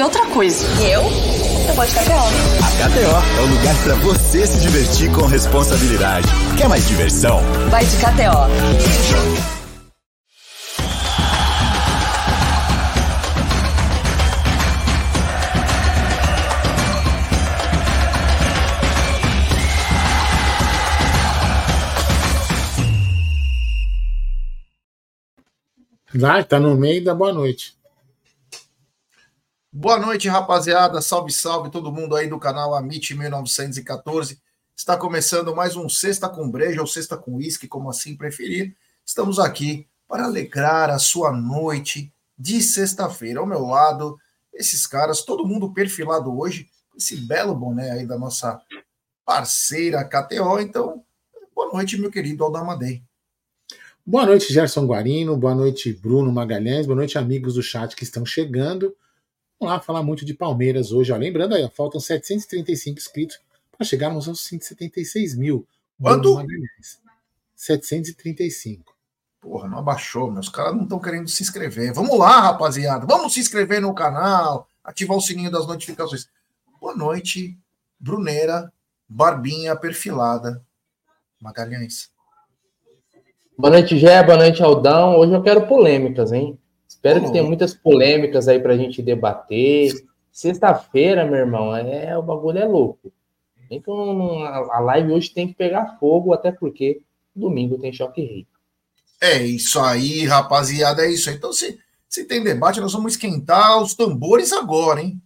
fazer outra coisa. E eu? Eu vou de KTO. A KTO é o lugar para você se divertir com responsabilidade. Quer mais diversão? Vai de KTO. Vai, tá no meio da boa noite. Boa noite, rapaziada. Salve, salve todo mundo aí do canal Amit 1914. Está começando mais um Sexta com Breja ou Sexta com Whisky, como assim preferir. Estamos aqui para alegrar a sua noite de sexta-feira. Ao meu lado, esses caras, todo mundo perfilado hoje, esse belo boné aí da nossa parceira KTO. Então, boa noite, meu querido Aldamadei. Boa noite, Gerson Guarino. Boa noite, Bruno Magalhães. Boa noite, amigos do chat que estão chegando. Vamos lá falar muito de Palmeiras hoje. Ó. Lembrando aí, ó, faltam 735 inscritos para chegarmos aos 176 mil. Quanto? Magalhães. 735. Porra, não abaixou, meus caras não estão querendo se inscrever. Vamos lá, rapaziada. Vamos se inscrever no canal, ativar o sininho das notificações. Boa noite, Bruneira, Barbinha perfilada. Magalhães. Boa noite, Gé. Boa noite, Aldão. Hoje eu quero polêmicas, hein? Espero que tenha muitas polêmicas aí pra gente debater. Sexta-feira, meu irmão, é o bagulho é louco. Então a live hoje tem que pegar fogo, até porque domingo tem choque rei. É isso aí, rapaziada, é isso aí. Então, se, se tem debate, nós vamos esquentar os tambores agora, hein?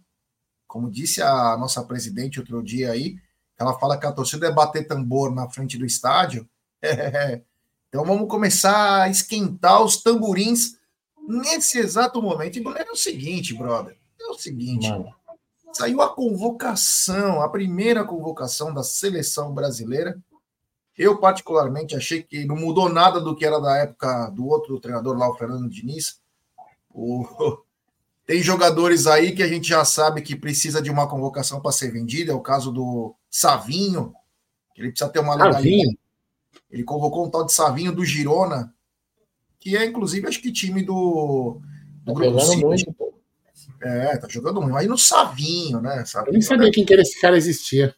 Como disse a nossa presidente outro dia aí, ela fala que a torcida é bater tambor na frente do estádio. Então vamos começar a esquentar os tamborins nesse exato momento. É o seguinte, brother. É o seguinte. Mano. Saiu a convocação, a primeira convocação da seleção brasileira. Eu, particularmente, achei que não mudou nada do que era da época do outro treinador lá, o Fernando Diniz. O... Tem jogadores aí que a gente já sabe que precisa de uma convocação para ser vendida. É o caso do Savinho, que ele precisa ter uma legalidade. Ele convocou um tal de Savinho do Girona, que é inclusive acho que time do, do tá Grupo. Muito, pô. É, tá jogando muito. Aí no Savinho, né? Savinho, Eu nem sabia quem que era esse cara existia.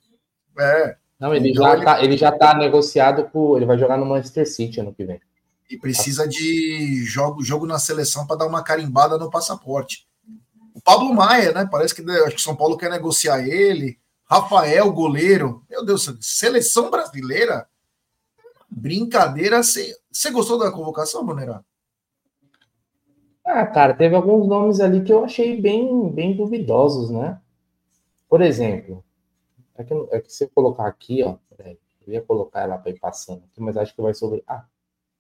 É. Não, ele, então, já ele... Tá, ele já tá negociado com. Ele vai jogar no Manchester City ano que vem. E precisa de jogo, jogo na seleção para dar uma carimbada no passaporte. O Pablo Maia, né? Parece que acho que São Paulo quer negociar ele. Rafael, goleiro. Meu Deus, seleção brasileira Brincadeira. Você gostou da convocação, Bonera? Ah, cara, teve alguns nomes ali que eu achei bem, bem duvidosos, né? Por exemplo, é que, é que se eu colocar aqui, ó, eu ia colocar ela para ir passando aqui, mas acho que vai sobre. Ah,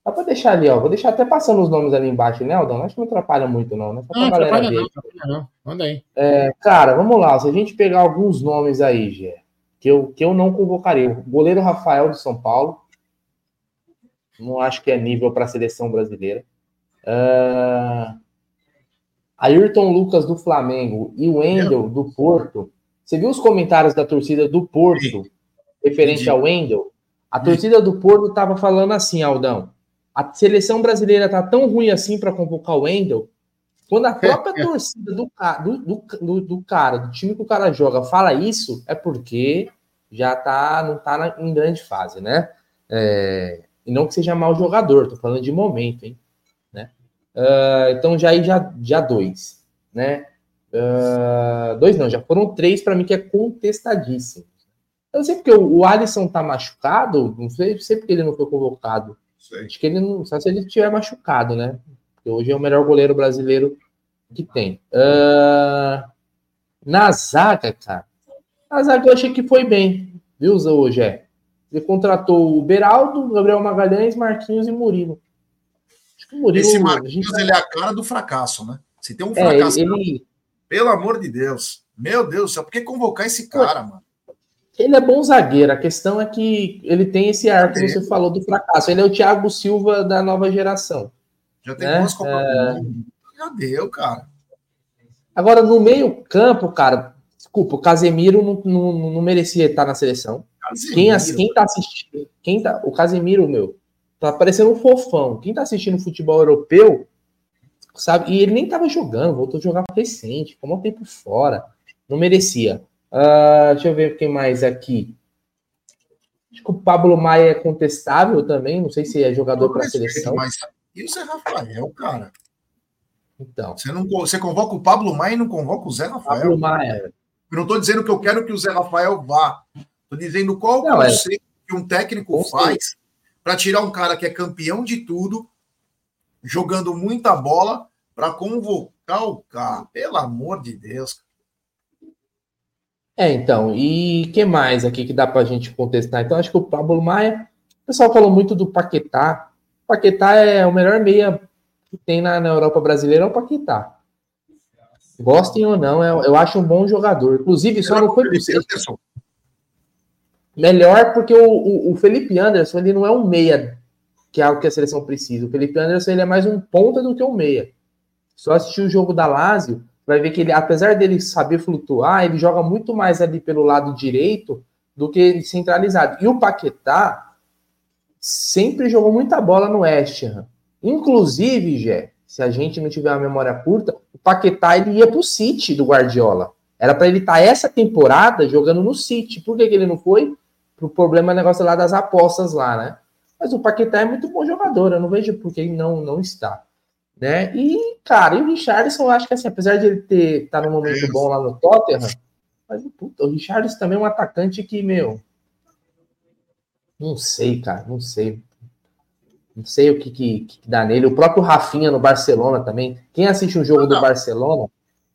dá para deixar ali, ó. Vou deixar até passando os nomes ali embaixo, né, Aldão? Acho que não atrapalha muito, não, né? Só não, atrapalha não, atrapalha não. Manda aí. É, cara, vamos lá. Se a gente pegar alguns nomes aí, Gé, que eu, que eu não convocaria. O goleiro Rafael do São Paulo, não acho que é nível para a seleção brasileira. Uh, Ayrton Lucas do Flamengo e o Wendel do Porto. Você viu os comentários da torcida do Porto referente ao Wendel? A torcida do Porto estava falando assim, Aldão. A seleção brasileira tá tão ruim assim para convocar o Wendel. Quando a própria torcida do, do, do, do, cara, do time que o cara joga, fala isso, é porque já tá, não tá na, em grande fase, né? É, e não que seja mau jogador, tô falando de momento, hein? Né? Uh, então já aí já, já dois, né? Uh, dois não, já foram três para mim que é contestadíssimo. Eu não sei porque o, o Alisson tá machucado, não sei, não sei porque ele não foi convocado. Sei. Acho que ele não, só se ele estiver machucado, né? Porque hoje é o melhor goleiro brasileiro que tem. Uh, na zaga, cara, na zaga eu achei que foi bem, viu, hoje é. Ele contratou o Beraldo, Gabriel Magalhães, Marquinhos e Murilo. Acho que o Murilo. Esse Marquinhos gente... ele é a cara do fracasso, né? Se tem um fracasso. É, ele... Pelo amor de Deus. Meu Deus do céu, por que convocar esse cara, mano? Ele é bom zagueiro. A questão é que ele tem esse ar que você falou do fracasso. Ele é o Thiago Silva da nova geração. Já tem né? duas Copas é... Já deu, cara. Agora, no meio-campo, cara, desculpa, o Casemiro não, não, não merecia estar na seleção. Quem, quem tá assistindo, quem tá, o Casemiro, meu, tá parecendo um fofão. Quem tá assistindo futebol europeu, sabe? E ele nem tava jogando, voltou a jogar recente, ficou um tempo fora. Não merecia. Uh, deixa eu ver quem mais aqui. Acho que o Pablo Maia é contestável também, não sei se é jogador para a seleção. Mas e o Zé Rafael, cara? Então. Você, não, você convoca o Pablo Maia e não convoca o Zé Rafael. Pablo Maia. Eu não estou dizendo que eu quero que o Zé Rafael vá. Estou dizendo qual não, é. conceito é... que um técnico faz para tirar um cara que é campeão de tudo, jogando muita bola, para convocar o cara. Pelo amor de Deus. É, então, e que mais aqui que dá para a gente contestar? Então, acho que o Pablo Maia, o pessoal falou muito do Paquetá. O Paquetá é o melhor meia que tem na, na Europa brasileira, é o Paquetá. Gostem ou não, eu, eu acho um bom jogador. Inclusive, só não foi possível. Melhor porque o, o, o, Felipe Anderson ele não é um meia, que é algo que a seleção precisa. O Felipe Anderson ele é mais um ponta do que um meia. Só assistir o jogo da Lazio, vai ver que ele, apesar dele saber flutuar, ele joga muito mais ali pelo lado direito do que centralizado. E o Paquetá sempre jogou muita bola no West Ham. Inclusive, Gé, se a gente não tiver uma memória curta, o Paquetá ele ia pro City do Guardiola. Era para ele estar tá essa temporada jogando no City. Por que, que ele não foi? Pro problema negócio lá das apostas lá, né? Mas o Paquetá é muito bom jogador, eu não vejo por que ele não, não está né? E, cara, e o Richardson, eu acho que assim, apesar de ele ter estar tá num momento bom lá no Tottenham, mas puta, o Richardson também é um atacante que, meu, não sei, cara, não sei. Não sei o que, que, que dá nele. O próprio Rafinha no Barcelona também. Quem assiste um jogo do Barcelona,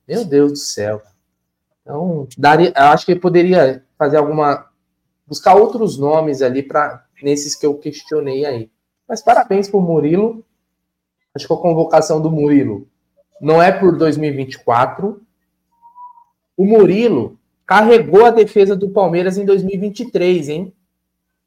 meu Deus do céu. Então, daria, eu acho que ele poderia fazer alguma. Buscar outros nomes ali para nesses que eu questionei aí. Mas parabéns pro Murilo acho que a convocação do Murilo não é por 2024. O Murilo carregou a defesa do Palmeiras em 2023, hein?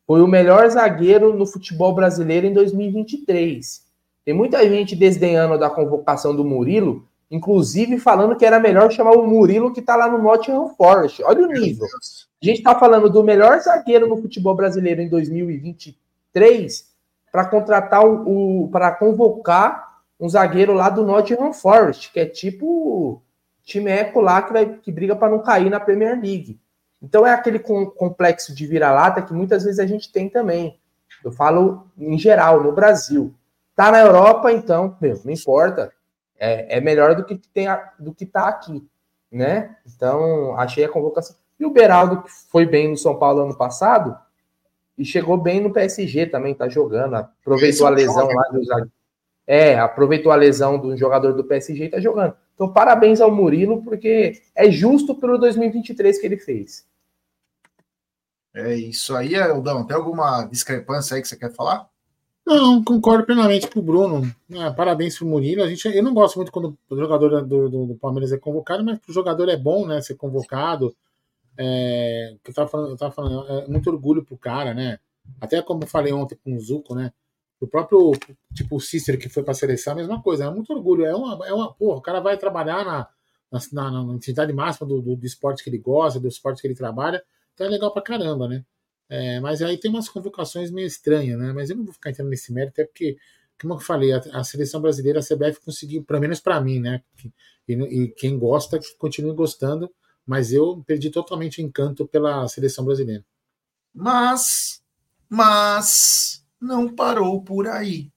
Foi o melhor zagueiro no futebol brasileiro em 2023. Tem muita gente desdenhando da convocação do Murilo, inclusive falando que era melhor chamar o Murilo que tá lá no Nottingham Forest. Olha o nível. A gente tá falando do melhor zagueiro no futebol brasileiro em 2023 para contratar o, o para convocar um zagueiro lá do Nottingham Forest, que é tipo time eco lá que, vai, que briga para não cair na Premier League. Então é aquele com, complexo de vira-lata que muitas vezes a gente tem também. Eu falo em geral, no Brasil. Tá na Europa, então, meu, não importa. É, é melhor do que tem do que tá aqui, né? Então, achei a convocação. E o Beraldo, que foi bem no São Paulo ano passado, e chegou bem no PSG também, tá jogando. Aproveitou a lesão lá do É, aproveitou a lesão do jogador do PSG e tá jogando. Então, parabéns ao Murilo, porque é justo pelo 2023 que ele fez. É isso aí, Eldão. Tem alguma discrepância aí que você quer falar? Não, concordo plenamente com o Bruno. É, parabéns pro Murilo. A gente, eu não gosto muito quando o jogador do, do, do Palmeiras é convocado, mas pro jogador é bom, né? Ser convocado. É, eu tava falando, eu tava falando, é muito orgulho pro cara, né? Até como eu falei ontem com o Zuco, né? O próprio, tipo, o Cícero que foi pra seleção, a mesma coisa, é muito orgulho. É uma, é uma porra, o cara vai trabalhar na, na, na, na intensidade máxima do, do, do, esporte que ele gosta, do esporte que ele trabalha, então é legal pra caramba, né? É, mas aí tem umas convocações meio estranhas, né? Mas eu não vou ficar entrando nesse mérito, até porque, como eu falei, a, a seleção brasileira, a CBF conseguiu, pelo menos para mim, né? E, e, quem gosta, continue gostando mas eu perdi totalmente o encanto pela seleção brasileira. Mas, mas não parou por aí.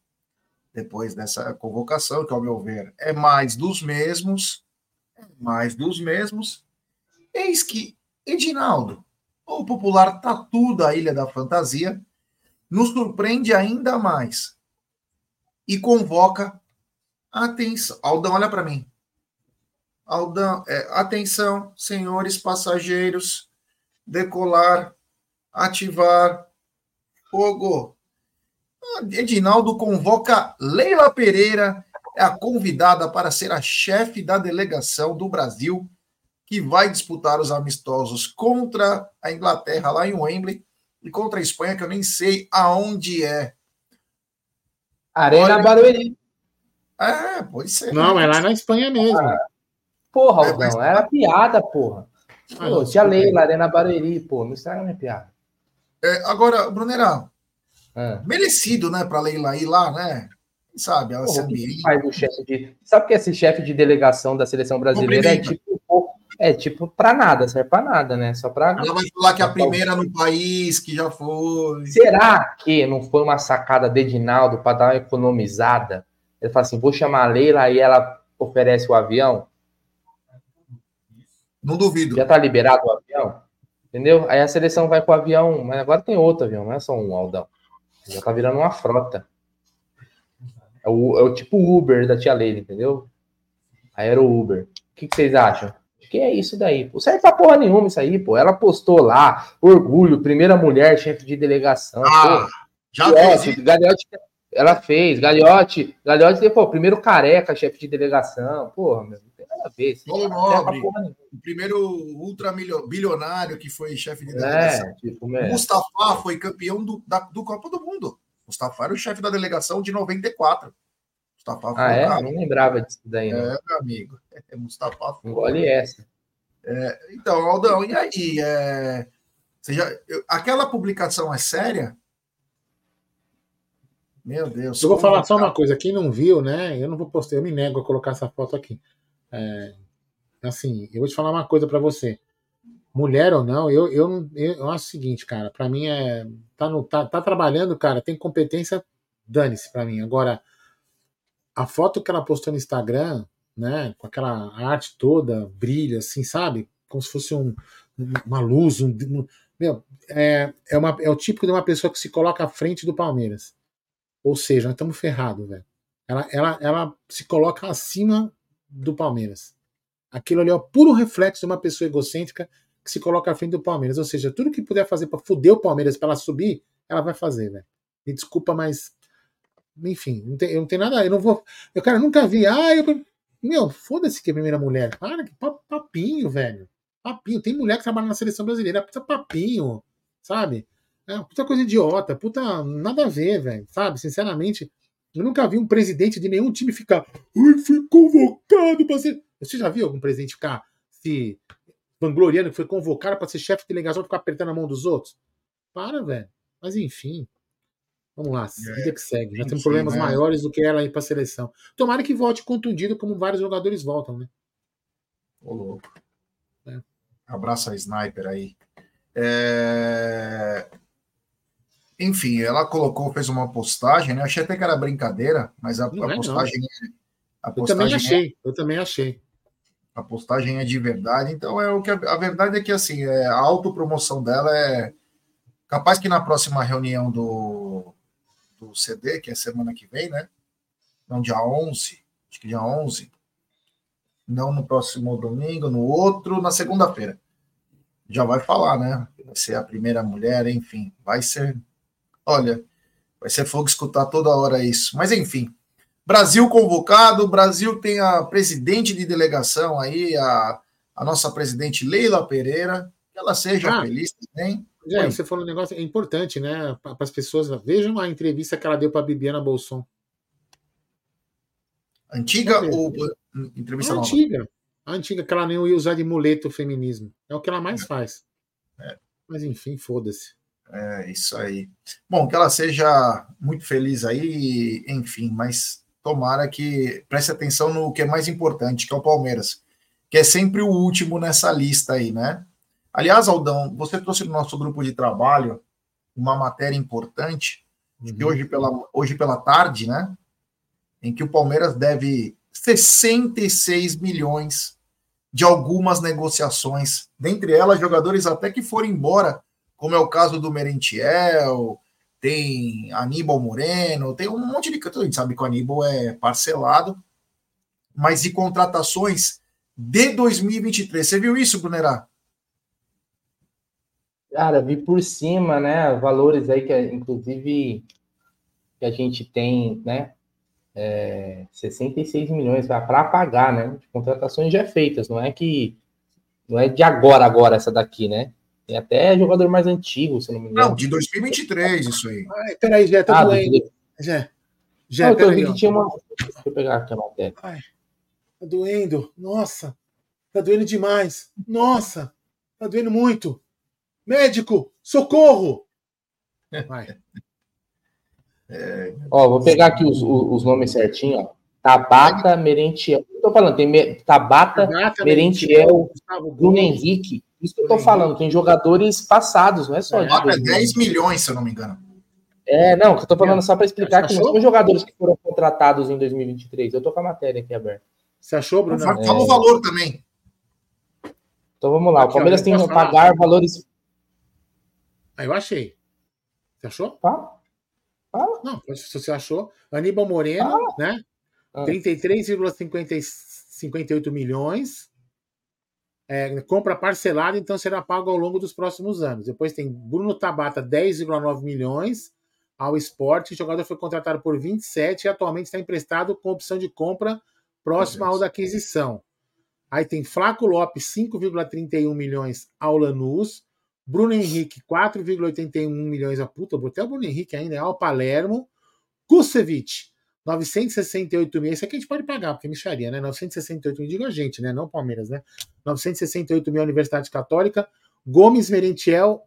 Depois dessa convocação, que ao meu ver é mais dos mesmos, mais dos mesmos, eis que Edinaldo, o popular tatu da Ilha da Fantasia, nos surpreende ainda mais e convoca atenção. Aldão, olha para mim. Aldão, é, atenção, senhores passageiros, decolar, ativar, fogo. Edinaldo convoca Leila Pereira, é a convidada para ser a chefe da delegação do Brasil, que vai disputar os amistosos contra a Inglaterra lá em Wembley e contra a Espanha, que eu nem sei aonde é. Arena Olha... Barueri. É, pode ser. Não, é lá na Espanha mesmo. Ah. Porra, é, Aldão, era piada, porra. Pô, tia Leila, Arena Barueri, pô, não estraga minha piada. É, agora, Brunerão, é. merecido, né, pra Leila ir lá, né? sabe, ela se Porra, ambienta. faz o chefe de. Sabe que esse chefe de delegação da seleção brasileira é tipo. É tipo pra nada, serve pra nada, né? Só pra. Ela vai falar que é a primeira no país, que já foi. Será que não foi uma sacada de Edinaldo para dar uma economizada? Ele fala assim: vou chamar a Leila e ela oferece o avião. Não duvido. Já tá liberado o avião? Entendeu? Aí a seleção vai com o avião, mas agora tem outro avião, não é só um Aldão. Já tá virando uma frota. É o, é o tipo Uber da tia Leila, entendeu? Aí era o Uber. O que, que vocês acham? Que é isso daí. Pô, serve pra porra nenhuma isso aí, pô. Ela postou lá, orgulho, primeira mulher, chefe de delegação. Ah, pô. já fez. Gagliotti, ela fez. Gagliotti, Gagliotti, pô, primeiro careca, chefe de delegação. Porra, meu, Paulo Nobre. O primeiro ultrabilionário que foi chefe de delegação. É, tipo, meu, Mustafa foi campeão do, da, do Copa do Mundo. Mustafa era o chefe da delegação de 94. Mustafa foi Ah, é? cara. Não lembrava disso daí, não. É, meu amigo. É, Mustafa foi. Engole essa. Então, Aldão, e aí? É, você já, eu- aquela publicação é séria? Meu Deus. Eu vou falar só tá? uma coisa, quem não viu, né? Eu não vou postar, eu me nego a colocar essa foto aqui. É, assim, eu vou te falar uma coisa pra você. Mulher ou não, eu, eu, eu, eu acho o seguinte, cara, pra mim é. Tá, no, tá, tá trabalhando, cara, tem competência, dane-se pra mim. Agora, a foto que ela postou no Instagram, né, com aquela arte toda, brilha, assim, sabe? Como se fosse um, uma luz, um, um- meu, é, é, uma, é o típico de uma pessoa que se coloca à frente do Palmeiras. Ou seja, nós estamos ferrados, velho. Ela, ela, ela se coloca acima do Palmeiras. Aquilo ali é o puro reflexo de uma pessoa egocêntrica que se coloca à frente do Palmeiras. Ou seja, tudo que puder fazer pra fuder o Palmeiras pra ela subir, ela vai fazer, velho. Me desculpa, mas. Enfim, não tem, eu não tenho nada. Eu não vou. Eu, cara, nunca vi. Ah, eu. Meu, foda-se que é a primeira mulher. Para, que pa- papinho, velho. Papinho. Tem mulher que trabalha na seleção brasileira. Puta papinho, sabe? É, puta coisa idiota. Puta. Nada a ver, velho. Sabe? Sinceramente, eu nunca vi um presidente de nenhum time ficar. Ai, fui convocado pra ser. Você já viu algum presidente ficar se vangloriando que foi convocado para ser chefe de delegação e ficar apertando a mão dos outros? Para, velho. Mas enfim. Vamos lá, vida que segue. Nós temos enfim, problemas né? maiores do que ela ir para a seleção. Tomara que volte contundido, como vários jogadores voltam, né? Ô, louco. É. Abraça a sniper aí. É, Enfim, ela colocou, fez uma postagem, né? Achei até que era brincadeira, mas a, a é, postagem, a Eu também postagem, é, achei. Eu também achei. a postagem é de verdade. Então é o que a, a verdade é que assim, é, a autopromoção dela é capaz que na próxima reunião do, do CD, que é semana que vem, né? Não, dia 11, acho que dia 11. Não no próximo domingo, no outro, na segunda-feira. Já vai falar, né? Vai ser a primeira mulher, enfim. Vai ser. Olha, vai ser fogo escutar toda hora isso. Mas enfim. Brasil convocado, Brasil tem a presidente de delegação aí, a, a nossa presidente Leila Pereira. Que ela seja Ah. feliz também. Oi. você falou um negócio é importante, né? Para as pessoas. Vejam a entrevista que ela deu para Bibiana Bolson. Antiga ou entrevista A nova? antiga. A antiga, que ela nem ia usar de muleta o feminismo. É o que ela mais faz. Mas enfim, foda-se. É isso aí. Bom, que ela seja muito feliz aí, enfim, mas tomara que preste atenção no que é mais importante, que é o Palmeiras, que é sempre o último nessa lista aí, né? Aliás, Aldão, você trouxe no nosso grupo de trabalho uma matéria importante, que hoje pela, hoje pela tarde, né? Em que o Palmeiras deve 66 milhões de algumas negociações, dentre elas jogadores até que foram embora, como é o caso do Merentiel, tem Aníbal Moreno, tem um monte de coisa. A gente sabe que o Aníbal é parcelado, mas de contratações de 2023. Você viu isso, Brunerá? Cara, vi por cima, né? Valores aí que, inclusive, que a gente tem, né? É, 66 milhões para pagar, né? De contratações já feitas, não é que. Não é de agora, agora essa daqui, né? Tem até jogador mais antigo, se não me engano. Não, de 2023, isso aí. Ai, peraí, Jé, tá Ah, doendo. do- Jé, Não, Jé, eu vi que tinha uma. Deixa eu pegar aqui a matéria. Tá doendo. Nossa, tá doendo demais. Nossa, tá doendo muito. Médico, socorro! Vai. É... Ó, vou pegar aqui os, os, os nomes certinho, ó. Tabata, Merentiel. Eu tô falando, tem me... Tabata, Tabata Merentiel, Bruno Henrique. Isso que eu tô falando, tem jogadores passados, não é só. É, de 10 milhões, se eu não me engano. É, não, que eu tô falando só para explicar que não são jogadores que foram contratados em 2023. Eu tô com a matéria aqui aberta. Você achou, Bruno? Fala é... o valor também. Então vamos lá. Aqui, o Palmeiras tem que pagar valores. Aí eu achei. Você achou? Fala. Fala. Não, se você achou. Aníbal Moreno, Fala. né? Ah. 33,58 milhões. É, compra parcelada, então será pago ao longo dos próximos anos. Depois tem Bruno Tabata, 10,9 milhões ao esporte. O jogador foi contratado por 27 e atualmente está emprestado com opção de compra próxima ao da aquisição. Aí tem Flaco Lopes, 5,31 milhões ao Lanús. Bruno Henrique, 4,81 milhões a puta. Até o Bruno Henrique ainda é ao Palermo. Kusevich, 968 mil. Esse aqui a gente pode pagar, porque é micharia, né? 968 mil, digo a gente, né? Não o Palmeiras, né? 968 mil Universidade Católica. Gomes Merentiel,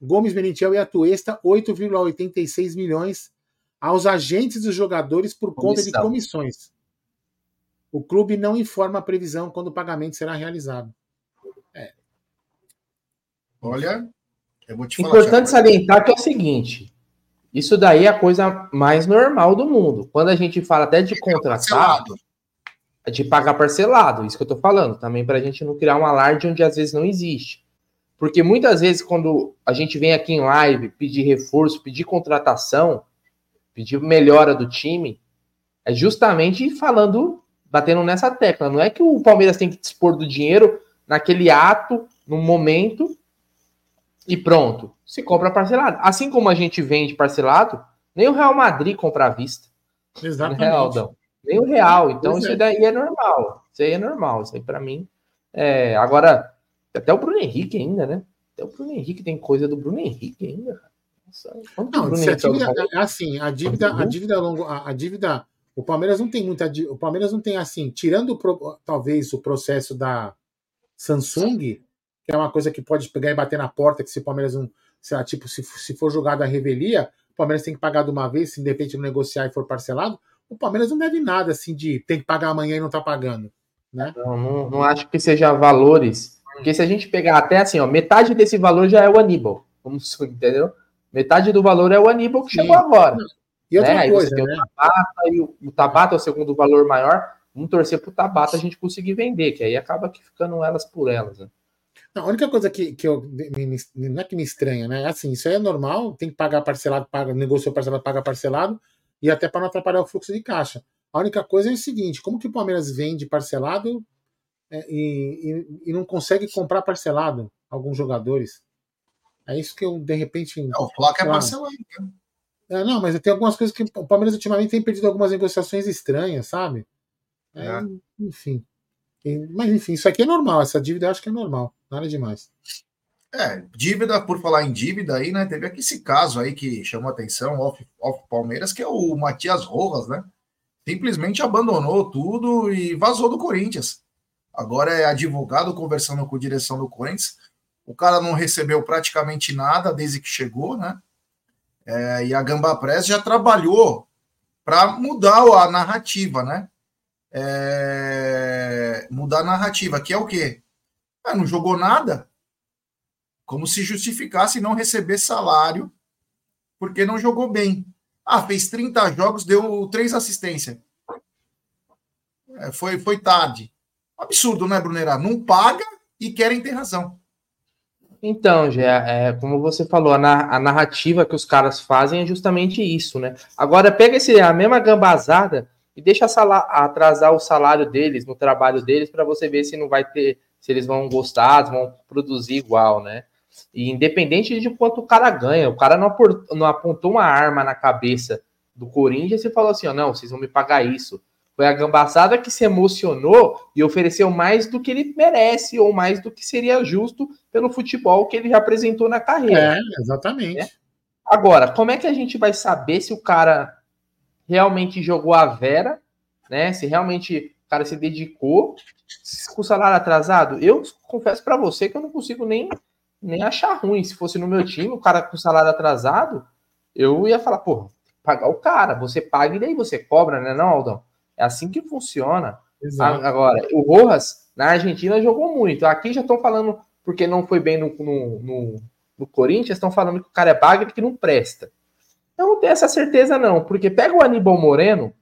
Gomes Merentiel e Atuesta, 8,86 milhões aos agentes dos jogadores por Comissão. conta de comissões. O clube não informa a previsão quando o pagamento será realizado. É. Olha, eu vou te falar. Importante salientar que é o seguinte: isso daí é a coisa mais normal do mundo. Quando a gente fala até de contratar, é de pagar parcelado, isso que eu tô falando, também para a gente não criar um alarde onde às vezes não existe. Porque muitas vezes, quando a gente vem aqui em live pedir reforço, pedir contratação, pedir melhora do time, é justamente falando batendo nessa tecla. Não é que o Palmeiras tem que dispor do dinheiro naquele ato, no momento, e pronto. Se compra parcelado. Assim como a gente vende parcelado, nem o Real Madrid compra à vista. Exatamente. Real, Nem o Real. Então, isso é. daí é normal. Isso aí é normal. Isso aí, para mim. É... Agora, até o Bruno Henrique ainda, né? Até o Bruno Henrique tem coisa do Bruno Henrique ainda, Nossa, não, Bruno Henrique dívida, é assim, a dívida, a dívida longo, a, a dívida o Palmeiras não tem muita. O Palmeiras não tem assim, tirando talvez o processo da Samsung, que é uma coisa que pode pegar e bater na porta, que se o Palmeiras não. Sei lá, tipo, se, se for jogado a revelia, o Palmeiras tem que pagar de uma vez, se de repente não negociar e for parcelado, o Palmeiras não deve nada assim de tem que pagar amanhã e não tá pagando. Né? Não, não, não acho que seja valores. Porque se a gente pegar até assim, ó, metade desse valor já é o Aníbal. Vamos, entendeu? Metade do valor é o Aníbal que Sim. chegou agora. E outra né? coisa, né? O Tabata, e o, o Tabata é o segundo valor maior. Vamos torcer para o Tabata a gente conseguir vender, que aí acaba que ficando elas por elas. Né? Não, a única coisa que, que eu. Não é que me estranha, né? Assim, isso aí é normal, tem que pagar parcelado, paga, negociou parcelado, paga parcelado, e até para não atrapalhar o fluxo de caixa. A única coisa é o seguinte: como que o Palmeiras vende parcelado é, e, e, e, não consegue comprar parcelado alguns jogadores? É isso que eu, de repente. É, o Flávio é parcelado, né? É, não, mas tem algumas coisas que o Palmeiras ultimamente tem perdido algumas negociações estranhas, sabe? É, é. Enfim. Mas enfim, isso aqui é normal, essa dívida eu acho que é normal, nada demais. É, dívida, por falar em dívida aí, né? Teve aqui esse caso aí que chamou atenção, off, off Palmeiras, que é o Matias Rojas, né? Simplesmente abandonou tudo e vazou do Corinthians. Agora é advogado conversando com a direção do Corinthians. O cara não recebeu praticamente nada desde que chegou, né? É, e a Gamba Press já trabalhou para mudar a narrativa, né? É, mudar a narrativa, que é o quê? Ah, não jogou nada? Como se justificasse não receber salário porque não jogou bem. Ah, fez 30 jogos, deu três assistências. É, foi, foi tarde. Absurdo, né, Brunera? Não paga e querem ter razão. Então, já é, como você falou, a, a, narrativa que os caras fazem é justamente isso, né? Agora pega esse, a mesma gambazada e deixa atrasar o salário deles no trabalho deles para você ver se não vai ter, se eles vão gostar, se vão produzir igual, né? E independente de quanto o cara ganha, o cara não, apontou, não apontou uma arma na cabeça do Corinthians e falou assim: ó, não, vocês vão me pagar isso. Foi a gambaçada que se emocionou e ofereceu mais do que ele merece ou mais do que seria justo pelo futebol que ele já apresentou na carreira. É, exatamente. Né? Agora, como é que a gente vai saber se o cara realmente jogou a Vera, né? Se realmente o cara se dedicou com o salário atrasado? Eu confesso para você que eu não consigo nem, nem achar ruim. Se fosse no meu time, o cara com salário atrasado, eu ia falar, pô, pagar o cara. Você paga e daí você cobra, né, não, Aldão? É assim que funciona. Exato. Agora, o Rojas, na Argentina, jogou muito. Aqui já estão falando, porque não foi bem no, no, no, no Corinthians, estão falando que o cara é bagre que não presta. Eu não tenho essa certeza, não, porque pega o Aníbal Moreno,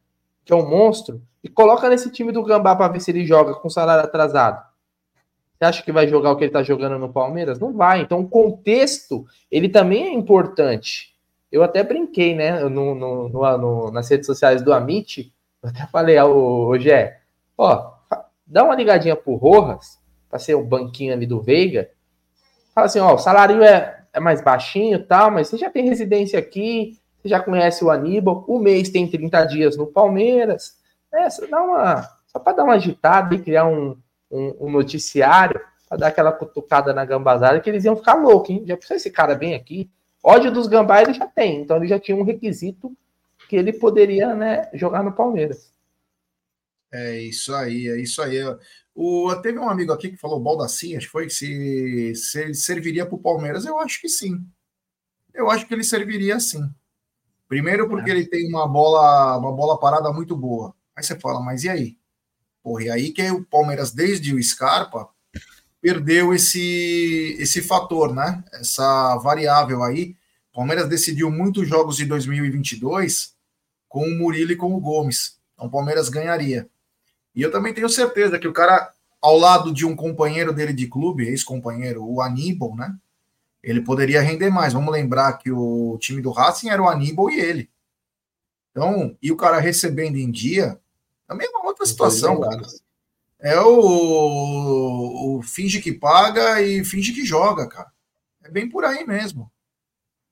que é um monstro, e coloca nesse time do Gambá para ver se ele joga com salário atrasado. Você acha que vai jogar o que ele está jogando no Palmeiras? Não vai. Então, o contexto, ele também é importante. Eu até brinquei, né, no, no, no, nas redes sociais do Amit, eu até falei, ô, Gé, ó, dá uma ligadinha pro Rojas, para ser o banquinho ali do Veiga, fala assim, ó, o salário é, é mais baixinho e tal, mas você já tem residência aqui, você já conhece o Aníbal, o mês tem 30 dias no Palmeiras, é, só, dá uma, só para dar uma agitada e criar um, um, um noticiário, para dar aquela cutucada na gambazada, que eles iam ficar loucos, hein? Já precisa esse cara bem aqui. Ódio dos gambá ele já tem, então ele já tinha um requisito que ele poderia né, jogar no Palmeiras. É isso aí, é isso aí. O, teve um amigo aqui que falou Baldacinha, acho que foi, se, se serviria para o Palmeiras. Eu acho que sim. Eu acho que ele serviria sim. Primeiro porque é. ele tem uma bola, uma bola parada muito boa. Aí você fala, mas e aí? Porra, e aí que o Palmeiras, desde o Scarpa, perdeu esse, esse fator, né? Essa variável aí. O Palmeiras decidiu muitos jogos de 2022 com o Murilo e com o Gomes. Então o Palmeiras ganharia. E eu também tenho certeza que o cara, ao lado de um companheiro dele de clube, ex-companheiro, o Aníbal, né? Ele poderia render mais. Vamos lembrar que o time do Racing era o Aníbal e ele. Então, e o cara recebendo em dia, também é uma outra situação, cara. É o, o finge que paga e finge que joga, cara. É bem por aí mesmo.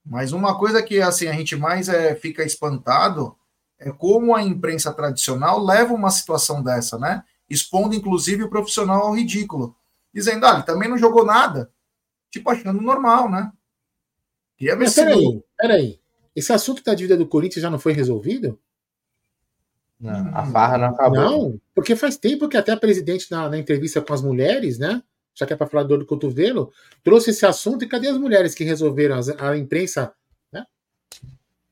Mas uma coisa que assim a gente mais é, fica espantado é como a imprensa tradicional leva uma situação dessa, né? Expondo inclusive o profissional ao ridículo, dizendo, ah, ele também não jogou nada, tipo achando normal, né? Queria ver Mas peraí, peraí. Esse assunto da dívida do Corinthians já não foi resolvido? Não, a farra não acabou. Não, porque faz tempo que até a presidente na, na entrevista com as mulheres, né? Já que é para falar dor do cotovelo, trouxe esse assunto e cadê as mulheres que resolveram? A, a imprensa, né?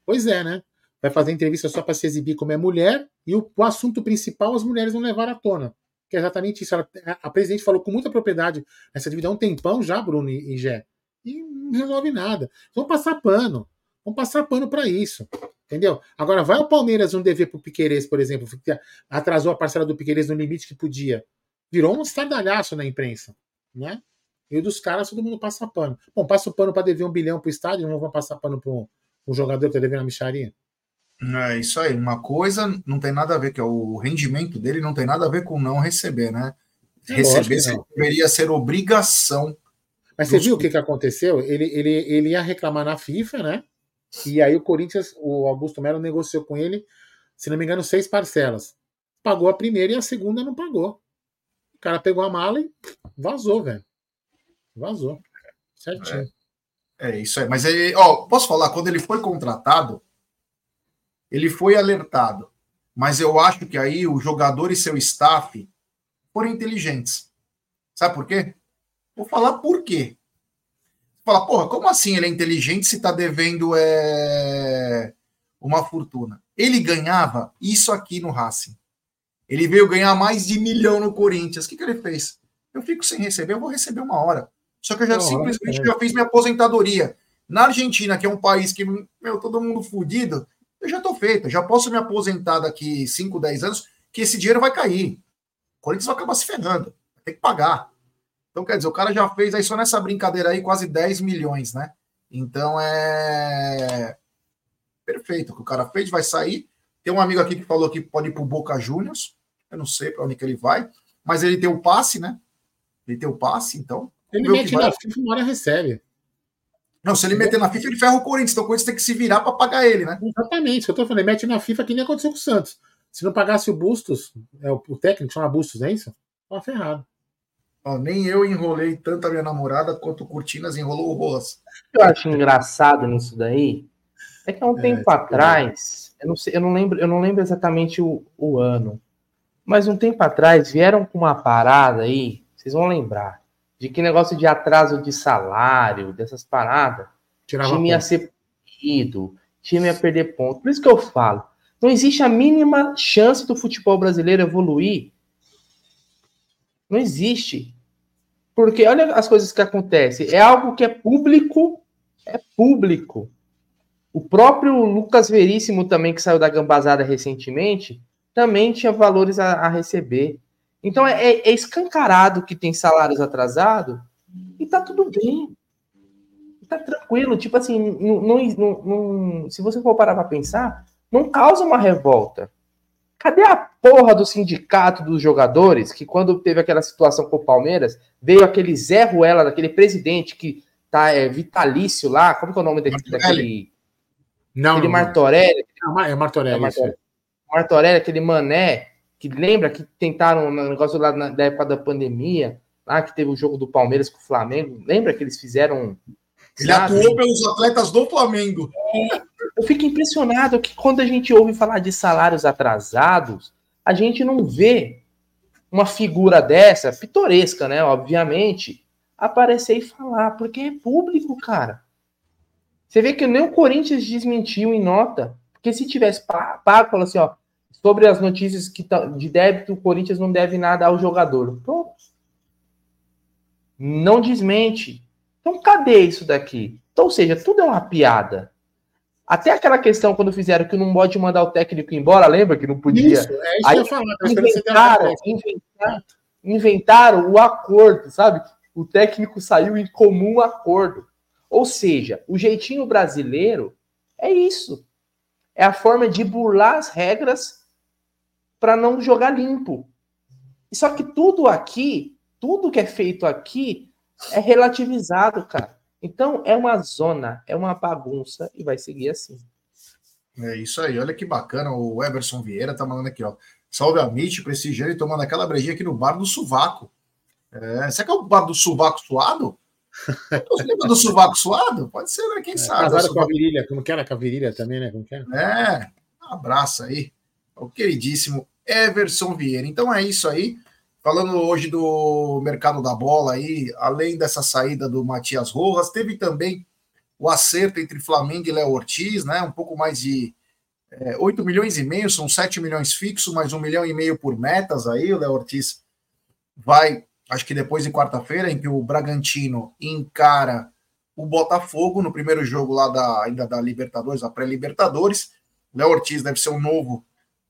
Pois é, né? Vai fazer entrevista só para se exibir como é mulher e o, o, assunto principal as mulheres não levaram à tona. Que é exatamente isso. Ela, a, presidente falou com muita propriedade essa dívida há um tempão já, Bruno e, Gé. E não resolve nada. Vamos passar pano. Vamos passar pano para isso. Entendeu? Agora, vai o Palmeiras um dever pro Piqueires, por exemplo, que atrasou a parcela do Piqueires no limite que podia. Virou um estardalhaço na imprensa, né? E o dos caras, todo mundo passa pano. Bom, passa o pano para dever um bilhão pro estádio, não vão passar pano pro um jogador que tá devendo a micharia? É isso aí. Uma coisa não tem nada a ver, que é o rendimento dele não tem nada a ver com não receber, né? É receber deveria ser obrigação. Mas você viu o que, que aconteceu? Ele, ele, ele ia reclamar na FIFA, né? E aí o Corinthians, o Augusto Melo negociou com ele, se não me engano, seis parcelas. Pagou a primeira e a segunda não pagou. O cara pegou a mala e vazou, velho. Vazou. Certinho. É, é isso aí. Mas ele, ó, posso falar, quando ele foi contratado, ele foi alertado. Mas eu acho que aí o jogador e seu staff foram inteligentes. Sabe por quê? Vou falar por quê. Fala, porra, como assim ele é inteligente se está devendo é, uma fortuna? Ele ganhava isso aqui no Racing. Ele veio ganhar mais de milhão no Corinthians. O que, que ele fez? Eu fico sem receber, eu vou receber uma hora. Só que eu já não, simplesmente é. já fiz minha aposentadoria. Na Argentina, que é um país que, meu, todo mundo fudido, eu já estou feito. Eu já posso me aposentar daqui 5, 10 anos, que esse dinheiro vai cair. O Corinthians vai acabar se ferrando. Vai ter que pagar. Então, quer dizer, o cara já fez aí só nessa brincadeira aí quase 10 milhões, né? Então é perfeito. O que o cara fez vai sair. Tem um amigo aqui que falou que pode ir pro Boca Juniors. Eu não sei para onde que ele vai, mas ele tem o passe, né? Ele tem o passe, então. Ele mete na FIFA uma hora recebe. Não, se ele meter na FIFA, ele ferra o Corinthians. Então o Corinthians tem que se virar para pagar ele, né? Exatamente, isso eu tô falando. Ele mete na FIFA que nem aconteceu com o Santos. Se não pagasse o Bustos, é o, técnico chama Bustos, é isso? Tava ferrado. Ó, nem eu enrolei tanto a minha namorada quanto o Cortinas enrolou o Rolas. O que eu acho engraçado nisso daí é que há um é, tempo atrás, eu não, sei, eu não lembro, eu não lembro exatamente o, o ano, mas um tempo atrás vieram com uma parada aí, vocês vão lembrar, de que negócio de atraso de salário, dessas paradas, Tirava time ia ser punido, time ia perder ponto. Por isso que eu falo, não existe a mínima chance do futebol brasileiro evoluir. Não existe. Porque olha as coisas que acontecem. É algo que é público, é público. O próprio Lucas Veríssimo também, que saiu da gambazada recentemente, também tinha valores a, a receber. Então é, é, escancarado que tem salários atrasados e tá tudo bem. Tá tranquilo. Tipo assim, não, não, não, se você for parar para pensar, não causa uma revolta. Cadê a porra do sindicato dos jogadores que, quando teve aquela situação com o Palmeiras, veio aquele Zé Ruela, daquele presidente que tá é, vitalício lá? Como que é o nome dele? Daquele. Não. Aquele Martorelli. Não, é Martorelli. É Martorelli. Martorelli, aquele mané que lembra que tentaram no negócio lá na, da época da pandemia, lá que teve o jogo do Palmeiras com o Flamengo. Lembra que eles fizeram. Ele sabe? atuou pelos atletas do Flamengo. É, eu fico impressionado que quando a gente ouve falar de salários atrasados, a gente não vê uma figura dessa, pitoresca, né? Obviamente, aparecer e falar, porque é público, cara. Você vê que nem o Corinthians desmentiu em nota, porque se tivesse pago, falou assim, ó, sobre as notícias que tá, de débito, o Corinthians não deve nada ao jogador. Pronto. Não desmente. Então, cadê isso daqui? Então, ou seja, tudo é uma piada. Até aquela questão quando fizeram que não pode mandar o técnico embora, lembra que não podia? Isso, é isso Aí, que eu falar, inventaram, inventaram, inventaram o acordo, sabe? O técnico saiu em comum acordo. Ou seja, o jeitinho brasileiro é isso. É a forma de burlar as regras para não jogar limpo. Só que tudo aqui, tudo que é feito aqui é relativizado, cara. Então, é uma zona, é uma bagunça e vai seguir assim. É isso aí, olha que bacana. O Everson Vieira tá mandando aqui, ó. Salve a Mitch, prestigiando e tomando aquela brejinha aqui no bar do Suvaco. É, será que é o bar do Suvaco suado? Você lembra do Suvaco suado? Pode ser, né? Quem é, sabe? Casado com a virilha, como que era com a virilha também, né? Como que era? É, um abraço aí. O queridíssimo Everson Vieira. Então é isso aí. Falando hoje do mercado da bola aí, além dessa saída do Matias Rojas, teve também o acerto entre Flamengo e Léo Ortiz, né? Um pouco mais de é, 8 milhões e meio, são 7 milhões fixos, mais um milhão e meio por metas aí. O Léo Ortiz vai, acho que depois de quarta-feira, em que o Bragantino encara o Botafogo no primeiro jogo lá da, ainda da Libertadores, a pré-Libertadores. Léo Ortiz deve ser o novo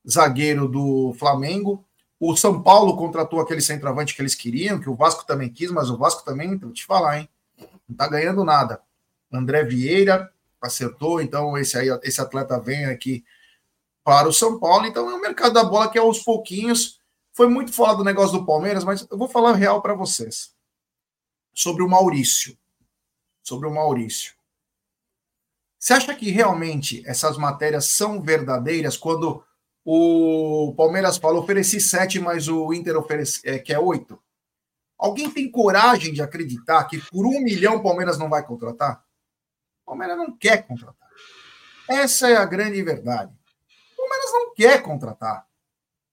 zagueiro do Flamengo. O São Paulo contratou aquele centroavante que eles queriam, que o Vasco também quis, mas o Vasco também, vou te falar, hein? Não tá ganhando nada. André Vieira acertou, então esse aí, esse atleta vem aqui para o São Paulo. Então é o mercado da bola que é aos pouquinhos. Foi muito fora do negócio do Palmeiras, mas eu vou falar real para vocês. Sobre o Maurício. Sobre o Maurício. Você acha que realmente essas matérias são verdadeiras quando o Palmeiras fala, ofereci sete, mas o Inter oferece, é, quer oito. Alguém tem coragem de acreditar que por um milhão o Palmeiras não vai contratar? O Palmeiras não quer contratar. Essa é a grande verdade. O Palmeiras não quer contratar.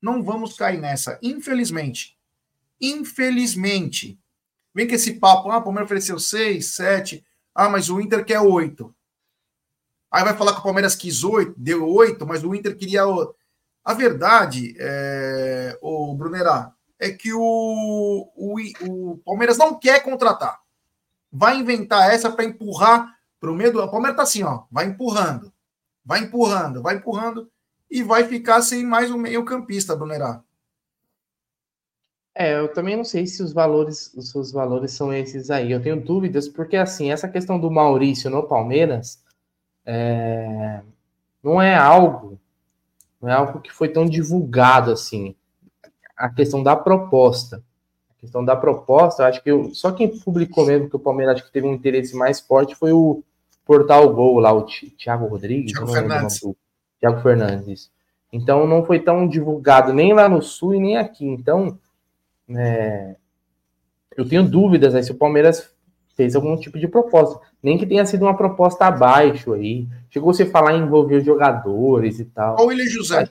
Não vamos cair nessa, infelizmente. Infelizmente. Vem com esse papo, ah, o Palmeiras ofereceu seis, sete, ah, mas o Inter quer oito. Aí vai falar que o Palmeiras quis oito, deu oito, mas o Inter queria a verdade, é, o Brunerá, é que o, o, o, Palmeiras não quer contratar. Vai inventar essa para empurrar para o meio do. O Palmeiras tá assim, ó, vai empurrando, vai empurrando, vai empurrando e vai ficar sem mais um meio-campista, Brunerá. É, eu também não sei se os valores, os seus valores são esses aí. Eu tenho dúvidas, porque assim, essa questão do Maurício no Palmeiras é, não é algo não é algo que foi tão divulgado assim. A questão da proposta. A questão da proposta, acho que eu, só quem publicou mesmo que o Palmeiras acho que teve um interesse mais forte foi o Portal Gol lá, o Thiago Rodrigues. Thiago Fernandes. Thiago Fernandes. Então não foi tão divulgado nem lá no Sul e nem aqui. Então, é, eu tenho dúvidas aí se o Palmeiras fez algum tipo de proposta. Nem que tenha sido uma proposta abaixo aí. Chegou -se a falar em envolver jogadores e tal. Ou ele José.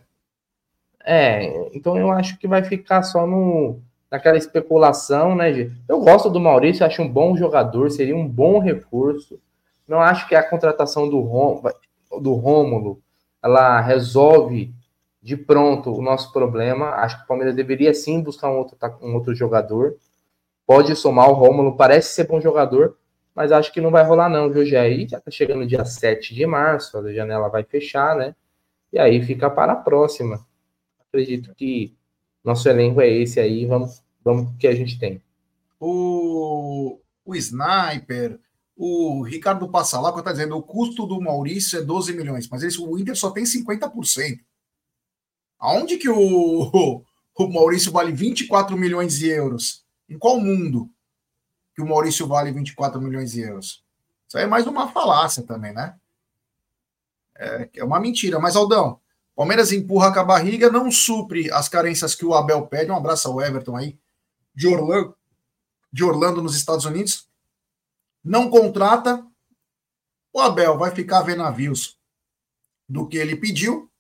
É, então eu acho que vai ficar só no, naquela especulação, né, Gê? Eu gosto do Maurício, acho um bom jogador, seria um bom recurso. Não acho que a contratação do Rom. do Rômulo, ela resolve de pronto o nosso problema. Acho que o Palmeiras deveria sim buscar um outro, um outro jogador. Pode somar o Rômulo, parece ser bom jogador, mas acho que não vai rolar não, viu? E já tá chegando dia 7 de março, a janela vai fechar, né? E aí fica para a próxima. Acredito que nosso elenco é esse aí, vamos, vamos que a gente tem. O, o Sniper, o Ricardo Passalaco está dizendo o custo do Maurício é 12 milhões, mas esse, o Inter só tem 50%. Aonde que o, o Maurício vale 24 milhões de euros? Em qual mundo que o Maurício vale 24 milhões de euros? Isso aí é mais uma falácia também, né? É, é uma mentira. Mas, Aldão, Palmeiras empurra com a barriga, não supre as carências que o Abel pede. Um abraço ao Everton aí, de Orlando, de Orlando nos Estados Unidos. Não contrata. O Abel vai ficar vendo navios do que ele pediu.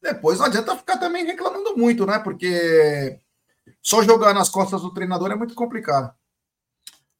Depois não adianta ficar também reclamando muito, né? Porque só jogar nas costas do treinador é muito complicado.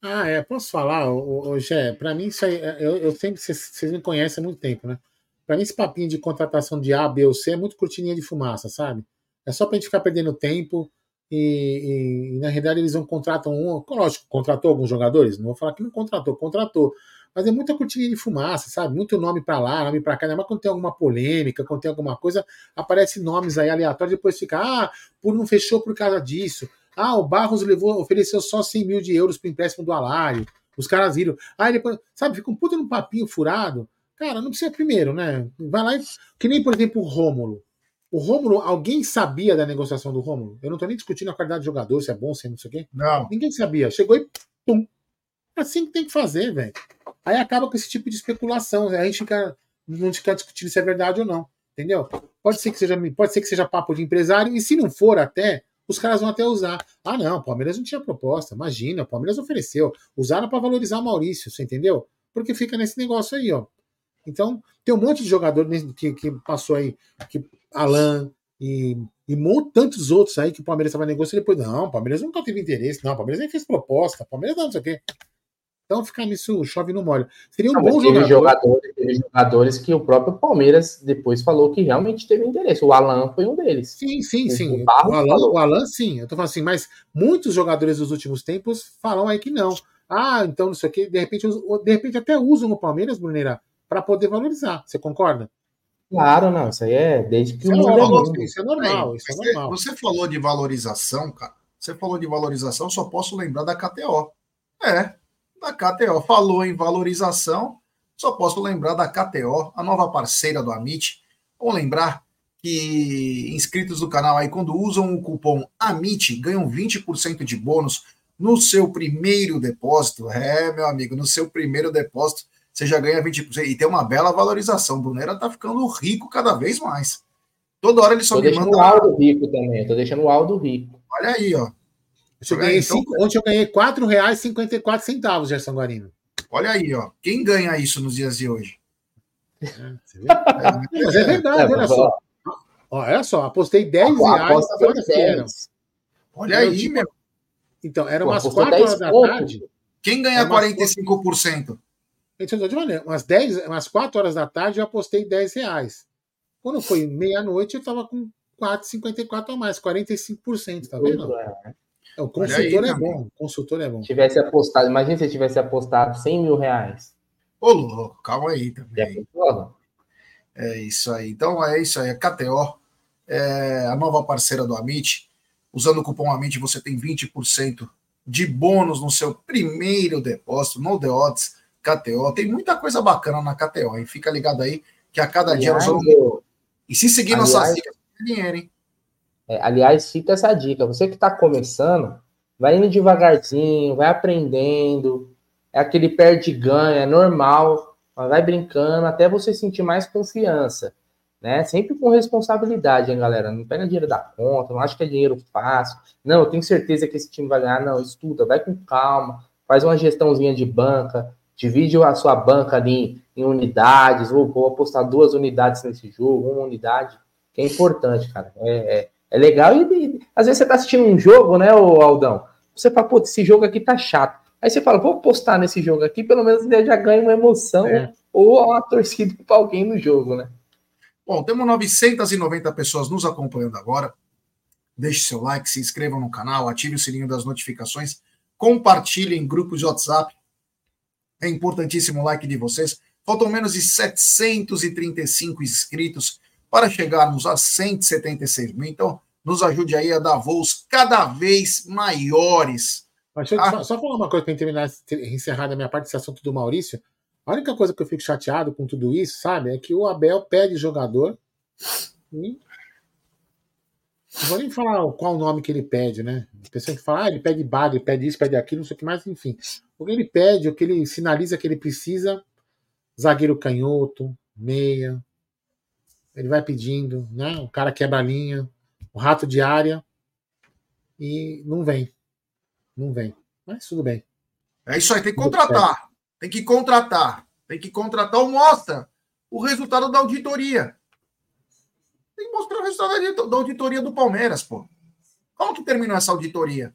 Ah, é. Posso falar, ô, Gé? Para mim, isso aí, eu, eu sempre, vocês me conhecem há muito tempo, né? Para mim, esse papinho de contratação de A, B ou C é muito cortininha de fumaça, sabe? É só para a gente ficar perdendo tempo e, e, e, na realidade eles não contratam um. Lógico, contratou alguns jogadores, não vou falar que não contratou, contratou. Mas é muita cortininha de fumaça, sabe? Muito nome para lá, nome para cá. Mas quando tem alguma polêmica, quando tem alguma coisa, aparece nomes aí aleatórios, depois fica, ah, por não fechou por causa disso. Ah, o Barros levou, ofereceu só 100 mil de euros para empréstimo do Alário. Os caras viram. Aí depois, sabe, fica um puta num papinho furado. Cara, não precisa primeiro, né? Vai lá e. Que nem, por exemplo, o Rômulo. O Rômulo, alguém sabia da negociação do Rômulo? Eu não tô nem discutindo a qualidade do jogador, se é bom, se é não sei o quê. Não. Ninguém sabia. Chegou e. Pum. Assim que tem que fazer, velho. Aí acaba com esse tipo de especulação. Né? A gente fica, não fica discutindo se é verdade ou não. Entendeu? Pode ser que seja, pode ser que seja papo de empresário, e se não for até, os caras vão até usar. Ah, não, o Palmeiras não tinha proposta. Imagina, o Palmeiras ofereceu. Usaram para valorizar o Maurício, você entendeu? Porque fica nesse negócio aí, ó. Então, tem um monte de jogador que, que passou aí, que Alan e, e tantos outros aí que o Palmeiras estava negociando depois. Não, o Palmeiras nunca teve interesse, não, o Palmeiras nem fez proposta, o Palmeiras não, não sei o quê. Então ficar nisso chove no molho. Seria um não, bom teve jogador. Jogadores, teve jogadores que o próprio Palmeiras depois falou que realmente teve interesse. O Alan foi um deles. Sim, sim, sim. O, o, Alan, o Alan, sim. Eu tô falando assim, mas muitos jogadores dos últimos tempos falam aí que não. Ah, então não sei o quê. De repente, de repente até usam o Palmeiras, Bruneira, para poder valorizar. Você concorda? Claro, não. Isso aí é desde que isso o é mundo é mundo. Isso é normal. Isso é você, normal. Você falou de valorização, cara. Você falou de valorização, só posso lembrar da KTO. É, da KTO. Falou em valorização, só posso lembrar da KTO, a nova parceira do Amit. Vamos lembrar que inscritos do canal aí, quando usam o cupom AMIT, ganham 20% de bônus no seu primeiro depósito. É, meu amigo, no seu primeiro depósito você já ganha 20%. E tem uma bela valorização. O Brunera tá ficando rico cada vez mais. Toda hora ele só tô me manda. o Aldo rico também. Tô deixando o Aldo rico. Olha aí, ó. Eu ganhei então, cinco, ontem eu ganhei R$ 4,54, Gerson Guarino. Olha aí, ó. Quem ganha isso nos dias de hoje? É, é, mas é verdade, é, olha só. Ó, olha só, apostei 10 reais Olha aí, meu. Então, era umas 4 horas da tarde. Quem ganha 45%? Então, de maneira, umas, 10, umas 4 horas da tarde eu apostei 10 reais. Quando foi meia-noite, eu estava com 4,54 a mais, 45%, tá vendo? É. É, o consultor aí, é bom, o consultor é bom. Tivesse apostado, imagina se tivesse apostado 100 mil reais. Ô, louco, calma aí também. É isso aí. Então é isso aí. A KTO é a nova parceira do Amit. Usando o cupom Amit, você tem 20% de bônus no seu primeiro depósito no The Odds KTO. Tem muita coisa bacana na KTO, hein? Fica ligado aí que a cada aliás, dia nós vamos. E se seguir aliás, nossas dicas, dinheiro, hein? É, aliás, fica essa dica. Você que está começando, vai indo devagarzinho, vai aprendendo. É aquele perde-ganha, é normal. Mas vai brincando até você sentir mais confiança. Né? Sempre com responsabilidade, hein, galera? Não pega dinheiro da conta, não acha que é dinheiro fácil. Não, eu tenho certeza que esse time vai ganhar. Não, estuda, vai com calma, faz uma gestãozinha de banca, divide a sua banca ali em unidades, ou vou apostar duas unidades nesse jogo, uma unidade, que é importante, cara. É, é, é legal. E, e, às vezes você tá assistindo um jogo, né, o Aldão? Você fala, pô, esse jogo aqui tá chato. Aí você fala, vou postar nesse jogo aqui, pelo menos ele já ganha uma emoção é. ou uma torcida para alguém no jogo, né? Bom, temos 990 pessoas nos acompanhando agora. Deixe seu like, se inscreva no canal, ative o sininho das notificações, compartilhe em grupos de WhatsApp. É importantíssimo o like de vocês. Faltam menos de 735 inscritos para chegarmos a 176 mil. Então, nos ajude aí a dar voos cada vez maiores. Mas deixa eu só, só falar uma coisa para terminar, encerrar a minha parte desse assunto do Maurício. A única coisa que eu fico chateado com tudo isso, sabe, é que o Abel pede jogador e não vou nem falar qual o nome que ele pede, né? A pessoa que fala, ah, ele pede bagre, pede isso, pede aquilo, não sei o que mais, enfim. O que ele pede, o que ele sinaliza que ele precisa, zagueiro canhoto, meia. Ele vai pedindo, né? O cara quebra a linha, o rato de área. E não vem. Não vem. Mas tudo bem. É isso aí, tem que contratar. Tem que contratar. Tem que contratar ou mostra o resultado da auditoria. Tem que mostrar o resultado da auditoria do Palmeiras, pô. Como que terminou essa auditoria?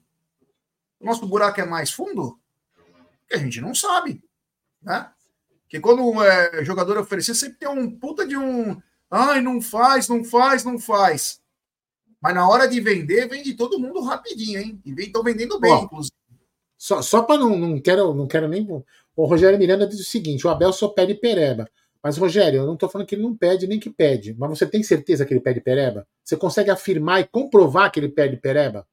O nosso buraco é mais fundo? Que a gente não sabe, né? Que quando o é, jogador oferecer, sempre tem um puta de um. Ai, não faz, não faz, não faz. Mas na hora de vender, vende todo mundo rapidinho, hein? E estão vendendo bem, inclusive. Só, só para não, não quero, não quero nem. O Rogério Miranda diz o seguinte: o Abel só pede pereba. Mas, Rogério, eu não estou falando que ele não pede nem que pede. Mas você tem certeza que ele pede pereba? Você consegue afirmar e comprovar que ele pede pereba?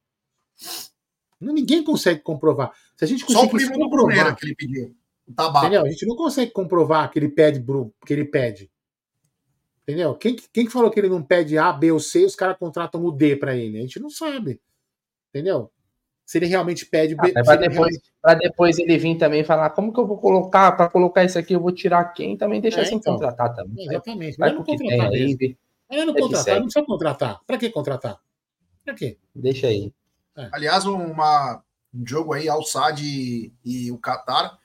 Ninguém consegue comprovar. Se a gente Só o primo comprovar, que ele pediu. Entendeu? A gente não consegue comprovar que ele pede que ele pede. Entendeu? Quem, quem falou que ele não pede A, B ou C e os caras contratam o D para ele? A gente não sabe. Entendeu? Se ele realmente pede. Ah, para depois, realmente... depois ele vir também falar como que eu vou colocar, para colocar isso aqui, eu vou tirar quem também deixa é, sem então, contratar também. Exatamente. Vai, vai não contratar mesmo. Aí, é, não contratar, não precisa contratar. Para que contratar? Para quê? Deixa aí. É. Aliás, uma, um jogo aí, Al Sadd e, e o Qatar.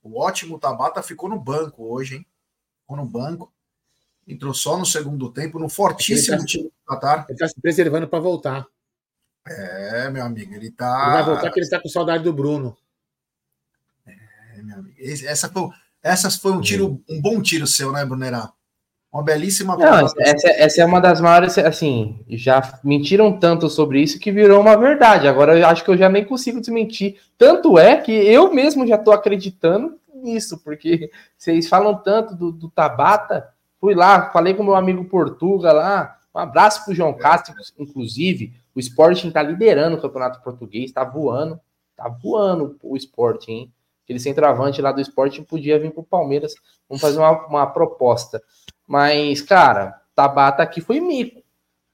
O ótimo Tabata ficou no banco hoje, hein? Ficou no banco. Entrou só no segundo tempo, no fortíssimo tá, time do Qatar. Ele está se preservando para voltar. É, meu amigo, ele tá. Ele vai voltar porque ele está com saudade do Bruno. É, meu amigo. Essa foi, essa foi um tiro, um bom tiro seu, né, Brunerá? Uma belíssima. Não, essa, essa, é uma das maiores. Assim, já mentiram tanto sobre isso que virou uma verdade. Agora eu acho que eu já nem consigo desmentir. Tanto é que eu mesmo já estou acreditando nisso, porque vocês falam tanto do, do Tabata. Fui lá, falei com meu amigo Portuga lá. Um abraço para o João Castro, inclusive. O Sporting está liderando o campeonato português, está voando, está voando o Sporting, hein? Aquele centroavante lá do Sporting podia vir para o Palmeiras. Vamos fazer uma, uma proposta. Mas, cara, Tabata aqui foi mico.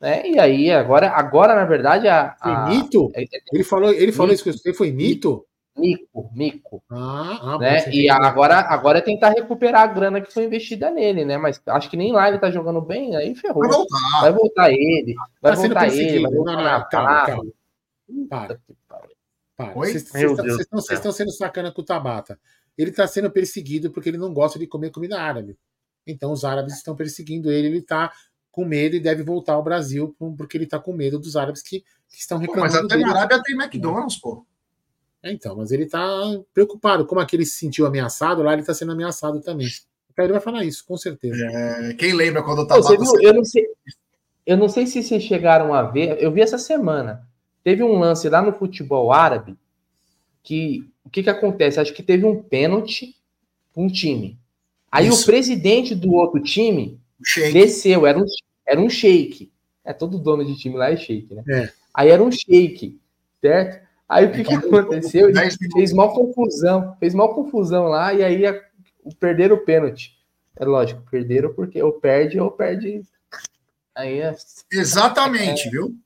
Né? E aí, agora, agora na verdade, a. a... Foi mito? É, é, ele falou, ele falou isso que você foi mito? Mico, mico. Ah, ah né? E agora, agora é tentar recuperar a grana que foi investida nele, né? Mas acho que nem lá ele tá jogando bem, aí ferrou. Vai voltar, vai voltar ele, vai tá voltar ele, vai voltar não, não, calma, calma. Para. Para. Vocês estão sendo sacana com o Tabata. Ele está sendo perseguido porque ele não gosta de comer comida árabe. Então os árabes estão perseguindo ele, ele está com medo e deve voltar ao Brasil porque ele está com medo dos árabes que, que estão reclamando. Pô, mas até dele. na Arábia tem McDonald's, pô. É, então, mas ele está preocupado. Como aquele se sentiu ameaçado, lá ele está sendo ameaçado também. Então ele vai falar isso, com certeza. É, quem lembra quando eu estava. Eu não sei. Eu não sei se vocês chegaram a ver, eu vi essa semana. Teve um lance lá no futebol árabe que o que, que acontece? Acho que teve um pênalti para um time. Aí Isso. o presidente do outro time desceu, era um, era um shake. É todo dono de time lá é shake, né? É. Aí era um shake, certo? Aí o que, que aconteceu? Ele fez mal confusão, fez mal confusão lá e aí a, perderam o pênalti. É lógico, perderam porque ou perde ou perde. Aí é... Exatamente, é... viu?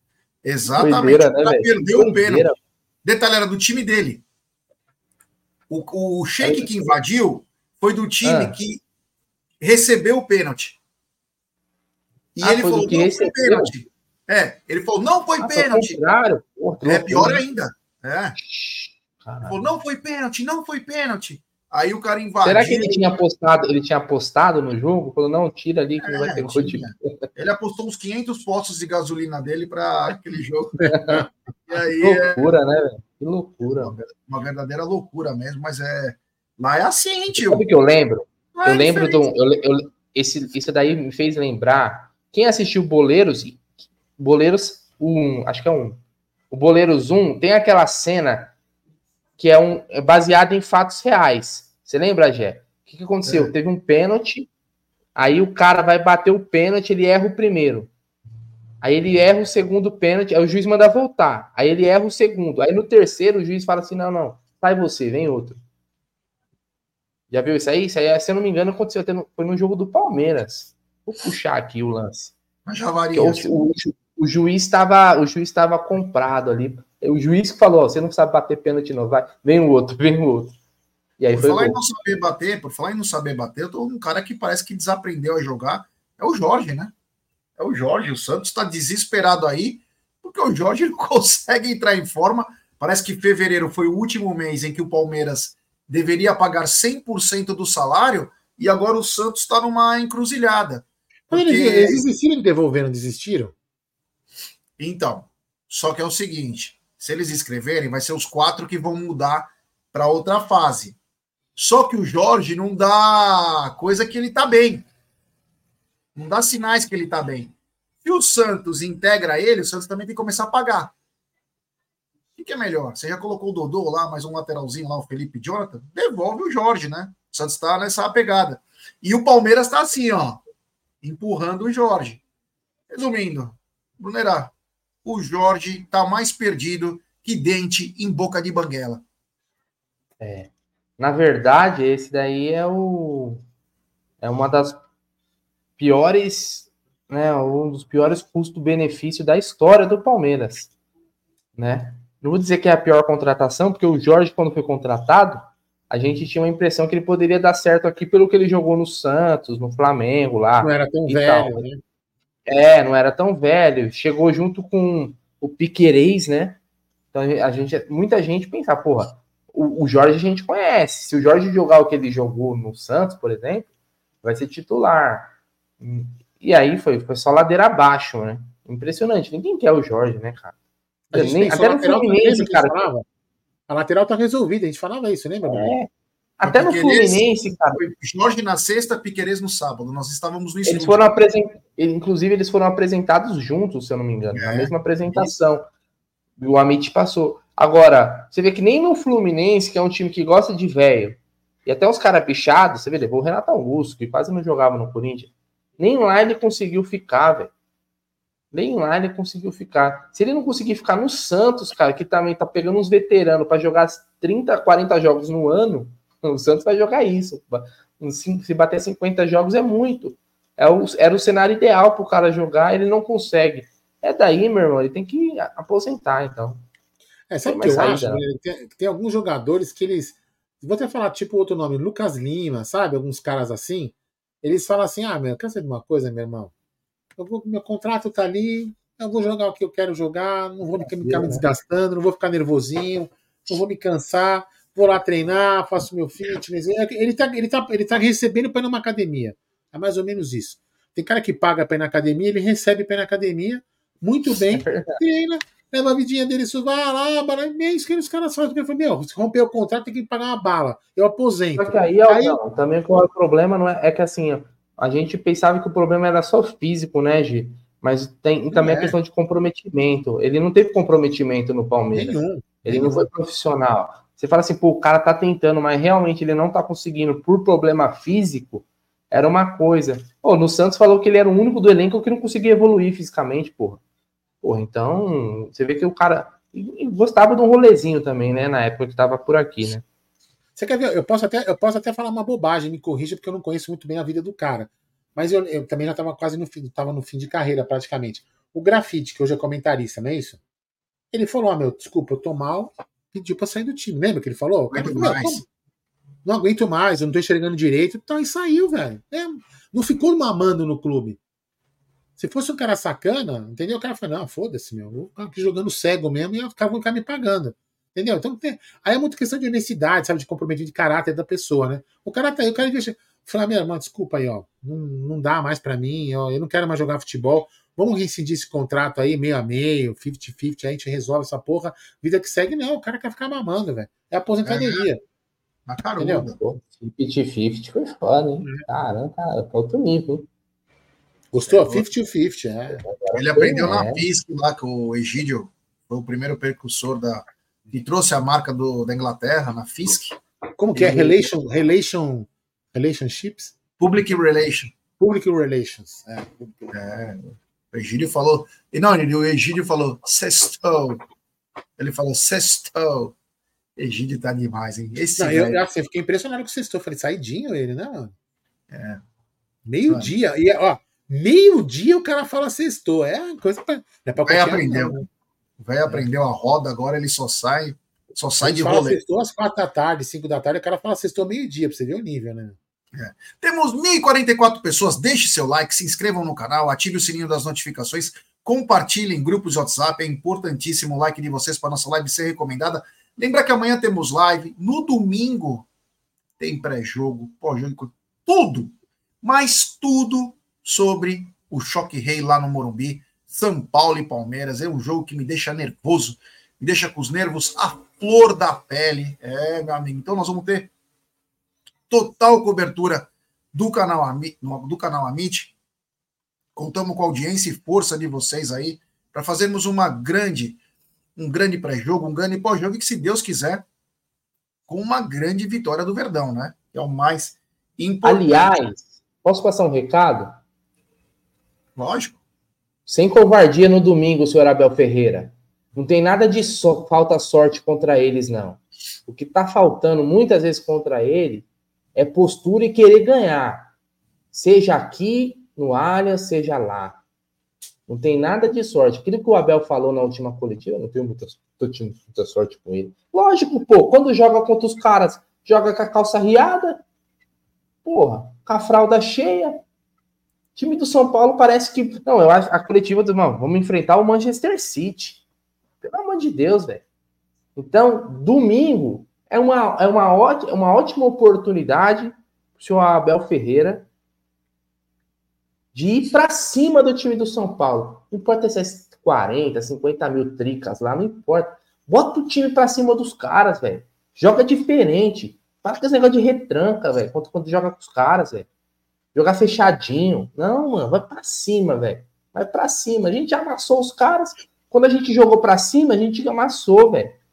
Exatamente. Doideira, né, perdeu o pênalti. Detalhe era do time dele. O, o Sheik que invadiu foi do time ah. que recebeu o pênalti. E ah, ele falou: não recebeu. foi pênalti. É, ele falou: não foi ah, pênalti. é pior ainda. É. Falou, não foi pênalti, não foi pênalti. Aí o cara invadiu. Será que ele tinha apostado, ele tinha apostado no jogo? Falou, não, tira ali que é, não vai ter gol Ele apostou uns 500 postos de gasolina dele para aquele jogo. e aí, loucura, é... né, velho? Que loucura. Uma, verdadeira loucura mesmo, mas é. Lá é assim, tio. Sabe o que eu lembro? eu é lembro do. Eu, eu, esse, isso daí me fez lembrar. Quem assistiu Boleiros, Boleiros 1, acho que é um. O Boleiros 1 tem aquela cena que é, um, é baseada em fatos reais. Você lembra, Gé? O que, que aconteceu? É. Teve um pênalti, aí o cara vai bater o pênalti, ele erra o primeiro. Aí ele erra o segundo pênalti, aí o juiz manda voltar. Aí ele erra o segundo. Aí no terceiro o juiz fala assim: não, não, sai você, vem outro. Já viu isso aí? Isso aí, se eu não me engano, aconteceu até no, foi no jogo do Palmeiras. Vou puxar aqui o lance. Mas já varia. O, o, o, juiz estava o juiz estava comprado ali. O juiz que falou: você não sabe bater pênalti, não. Vai, vem o outro, vem o outro. E aí por foi falar em não saber bater, por falar em não saber bater, eu tô um cara que parece que desaprendeu a jogar. É o Jorge, né? É o Jorge. O Santos está desesperado aí, porque o Jorge não consegue entrar em forma. Parece que fevereiro foi o último mês em que o Palmeiras deveria pagar 100% do salário e agora o Santos está numa encruzilhada. Porque... Eles, eles desistiram de devolver, não desistiram? Então, só que é o seguinte: se eles escreverem, vai ser os quatro que vão mudar para outra fase. Só que o Jorge não dá coisa que ele tá bem. Não dá sinais que ele tá bem. Se o Santos integra ele, o Santos também tem que começar a pagar. O que, que é melhor? Você já colocou o Dodô lá, mais um lateralzinho lá, o Felipe Jonathan? Devolve o Jorge, né? O Santos está nessa pegada. E o Palmeiras está assim, ó, empurrando o Jorge. Resumindo, Brunerá, o Jorge está mais perdido que dente em boca de banguela. É. Na verdade, esse daí é o é uma das piores, né, um dos piores custo-benefício da história do Palmeiras, né? Não vou dizer que é a pior contratação, porque o Jorge, quando foi contratado, a gente tinha uma impressão que ele poderia dar certo aqui pelo que ele jogou no Santos, no Flamengo lá. Não era tão velho, tal. né? É, não era tão velho. Chegou junto com o Piquerez, né? Então a gente, muita gente pensa, porra, o, o, Jorge a gente conhece. Se o Jorge jogar o que ele jogou no Santos, por exemplo, vai ser titular. E aí foi, foi só ladeira abaixo, né? Impressionante. Ninguém quer o Jorge, né, cara? Nem, até no Fluminense, cara. A lateral tá resolvida, a gente falava isso, lembra? É. Até no Fluminense, cara. Jorge na sexta, Piqueires no sábado. Nós estávamos no Eles foram apresentados, inclusive, eles foram apresentados juntos, se eu não me engano, é. na mesma apresentação. E o Amit passou. Agora, você vê que nem no Fluminense, que é um time que gosta de velho, e até os caras pichados, você vê, levou o Renato Augusto, que quase não jogava no Corinthians. Nem lá ele conseguiu ficar, velho. Nem lá ele conseguiu ficar. Se ele não conseguir ficar no Santos, cara, que também tá pegando uns veteranos para jogar 30, 40 jogos no ano, o Santos vai jogar isso. Se bater 50 jogos é muito. É era o cenário ideal para o cara jogar, ele não consegue. É daí, meu irmão, ele tem que aposentar, então. É, sabe o que eu saída, acho? Né? Tem, tem, alguns jogadores que eles. Vou até falar, tipo, outro nome, Lucas Lima, sabe? Alguns caras assim. Eles falam assim: ah, meu, quer saber de uma coisa, meu irmão? vou, meu contrato tá ali, eu vou jogar o que eu quero jogar, não vou ficar me desgastando, não vou ficar nervosinho, não vou me cansar, vou lá treinar, faço meu fitness. Ele tá, ele tá, ele tá recebendo para ir numa academia. É mais ou menos isso. Tem cara que paga para ir na academia, ele recebe para ir na academia, muito bem, é treina, leva a vidinha dele, isso vai lá, bala, é isso que os caras fazem. Eu falei, meu, se romper o contrato, tem que pagar uma bala. Eu aposento. Só que aí, aí não, também qual é o problema não é, é que assim, a gente pensava que o problema era só físico, né, Gi? Mas tem também é. a questão de comprometimento. Ele não teve comprometimento no Palmeiras. Nenhum. Ele não foi profissional. Você fala assim, pô, o cara tá tentando, mas realmente ele não tá conseguindo por problema físico, era uma coisa. Pô, no Santos falou que ele era o único do elenco que não conseguia evoluir fisicamente, porra. Porra, então, você vê que o cara gostava de um rolezinho também, né, na época que tava por aqui, né? Você quer ver? Eu posso até, eu posso até falar uma bobagem, me corrija, porque eu não conheço muito bem a vida do cara. Mas eu, eu também já estava quase no fim, estava no fim de carreira praticamente. O grafite, que hoje é comentarista, não é isso? Ele falou: ah, meu, desculpa, eu tô mal, pediu para sair do time. Lembra que ele falou? Não aguento mais. Não aguento mais, eu não tô enxergando direito. Então, e saiu, velho. É, não ficou mamando no clube. Se fosse um cara sacana, entendeu? O cara falou: não, foda-se, meu, vou ficar aqui jogando cego mesmo e o cara vai ficar me pagando. Entendeu? Então, tem, aí é muito questão de honestidade, sabe? De comprometimento de caráter da pessoa, né? O cara tá aí, o cara deixa. Falar, meu irmão, desculpa aí, ó. Não, não dá mais para mim, ó. Eu não quero mais jogar futebol. Vamos rescindir esse contrato aí, meio a meio, 50-50, a gente resolve essa porra. Vida que segue, não. O cara quer ficar mamando, velho. É aposentadoria. Na caruda. 50-50 foi foda, hein? Caramba, cara, outro nível. Gostou? 50-50, é. Ele aprendeu na FISC lá, que o Egídio foi o primeiro precursor da. que trouxe a marca do, da Inglaterra, na FISC. Como que é? Relation, relation, relationships? Public Relation. Public Relations. É. É, o Egídio falou. E não, o Egídio falou sextou. Ele falou sextou. Egídio tá demais, hein? Esse Não, eu, assim, eu fiquei impressionado com o sextou. Falei, saidinho ele, né, mano? É. Meio-dia. E, ó, meio-dia o cara fala sextou. É uma coisa pra. É pra Vai aprender. não, né? O velho aprendeu a roda, agora ele só sai, só sai Ele de rolê. sextou às quatro da tarde, cinco da tarde, o cara fala sextou meio-dia, pra você ver o nível, né? Temos 1.044 pessoas. Deixe seu like, se inscrevam no canal, ative o sininho das notificações, compartilhem em grupos de WhatsApp. É importantíssimo o like de vocês para nossa live ser recomendada. Lembra que amanhã temos live. No domingo tem pré-jogo, pós-jogo, tudo, mas tudo sobre o Choque Rei lá no Morumbi. São Paulo e Palmeiras. É um jogo que me deixa nervoso, me deixa com os nervos à flor da pele. É, meu amigo. Então nós vamos ter total cobertura do canal, Ami- no- do canal Amit. Contamos com a audiência e força de vocês aí para fazermos uma grande, um grande pré-jogo, um grande pós-jogo e que, se Deus quiser, com uma grande vitória do Verdão, né? Que é o mais importante. Aliás, posso passar um recado? Lógico. Sem covardia no domingo, senhor Abel Ferreira. Não tem nada de so- falta sorte contra eles, não. O que tá faltando muitas vezes contra ele é postura e querer ganhar. Seja aqui no Allianz, seja lá. Não tem nada de sorte. Aquilo que o Abel falou na última coletiva, eu não tenho muita, tô tendo muita sorte com ele. Lógico, pô, quando joga contra os caras, joga com a calça riada, porra, com a fralda cheia. O time do São Paulo parece que. Não, eu acho a coletiva do. Vamos enfrentar o Manchester City. Pelo amor de Deus, velho. Então, domingo é uma, é uma, ótima, uma ótima oportunidade para o senhor Abel Ferreira de ir para cima do time do São Paulo. Não importa se é 40, 50 mil tricas lá, não importa. Bota o time para cima dos caras, velho. Joga diferente. Para com esse negócio de retranca, velho. Quando, quando joga com os caras, velho. Jogar fechadinho. Não, mano, vai para cima, velho. Vai para cima. A gente amassou os caras. Quando a gente jogou para cima, a gente amassou, velho.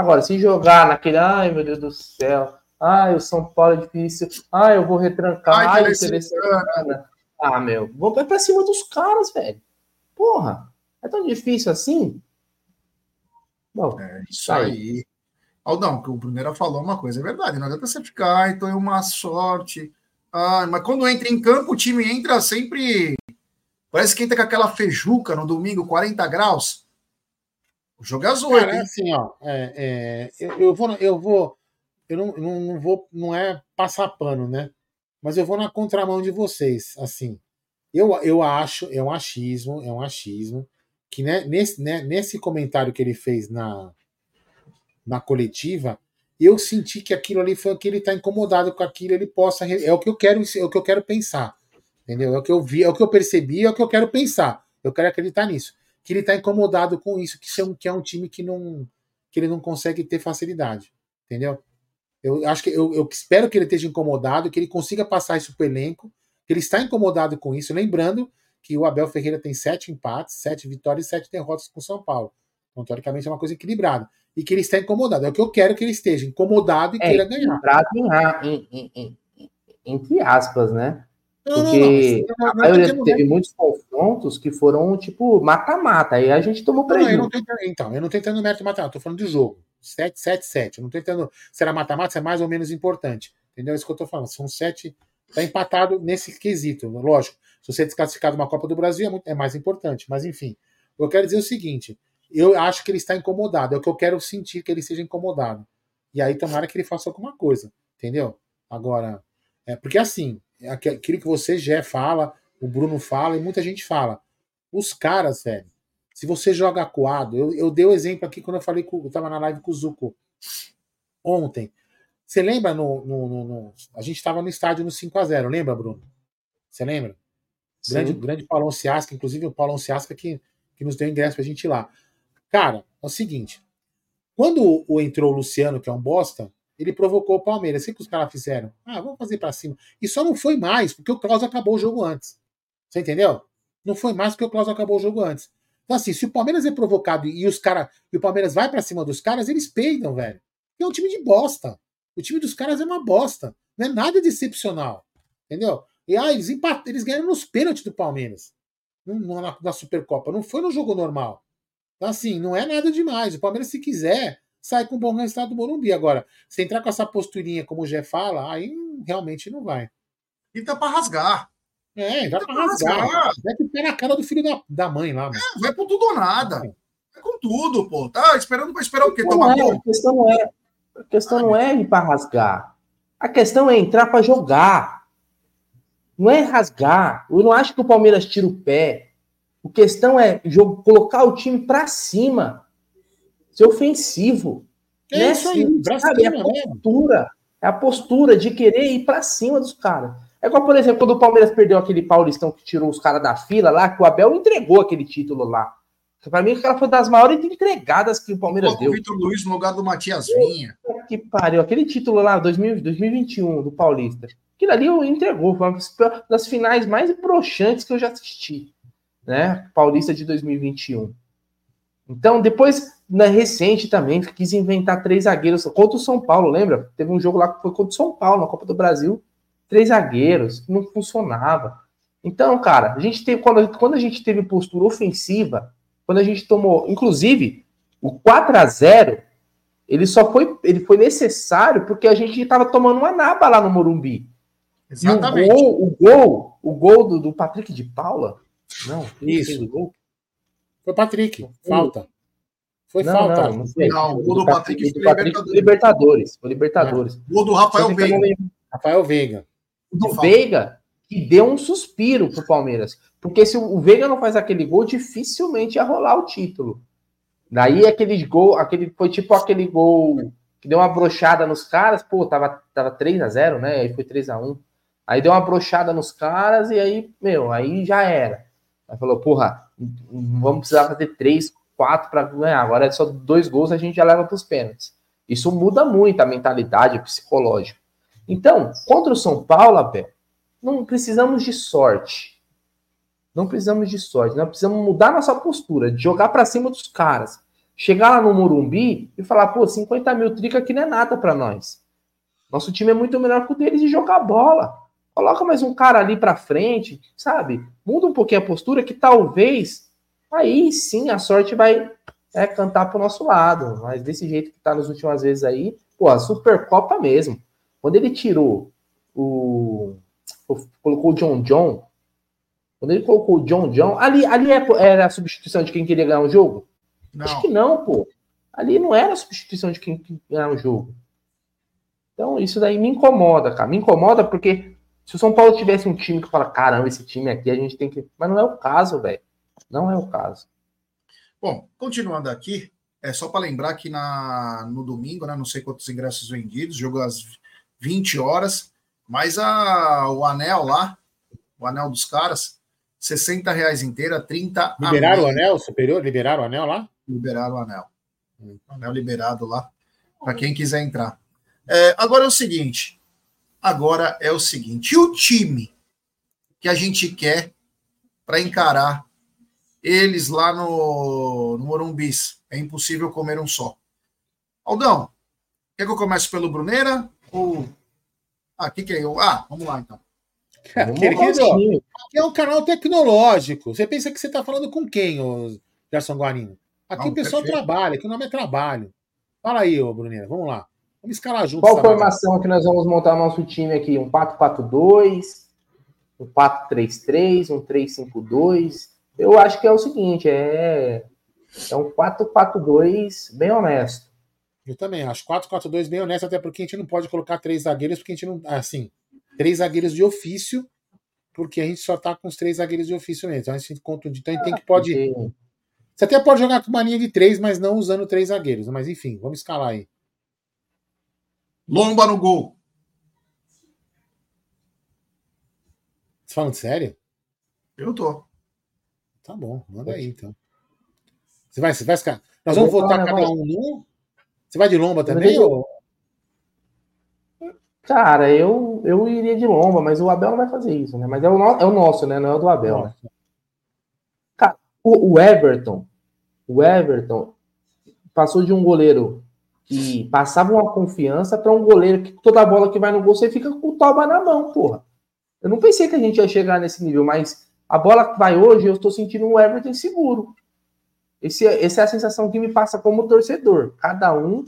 Agora, se jogar naquele, ai meu Deus do céu, ai o São Paulo é difícil, ai eu vou retrancar, Ai, ai, seleciona. Ah, meu, vou pra cima dos caras, velho. Porra, é tão difícil assim? Bom, É isso Tá aí. aí. Aldão, que o Brunera falou uma coisa, é verdade. Não adianta você ficar, "Ai, então é uma sorte. Ah, mas quando entra em campo, o time entra sempre. Parece que entra com aquela fejuca no domingo, 40 graus. O jogo é às 8. Cara, é assim, ó. é, é, eu, eu vou. Eu vou. Eu não, não, não vou. Não é passar pano, né? Mas eu vou na contramão de vocês. Assim. Eu, eu acho, é um achismo, é um achismo, que né, nesse, né, nesse comentário que ele fez na, na coletiva, eu senti que aquilo ali foi que ele está incomodado com aquilo, ele possa. É o que eu quero, é o que eu quero pensar. Entendeu? É o que eu vi, é o que eu percebi, é o que eu quero pensar. Eu quero acreditar nisso. Que ele está incomodado com isso, que, é um, que é um time que não. que ele não consegue ter facilidade. Entendeu? Eu acho que eu, eu espero que ele esteja incomodado, que ele consiga passar isso para o elenco, que ele está incomodado com isso. Lembrando que o Abel Ferreira tem sete empates, sete vitórias e sete derrotas com o São Paulo. Então, teoricamente, é uma coisa equilibrada. E que ele está incomodado. É o que eu quero que ele esteja incomodado e é queira ganhar. em, em- em- em- em- entre aspas, né? Não, não, Porque não. a Não, não, maioria teve muitos confrontos que foram, tipo, mata-mata. Aí a gente tomou prejuízo. não então, eu não tô entrando no mérito mata-mata, tô falando de jogo. 7, 7, 7. Eu não tô entrando se era mata-mata, se é mais ou menos importante. Entendeu? É isso que eu tô falando. São sete. Tá empatado nesse quesito. Lógico. Se você é desclassificado uma Copa do Brasil, é, muito- é mais importante. Mas enfim. Eu quero dizer o seguinte: eu acho que ele está incomodado. É o que eu quero sentir que ele seja incomodado. E aí, tomara que ele faça alguma coisa. Entendeu? Agora, é porque assim, é aqu- aquilo que você já fala, o Bruno fala e muita gente fala. Os caras, velho, se você joga acuado, eu, eu dei o exemplo aqui quando eu falei com, eu tava na live com o Zuko ontem. Você lembra no, no- no- no- a gente estava no estádio no 5 a 0 lembra, Bruno? Você lembra? Grande, Sim. grande Paulão Ciasca, inclusive o Paulão Ciasca que, que nos deu ingresso pra gente ir lá. Cara, é o seguinte, quando o entrou o Luciano, que é um bosta, ele provocou o Palmeiras. O que, os caras fizeram? Ah, vamos fazer para cima. E só não foi mais, porque o Klaus acabou o jogo antes. Você entendeu? Não foi mais porque o Klaus acabou o jogo antes. Então, assim, se o Palmeiras é provocado e os cara, e o Palmeiras vai para cima dos caras, eles peidam, velho. É um time de bosta. O time dos caras é uma bosta. Não é nada de excepcional. Entendeu? E ah, eles, empat... eles ganharam nos pênaltis do Palmeiras. Na, na Supercopa. Não foi no jogo normal. Então, assim, não é nada demais. O Palmeiras, se quiser, sai com um bom resultado do Morumbi. Agora, se entrar com essa posturinha, como o Gé fala, aí realmente não vai. E tá pra rasgar. É, vai pra rasgar. Vai que pé na cara do filho da, da mãe lá. É, vai com tudo ou nada. É. Vai com tudo, pô. Tá esperando pra esperar o quê? Tomar é, A questão não é, a questão não é ir pra rasgar. A questão é entrar pra jogar. Não é rasgar. Eu não acho que o Palmeiras tira o pé. A questão é jogo, colocar o time pra cima. Ser ofensivo. É né? isso aí, sabe? É a postura. É a postura de querer ir pra cima dos caras. É igual, por exemplo, quando o Palmeiras perdeu aquele Paulistão que tirou os caras da fila lá, que o Abel entregou aquele título lá. Pra mim, aquela foi das maiores entregadas que o Palmeiras deu. O Vitor Luiz no lugar do Matias Vinha. Que pariu. Aquele título lá, 2000, 2021, do Paulista. Aquilo ali o entregou. Foi uma das finais mais broxantes que eu já assisti. Né? Paulista de 2021. Então, depois, na recente também, quis inventar três zagueiros contra o São Paulo, lembra? Teve um jogo lá que foi contra o São Paulo, na Copa do Brasil três zagueiros, não funcionava. Então, cara, a gente teve, quando, quando a gente teve postura ofensiva, quando a gente tomou, inclusive, o 4 a 0 ele só foi, ele foi necessário porque a gente estava tomando uma naba lá no Morumbi. Exatamente. E o gol, o gol, o gol do, do Patrick de Paula, não, isso. Gol? Foi Patrick, falta. Foi não, falta. Não, não, foi. não, o gol do Patrick, do Patrick Libertadores. Libertadores. Foi Libertadores. O gol do Rafael Veiga. Rafael Veiga do Veiga que deu um suspiro pro Palmeiras. Porque se o Veiga não faz aquele gol, dificilmente ia rolar o título. Daí aquele gol, aquele foi tipo aquele gol que deu uma brochada nos caras, pô, tava, tava 3 a 0 né? Aí foi 3 a 1 Aí deu uma brochada nos caras e aí, meu, aí já era. Aí falou, porra, vamos precisar fazer 3, 4 para ganhar. Agora é só dois gols, a gente já leva para os pênaltis. Isso muda muito a mentalidade psicológica. Então, contra o São Paulo, Abel, não precisamos de sorte. Não precisamos de sorte. Nós precisamos mudar nossa postura, de jogar para cima dos caras. Chegar lá no Morumbi e falar, pô, 50 mil trica aqui não é nada para nós. Nosso time é muito melhor que o deles e jogar bola. Coloca mais um cara ali para frente, sabe? Muda um pouquinho a postura que talvez aí sim a sorte vai é, cantar pro nosso lado. Mas desse jeito que tá nas últimas vezes aí, pô, a Supercopa mesmo. Quando ele tirou o. colocou o John John. Quando ele colocou o John John. Ali, ali é, era a substituição de quem queria ganhar o um jogo? Não. Acho que não, pô. Ali não era a substituição de quem queria ganhar o um jogo. Então, isso daí me incomoda, cara. Me incomoda porque se o São Paulo tivesse um time que fala, caramba, esse time aqui a gente tem que. Mas não é o caso, velho. Não é o caso. Bom, continuando aqui, é só para lembrar que na, no domingo, né, não sei quantos ingressos vendidos, jogo às 20 horas, mas a, o anel lá, o anel dos caras, 60 reais inteira, 30 Liberaram o anel superior? Liberaram o anel lá? Liberaram o anel. O anel liberado lá, para quem quiser entrar. É, agora é o seguinte, agora é o seguinte, e o time que a gente quer para encarar eles lá no, no Morumbis? É impossível comer um só. Aldão, quer que eu comece pelo Bruneira ou. Ah, o que, que é eu? Ah, vamos lá então. Querido, aqui é um canal tecnológico. Você pensa que você está falando com quem, ô Gerson Guarino? Aqui Não, o pessoal perfeito. trabalha, aqui o nome é trabalho. Fala aí, ô Bruninho, vamos lá. Vamos escalar junto. Qual formação que nós vamos montar nosso time aqui? Um 4-4-2, um 4-3-3, um 3-5-2. Eu acho que é o seguinte, é, é um 4-4-2 bem honesto. Eu também acho. 4-4-2 bem honesto, até porque a gente não pode colocar três zagueiros, porque a gente não. Assim, três zagueiros de ofício, porque a gente só tá com os três zagueiros de ofício mesmo. Então a gente, então, a gente tem que pode. Você até pode jogar com uma linha de três, mas não usando três zagueiros. Mas enfim, vamos escalar aí. Lomba no gol. Você falando sério? Eu tô. Tá bom, manda aí então. Você vai, você vai ficar. Nós vamos votar cada um num? Você vai de lomba também? Ou... Cara, eu, eu iria de lomba, mas o Abel não vai fazer isso, né? Mas é o, no, é o nosso, né? Não é o do Abel, né? Cara, o, o Everton, o Everton passou de um goleiro que passava uma confiança para um goleiro que toda bola que vai no gol você fica com o toba na mão, porra. Eu não pensei que a gente ia chegar nesse nível, mas a bola que vai hoje, eu estou sentindo um Everton seguro. Esse, essa é a sensação que me passa como torcedor. Cada um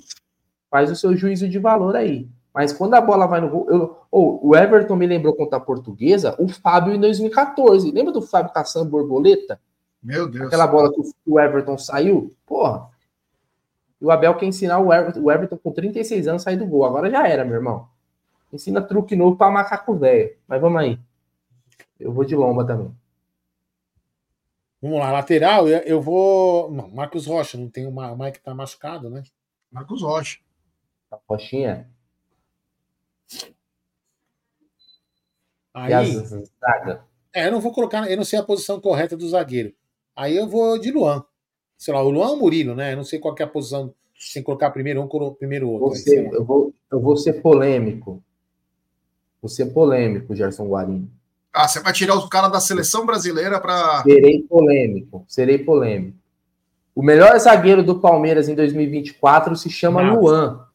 faz o seu juízo de valor aí. Mas quando a bola vai no gol. Eu, oh, o Everton me lembrou contra a portuguesa, o Fábio em 2014. Lembra do Fábio caçando borboleta? Meu Deus. Aquela bola que o Everton saiu? Porra. E o Abel quer ensinar o Everton, o Everton com 36 anos sair do gol. Agora já era, meu irmão. Ensina truque novo para macaco velho. Mas vamos aí. Eu vou de lomba também. Vamos lá, lateral, eu vou. Não, Marcos Rocha, não tem o Mike tá machucado, né? Marcos Rocha. Rochinha. Aí, é, eu não vou colocar, eu não sei a posição correta do zagueiro. Aí eu vou de Luan. Sei lá, o Luan ou o Murilo, né? Eu não sei qual é a posição, sem colocar primeiro um, primeiro outro. Você, aí, eu, vou, eu vou ser polêmico. Vou ser polêmico, Gerson Guarino. Ah, você vai tirar o cara da seleção brasileira para. Serei polêmico, serei polêmico. O melhor zagueiro do Palmeiras em 2024 se chama Nossa. Luan.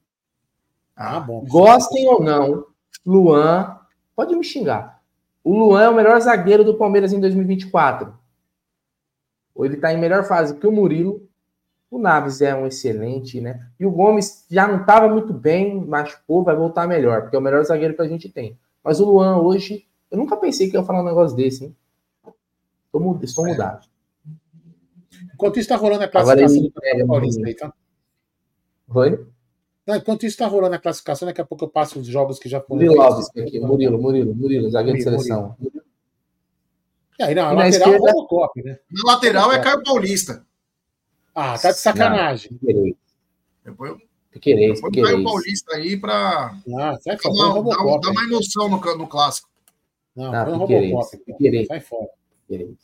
Ah, bom. Gostem ou não, Luan, pode me xingar. O Luan é o melhor zagueiro do Palmeiras em 2024. Ou ele tá em melhor fase que o Murilo. O Naves é um excelente, né? E o Gomes já não estava muito bem, machucou, vai voltar melhor, porque é o melhor zagueiro que a gente tem. Mas o Luan hoje, eu nunca pensei que ia falar um negócio desse, hein? Estou, é. mudado. Enquanto isso, está rolando a classificação do Paulista aí, tá? Oi? Não, enquanto isso está rolando a classificação, daqui a pouco eu passo os jogos que já foram. Murilo Alves aqui, Murilo, Murilo, Murilo, zagueiro de seleção. Murilo. E aí, não, a lateral esquerda... é Robocop, né? Na lateral é Caio Paulista. Ah, tá de sacanagem. Não, depois. Piqueires, Piqueires. Caio Paulista aí pra ah, sai fora, dar, uma, dar uma emoção no, no clássico. Não, não põe Piqueires, Robocop. Piqueires. Sai fora. Piqueires.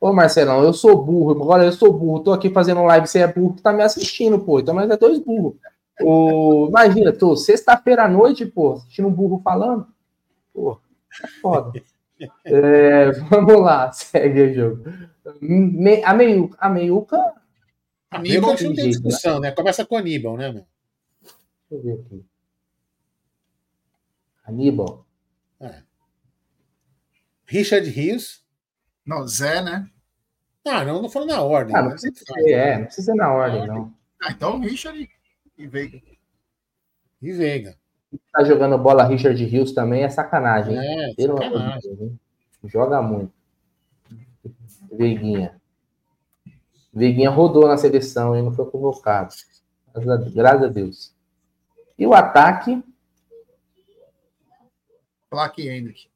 Ô, Marcelão, eu sou burro. Agora eu sou burro. Tô aqui fazendo live, você é burro que tá me assistindo, pô. Então, mas é dois burros. Ô, imagina, tô sexta-feira à noite, pô, assistindo um burro falando. Pô, é foda. É, vamos lá, segue o jogo. Me, a, meiuca, a meiuca. A meiuca não tem discussão, né? Começa com Aníbal, né, meu? Deixa eu ver aqui. Aníbal. É. Richard Rios. Não, Zé, né? Ah, não, não falando na ordem. Ah, não, né? precisa ser, é, não precisa ser na ordem, não. Ah, então Richard e Veiga. E Veiga. Tá jogando bola Richard Rios também é sacanagem. É, Pelo sacanagem. Deus, Joga muito. Veiguinha. Veiguinha rodou na seleção e não foi convocado. Graças a Deus. E o ataque? Plaque Hendrick.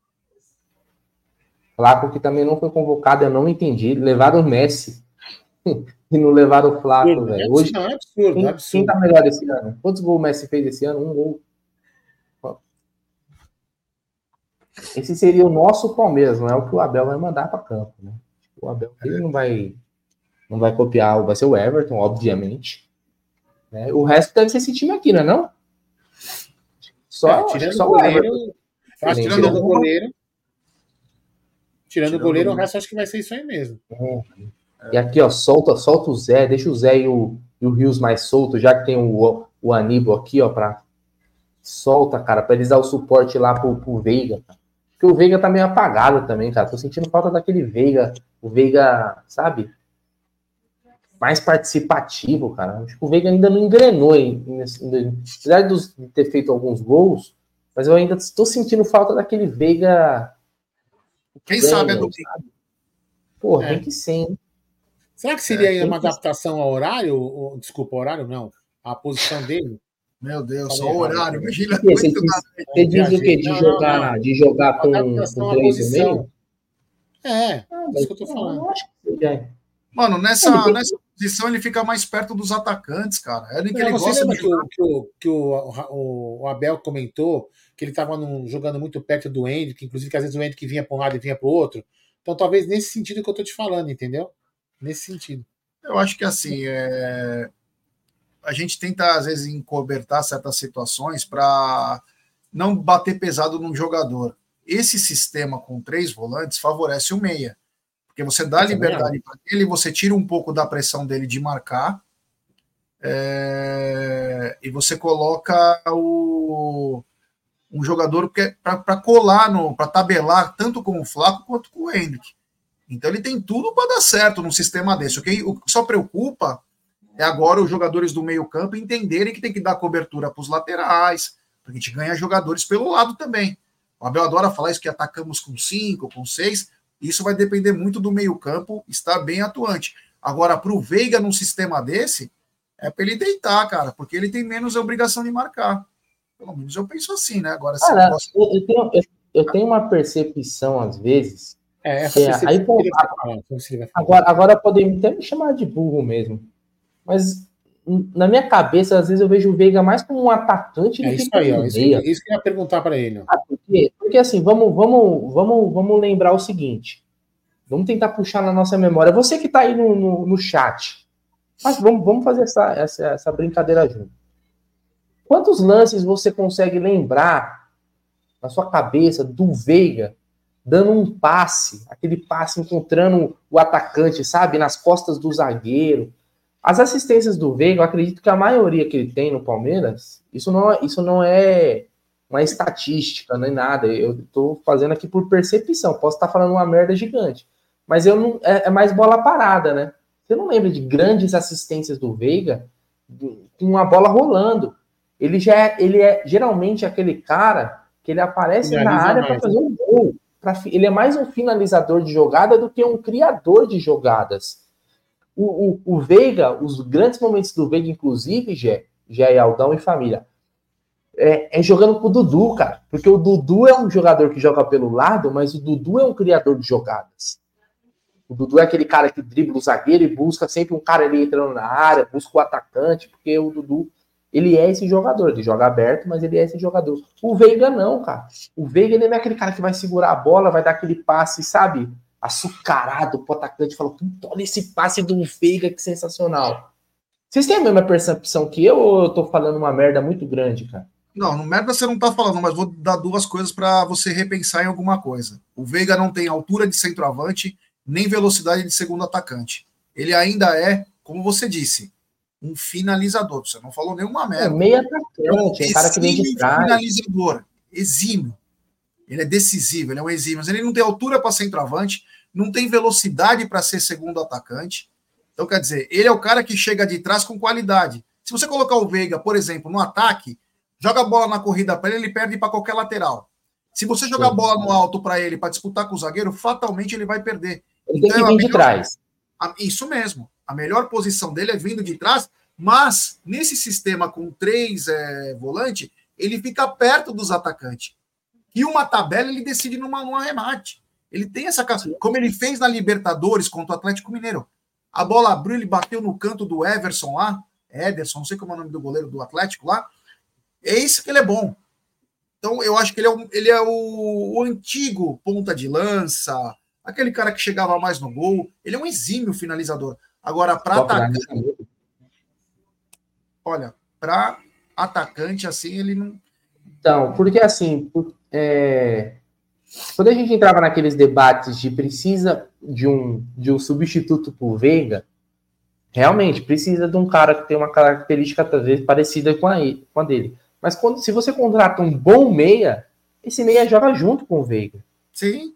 Flaco que também não foi convocado, eu não entendi. Levaram o Messi e não levaram o Flaco, velho. Hoje, não, é absurdo, quem, é absurdo. quem tá melhor esse ano? Quantos gols o Messi fez esse ano? Um gol. Esse seria o nosso Palmeiras, não é o que o Abel vai mandar para campo, né? O Abel ele não vai não vai copiar, vai ser o Everton, obviamente. Né? O resto deve ser esse time aqui, não é não? Só, é, tirando só o goleiro, acho, tirando o goleiro, Tirando, o goleiro, o resto acho que vai ser isso aí mesmo. É. E aqui, ó, solta, solta o Zé, deixa o Zé e o, e o Rios mais solto, já que tem o, o Aníbal aqui, ó, pra. Solta, cara, pra eles dar o suporte lá pro, pro Veiga. Porque o Veiga tá meio apagado também, cara. Tô sentindo falta daquele Veiga, o Veiga, sabe? Mais participativo, cara. Acho que o Veiga ainda não engrenou, em, apesar de ter feito alguns gols, mas eu ainda estou sentindo falta daquele Veiga quem sabe é do Pô, é. tem que sim. Será que seria é, uma adaptação ao horário? Ou, desculpa, horário não. A posição dele? Meu Deus, só o horário. Imagina. Você, você diz o quê? De jogar, de jogar com, com três no meio? É, ah, é isso que eu tô falando. Mano, nessa, nessa posição ele fica mais perto dos atacantes, cara. É que ele gosta de que, o, que, o, que o, o, o Abel comentou que ele estava jogando muito perto do Hendrick, inclusive que às vezes o Hendrick vinha para um lado e vinha para o outro. Então, talvez nesse sentido que eu estou te falando, entendeu? Nesse sentido. Eu acho que assim, é... a gente tenta, às vezes, encobertar certas situações para não bater pesado num jogador. Esse sistema com três volantes favorece o meia, porque você dá liberdade para ele, você tira um pouco da pressão dele de marcar, é, e você coloca o, um jogador para colar, para tabelar tanto com o Flaco quanto com o Hendrick. Então ele tem tudo para dar certo num sistema desse. O que só preocupa é agora os jogadores do meio-campo entenderem que tem que dar cobertura para os laterais, para a gente ganhar jogadores pelo lado também. O Abel adora falar isso que atacamos com cinco, com seis. Isso vai depender muito do meio-campo estar bem atuante. Agora, para o Veiga num sistema desse, é para ele deitar, cara, porque ele tem menos obrigação de marcar. Pelo menos eu penso assim, né? Agora, cara, eu, posso... eu, tenho, eu, eu, tenho uma percepção, às vezes. É, é, aí, pô, agora, agora podem até me chamar de burro mesmo. Mas na minha cabeça, às vezes eu vejo o Veiga mais como um atacante é isso aí, ó, isso, isso que eu ia perguntar para ele. Ah, por quê? Porque assim, vamos, vamos, vamos, vamos lembrar o seguinte. Vamos tentar puxar na nossa memória. Você que está aí no, no, no, chat, mas vamos, vamos fazer essa, essa, essa brincadeira junto. Quantos lances você consegue lembrar na sua cabeça do Veiga dando um passe, aquele passe encontrando o atacante, sabe, nas costas do zagueiro, as assistências do Veiga, eu acredito que a maioria que ele tem no Palmeiras, isso não, é, isso não é uma estatística, nem nada. Eu estou fazendo aqui por percepção. Posso estar falando uma merda gigante. Mas eu não, é, é, mais bola parada, né? Você não lembra de grandes assistências do Veiga com uma bola rolando. Ele já é, ele é geralmente aquele cara que ele aparece Finaliza na área para fazer um gol. Pra, ele é mais um finalizador de jogada do que um criador de jogadas. O, o, o Veiga, os grandes momentos do Veiga, inclusive, Gé, Gé Aldão e família, é, é, jogando o Dudu, cara. Porque o Dudu é um jogador que joga pelo lado, mas o Dudu é um criador de jogadas. O Dudu é aquele cara que dribla o zagueiro e busca sempre um cara ali entrando na área, busca o atacante, porque o Dudu, ele é esse jogador. Ele joga aberto, mas ele é esse jogador. O Veiga não, cara. O Veiga ele não é aquele cara que vai segurar a bola, vai dar aquele passe, sabe? Açucarado pro atacante. Falou, olha esse passe do Veiga, que sensacional. Vocês têm a mesma percepção que eu ou eu tô falando uma merda muito grande, cara? Não, no merda você não tá falando, mas vou dar duas coisas para você repensar em alguma coisa. O Veiga não tem altura de centroavante, nem velocidade de segundo atacante. Ele ainda é, como você disse, um finalizador. Você não falou nenhuma merda. É meio atacante, é um cara que vem de trás. finalizador, exímio. Ele é decisivo, ele é um exímio, mas ele não tem altura para centroavante, não tem velocidade para ser segundo atacante. Então, quer dizer, ele é o cara que chega de trás com qualidade. Se você colocar o Veiga, por exemplo, no ataque, joga a bola na corrida para ele, ele perde para qualquer lateral. Se você jogar a bola no alto para ele para disputar com o zagueiro, fatalmente ele vai perder. Ele então, tem que vir melhor, de trás. Isso mesmo. A melhor posição dele é vindo de trás, mas nesse sistema com três é, volantes, ele fica perto dos atacantes. E uma tabela ele decide numa, num arremate. Ele tem essa como ele fez na Libertadores contra o Atlético Mineiro. A bola abriu, ele bateu no canto do Everson lá, Ederson, não sei como é o nome do goleiro do Atlético lá. É isso que ele é bom. Então eu acho que ele é, o, ele é o, o antigo ponta de lança, aquele cara que chegava mais no gol. Ele é um exímio finalizador. Agora, para atacante. Olha, para atacante, assim, ele não. Então, porque assim, é, quando a gente entrava naqueles debates de precisa de um, de um substituto por Veiga, realmente precisa de um cara que tem uma característica talvez parecida com a, com a dele. Mas quando, se você contrata um bom meia, esse meia joga junto com o Veiga. Sim.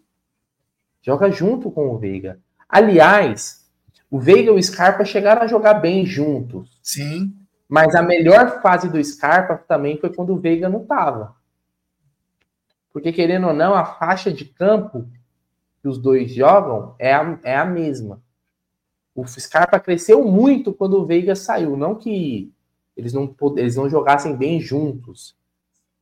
Joga junto com o Veiga. Aliás, o Veiga e o Scarpa chegaram a jogar bem juntos. Sim. Mas a melhor fase do Scarpa também foi quando o Veiga não estava. Porque, querendo ou não, a faixa de campo que os dois jogam é a, é a mesma. O Scarpa cresceu muito quando o Veiga saiu. Não que eles não, eles não jogassem bem juntos,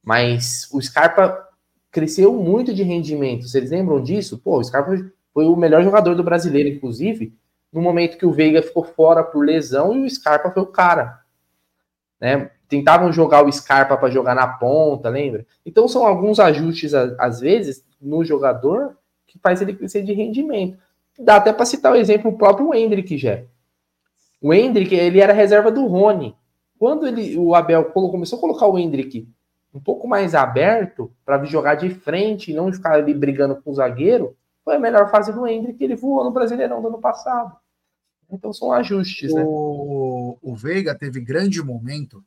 mas o Scarpa cresceu muito de rendimento. Vocês lembram disso? Pô, o Scarpa foi o melhor jogador do brasileiro, inclusive, no momento que o Veiga ficou fora por lesão e o Scarpa foi o cara. Né? Tentavam jogar o Scarpa para jogar na ponta, lembra? Então são alguns ajustes, às vezes, no jogador que faz ele crescer de rendimento. Dá até para citar o exemplo o próprio Hendrick já. O Hendrick, ele era reserva do Rony. quando ele, o Abel começou a colocar o Hendrick um pouco mais aberto para jogar de frente e não ficar ali brigando com o zagueiro, foi a melhor fase do Hendrick, ele voou no Brasileirão do ano passado. Então são ajustes, né? O, o Veiga teve grande momento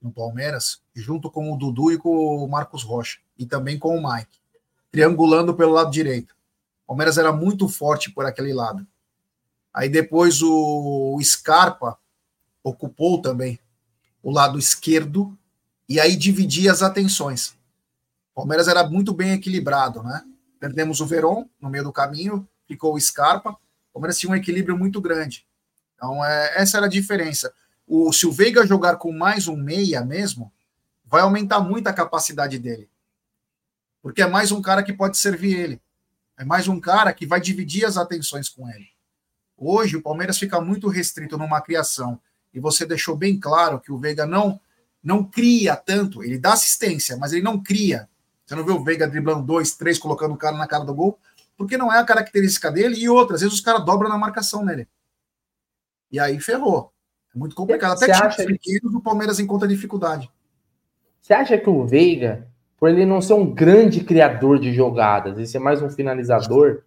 no Palmeiras, junto com o Dudu e com o Marcos Rocha, e também com o Mike, triangulando pelo lado direito. O Palmeiras era muito forte por aquele lado. Aí depois o Scarpa ocupou também o lado esquerdo e aí dividia as atenções. O Palmeiras era muito bem equilibrado, né? Perdemos o Veron no meio do caminho, ficou o Scarpa. O Palmeiras tinha um equilíbrio muito grande. Então, é, essa era a diferença. O, se o Veiga jogar com mais um meia mesmo, vai aumentar muito a capacidade dele. Porque é mais um cara que pode servir ele. É mais um cara que vai dividir as atenções com ele. Hoje, o Palmeiras fica muito restrito numa criação e você deixou bem claro que o Veiga não não cria tanto, ele dá assistência, mas ele não cria. Você não vê o Veiga driblando dois, três, colocando o cara na cara do gol, porque não é a característica dele, e outras vezes os caras dobram na marcação nele. E aí ferrou. É muito complicado. Até times pequenos o Palmeiras encontra dificuldade. Você acha que o Veiga, por ele não ser um grande criador de jogadas, ele ser mais um finalizador,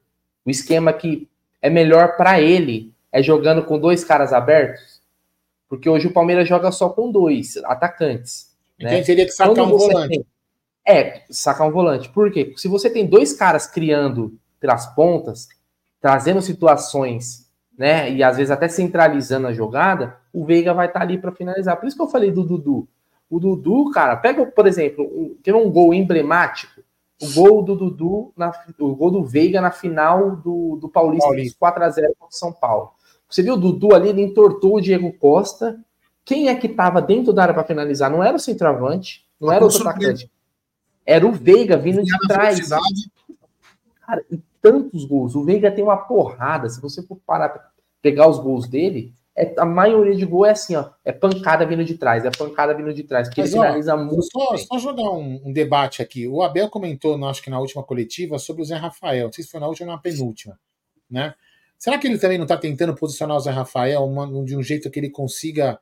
o esquema que é melhor para ele é jogando com dois caras abertos? Porque hoje o Palmeiras joga só com dois atacantes. Então né? teria que sacar Quando um volante. Tem... É, sacar um volante. Por quê? Se você tem dois caras criando pelas pontas, trazendo situações, né? E às vezes até centralizando a jogada, o Veiga vai estar tá ali para finalizar. Por isso que eu falei do Dudu. O Dudu, cara, pega, por exemplo, um, teve um gol emblemático. O gol do Dudu, na, o gol do Veiga na final do, do Paulista, Paulista. 4x0 contra São Paulo. Você viu o Dudu ali, ele entortou o Diego Costa. Quem é que estava dentro da área para finalizar? Não era o centroavante, não era o atacante. Era o Veiga vindo de trás. Cara, e tantos gols. O Veiga tem uma porrada. Se você for parar para pegar os gols dele, é, a maioria de gol é assim, ó. É pancada vindo de trás, é pancada vindo de trás, porque Mas, ele finaliza ó, muito. Só, só jogar um, um, debate aqui. O Abel comentou, acho que na última coletiva, sobre o Zé Rafael. Não sei se foi na última ou na penúltima, né? Será que ele também não está tentando posicionar o Zé Rafael uma, de um jeito que ele consiga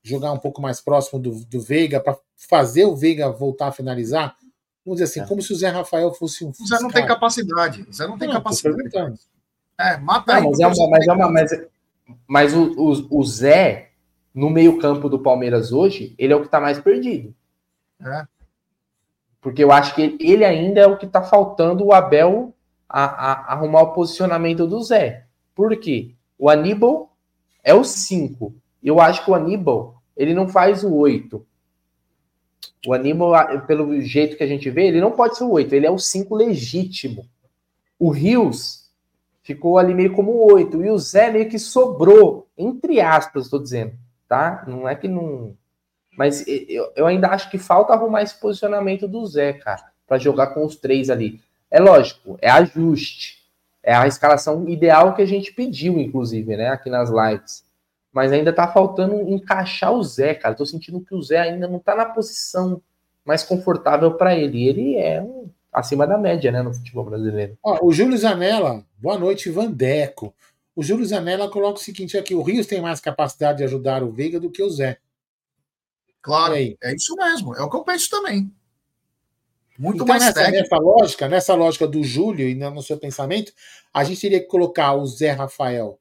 jogar um pouco mais próximo do, do Veiga, para fazer o Veiga voltar a finalizar? Vamos dizer assim, é. como se o Zé Rafael fosse um. O Zé não tem capacidade. O Zé não tem não, capacidade. É, mata não, mas, é uma, mas, é uma, mas, mas o, o, o Zé, no meio-campo do Palmeiras hoje, ele é o que está mais perdido. É. Porque eu acho que ele ainda é o que está faltando o Abel a, a, arrumar o posicionamento do Zé. Por quê? O Aníbal é o 5. Eu acho que o Aníbal, ele não faz o 8. O Aníbal, pelo jeito que a gente vê, ele não pode ser o 8, ele é o 5 legítimo. O Rios ficou ali meio como o 8, e o Zé meio que sobrou, entre aspas, estou dizendo, tá? Não é que não. Mas eu, ainda acho que falta arrumar esse posicionamento do Zé, cara, para jogar com os três ali. É lógico, é ajuste. É a escalação ideal que a gente pediu, inclusive, né, aqui nas lives. Mas ainda tá faltando encaixar o Zé, cara. Tô sentindo que o Zé ainda não tá na posição mais confortável para ele. Ele é um, acima da média, né, no futebol brasileiro. Ó, o Júlio Zanella, boa noite, Vandeco. O Júlio Zanella coloca o seguinte aqui: o Rios tem mais capacidade de ajudar o Veiga do que o Zé. Claro, é isso mesmo. É o que eu penso também. Muito então, mais nessa, técnico. nessa lógica, nessa lógica do Júlio e no seu pensamento, a gente teria que colocar o Zé Rafael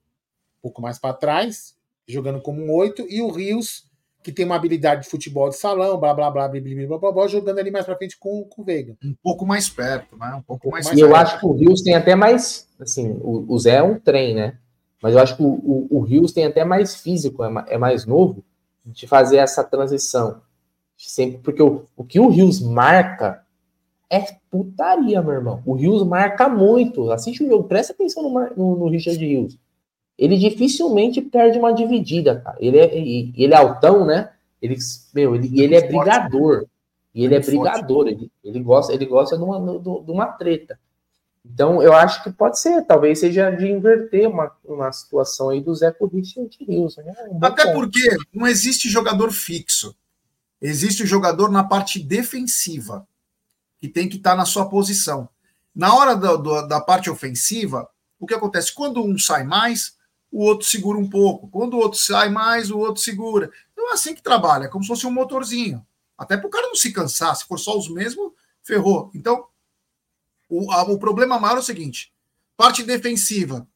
um pouco mais para trás, jogando como um oito, e o Rios, que tem uma habilidade de futebol de salão, blá blá blá blá blá blá, blá, blá jogando ali mais para frente com, com o Veiga. Um pouco mais perto, né? Um pouco mais. E eu acho que o Rios tem até mais, assim, o, o Zé é um trem, né? Mas eu acho que o, o, o Rios tem até mais físico, é, é mais novo de fazer essa transição. Sempre porque o, o que o Rios marca é putaria, meu irmão. O Rios marca muito. Assiste o jogo, presta atenção no, no, no Richard Rios. Ele dificilmente perde uma dividida, cara. Ele é, ele é altão, né? Ele, meu, ele, ele é brigador. E ele é brigador. Ele, ele gosta, ele gosta de uma, de uma treta. Então, eu acho que pode ser, talvez seja de inverter uma, uma situação aí do Zé o Richard Rios. Né? Um Até ponto. porque não existe jogador fixo. Existe o jogador na parte defensiva que tem que estar tá na sua posição. Na hora do, da parte ofensiva, o que acontece? Quando um sai mais, o outro segura um pouco. Quando o outro sai mais, o outro segura. Então é assim que trabalha, é como se fosse um motorzinho. Até para o cara não se cansar, se for só os mesmos, ferrou. Então, o, a, o problema maior é o seguinte: parte defensiva.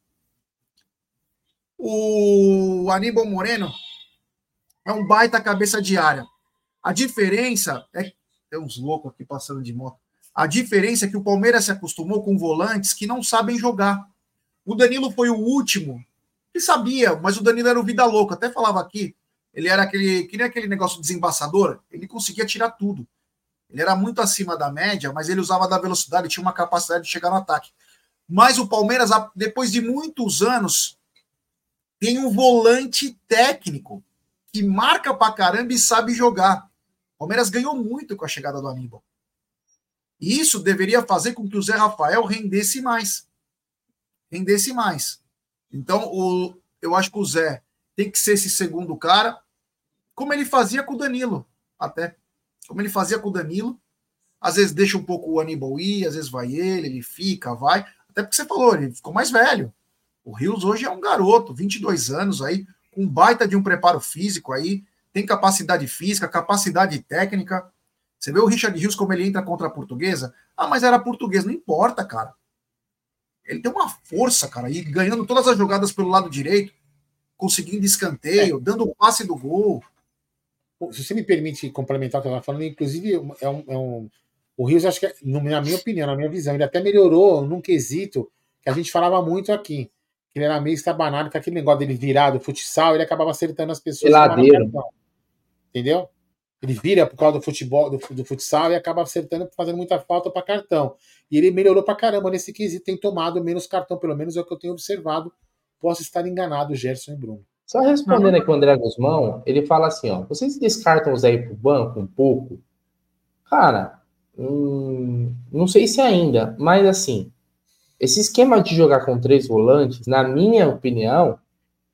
O Aníbal Moreno é um baita cabeça de área. A diferença é. Tem uns loucos aqui passando de moto. A diferença é que o Palmeiras se acostumou com volantes que não sabem jogar. O Danilo foi o último que sabia, mas o Danilo era o vida louca. Até falava aqui, ele era aquele, que nem aquele negócio desembaçador, ele conseguia tirar tudo. Ele era muito acima da média, mas ele usava da velocidade, tinha uma capacidade de chegar no ataque. Mas o Palmeiras, depois de muitos anos, tem um volante técnico que marca pra caramba e sabe jogar. O Palmeiras ganhou muito com a chegada do Aníbal. E isso deveria fazer com que o Zé Rafael rendesse mais. Rendesse mais. Então, o, eu acho que o Zé tem que ser esse segundo cara, como ele fazia com o Danilo, até. Como ele fazia com o Danilo. Às vezes deixa um pouco o Aníbal ir, às vezes vai ele, ele fica, vai. Até porque você falou, ele ficou mais velho. O Rios hoje é um garoto, 22 anos aí, com baita de um preparo físico aí, tem capacidade física, capacidade técnica. Você vê o Richard Rios como ele entra contra a portuguesa? Ah, mas era português, não importa, cara. Ele tem uma força, cara, e ganhando todas as jogadas pelo lado direito, conseguindo escanteio, é. dando o passe do gol. Se você me permite complementar o que eu estava falando, inclusive é um, é um, o Rios, acho que, é, na minha opinião, na minha visão, ele até melhorou num quesito que a gente falava muito aqui. Que ele era meio estabanado com aquele negócio dele virado futsal, ele acabava acertando as pessoas. Entendeu? Ele vira por causa do futebol, do, do futsal e acaba acertando, fazendo muita falta para cartão. E ele melhorou para caramba nesse quesito, tem tomado menos cartão, pelo menos é o que eu tenho observado. Posso estar enganado, Gerson e Bruno. Só respondendo aqui o André Guzmão, ele fala assim: ó, vocês descartam o Zé ir pro banco um pouco? Cara, hum, não sei se ainda, mas assim, esse esquema de jogar com três volantes, na minha opinião,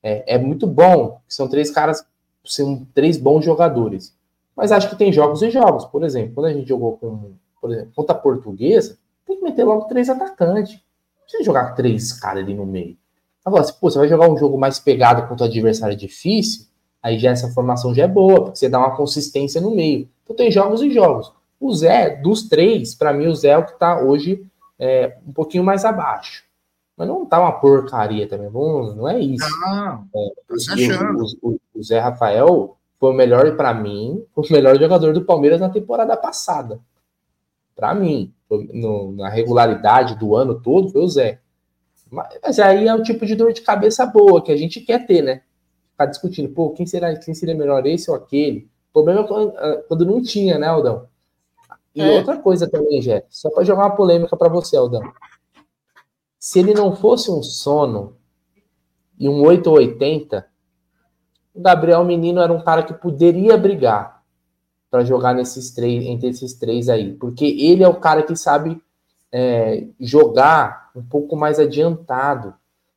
é, é muito bom. São três caras, são três bons jogadores. Mas acho que tem jogos e jogos. Por exemplo, quando a gente jogou com, por exemplo, contra a portuguesa, tem que meter logo três atacantes. Não precisa jogar três caras ali no meio. Agora, se pô, você vai jogar um jogo mais pegado contra o adversário difícil, aí já essa formação já é boa, porque você dá uma consistência no meio. Então tem jogos e jogos. O Zé, dos três, para mim, o Zé é o que tá hoje é, um pouquinho mais abaixo. Mas não tá uma porcaria também, não, não é isso. Não, é, o, o, o, Zé Rafael foi o melhor, para mim, o melhor jogador do Palmeiras na temporada passada. Para mim, no, na regularidade do ano todo, foi o Zé. Mas, mas, aí é o tipo de dor de cabeça boa que a gente quer ter, né? Ficar discutindo, pô, quem, será, quem seria melhor, esse ou aquele? O problema é quando, ah, quando não tinha, né, Aldão? E é. outra coisa também, Jé, só para jogar uma polêmica para você, Aldão. Se ele não fosse um sono e um 880, o Gabriel Menino era um cara que poderia brigar para jogar nesses três, entre esses três aí, porque ele é o cara que sabe é, jogar um pouco mais adiantado.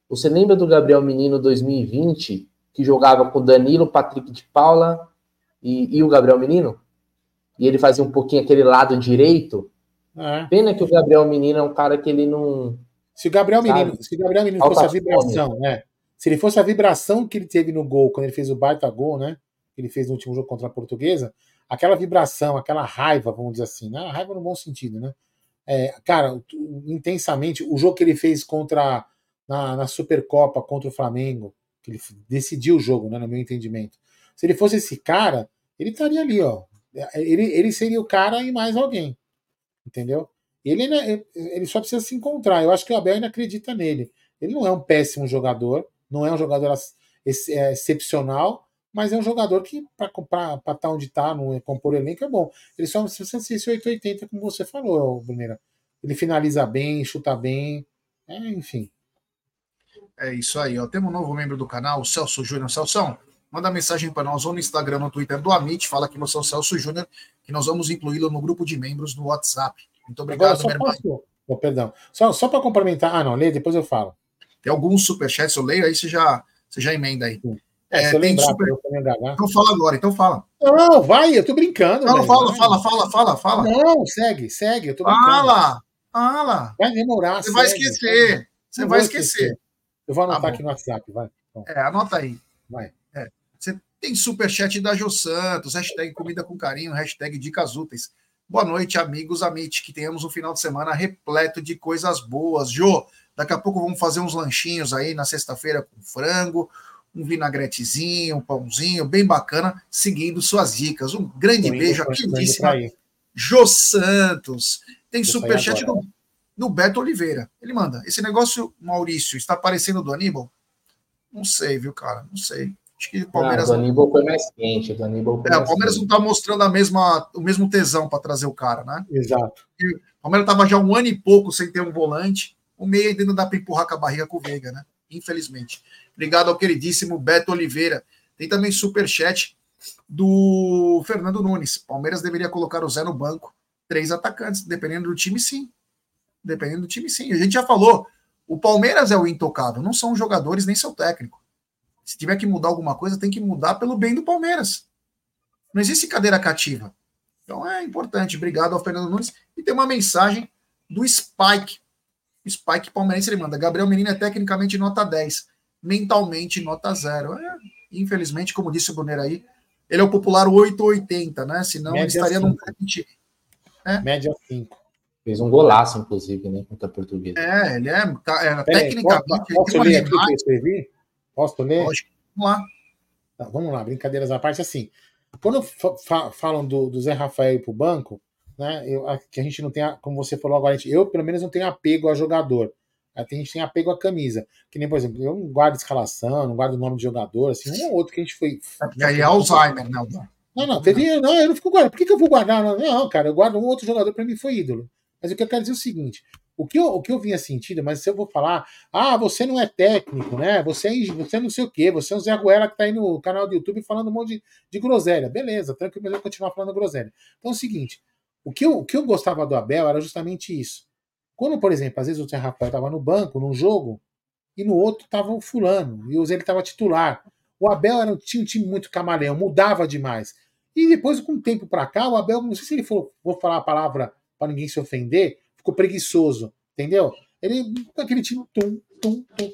Você lembra do Gabriel Menino 2020 que jogava com Danilo, Patrick de Paula e, e o Gabriel Menino? E ele fazia um pouquinho aquele lado direito. É. Pena que o Gabriel Menino é um cara que ele não. Se o Gabriel sabe? Menino, se o Gabriel Menino fosse a vibração, né? Se ele fosse a vibração que ele teve no gol, quando ele fez o baita gol, né? Que ele fez no último jogo contra a Portuguesa, aquela vibração, aquela raiva, vamos dizer assim, né? Raiva no bom sentido, né? É, cara, intensamente, o jogo que ele fez contra na, na, Supercopa contra o Flamengo, que ele decidiu o jogo, né, no meu entendimento. Se ele fosse esse cara, ele estaria ali, ó. Ele, ele seria o cara e mais alguém. Entendeu? Ele, ele só precisa se encontrar. Eu acho que o Abel ainda acredita nele. Ele não é um péssimo jogador, não é um jogador é, excepcional, mas é um jogador que, para estar tá onde está, no compor elenco, é bom. Ele só precisa ser esse 880, como você falou, Bruneira. Ele finaliza bem, chuta bem, é, enfim. É isso aí, ó. Temos um novo membro do canal, o Celso Júnior. Celso, manda mensagem para nós ou no Instagram, no Twitter do Amit, fala que você é o Celso Júnior, que nós vamos incluí-lo no grupo de membros do WhatsApp. Muito obrigado, Agora, meu irmão. Oh, perdão. Só, só para complementar. Ah, não, lê, depois eu falo. Tem alguns superchats, eu leio, aí você já, você já emenda aí. É, é, tem lembrar, super... Né? Então fala agora, então fala. Não, vai, eu tô brincando. Não, fala, fala, fala, fala, fala. Não, segue, segue, eu tô brincando. Fala, fala. Vai demorar, Você segue, vai esquecer, segue. vai esquecer. esquecer. Eu vou anotar tá aqui no WhatsApp, vai. É, anota aí. Vai. É. Você Tem superchat da Jô Santos, hashtag comida com carinho, hashtag dicas úteis. Boa noite, amigos, amite, que tenhamos um final de semana repleto de coisas boas. Jô, daqui a pouco vamos fazer uns lanchinhos aí na sexta-feira com frango, um vinagretezinho, um pãozinho, bem bacana, seguindo suas dicas. Um grande indo beijo, indo queridíssima. Jô Santos. Tem superchat do, do Beto Oliveira. Ele manda: esse negócio, Maurício, está parecendo do Aníbal? Não sei, viu, cara? Não sei. Acho que o Ah, Palmeiras. o Aníbal foi mais quente. O Aníbal foi É, o Palmeiras quente. não está mostrando a mesma, o mesmo tesão para trazer o cara, né? Exato. O Palmeiras estava já um ano e pouco sem ter um volante. O meio ainda não dá para empurrar com a barriga com o Veiga, né? Infelizmente. Obrigado ao queridíssimo Beto Oliveira. Tem também superchat do Fernando Nunes. Palmeiras deveria colocar o Zé no banco. Três atacantes, dependendo do time, sim. Dependendo do time, sim. A gente já falou. O Palmeiras é o intocável, não são os jogadores nem seu técnico. Se tiver que mudar alguma coisa, tem que mudar pelo bem do Palmeiras. Não existe cadeira cativa. Então é importante. Obrigado ao Fernando Nunes. E tem uma mensagem do Spike. O Spike palmeirense ele manda: Gabriel Menino é tecnicamente nota 10, mentalmente nota 0. É, infelizmente, como disse o Brunner aí, ele é o popular 880, né? Senão ele Média estaria num cinco. grande time. Média 5. Fez um golaço, inclusive, né? Contra a portuguesa. É, ele é, tá- é, tecnicamente. posso, ele posso tem uma aqui o? Posso ler? lógico. Vamos lá. Tá, vamos lá, brincadeiras à parte, assim. Quando fa- fa- falam do, do Zé Rafael ir pro banco, né? Eu, a- que a gente não tem, a- como você falou agora, gente- eu pelo menos não tenho apego a jogador. A gente tem apego à camisa. Que nem, por exemplo, eu não guardo escalação, não guardo o nome de jogador, assim, um ou outro que a gente foi. E aí é Alzheimer, né? Não, não, teve, não, eu não fico guardando. Por que, que eu vou guardar? Não, cara, eu guardo um outro jogador, para mim foi ídolo. Mas o que eu quero dizer é o seguinte: o que eu, o que eu vinha sentindo, mas se eu vou falar, ah, você não é técnico, né? Você é, você é não sei o quê, você é o Zé Goela que tá aí no canal do YouTube falando um monte de, de groselha. Beleza, tranquilo, mas eu vou continuar falando groselha. Então é o seguinte: o que, eu, o que eu gostava do Abel era justamente isso. Quando, por exemplo, às vezes o Zé Rafael estava no banco, num jogo, e no outro estava o fulano, e o Zé ele estava titular. O Abel era, um- tinha um time muito camaleão, mudava demais. E depois, com o tempo pra cá, o Abel, não sei se ele for, vou falar a palavra para ninguém se ofender, ficou preguiçoso, entendeu? Ele, aquele time, tum, tum, tum.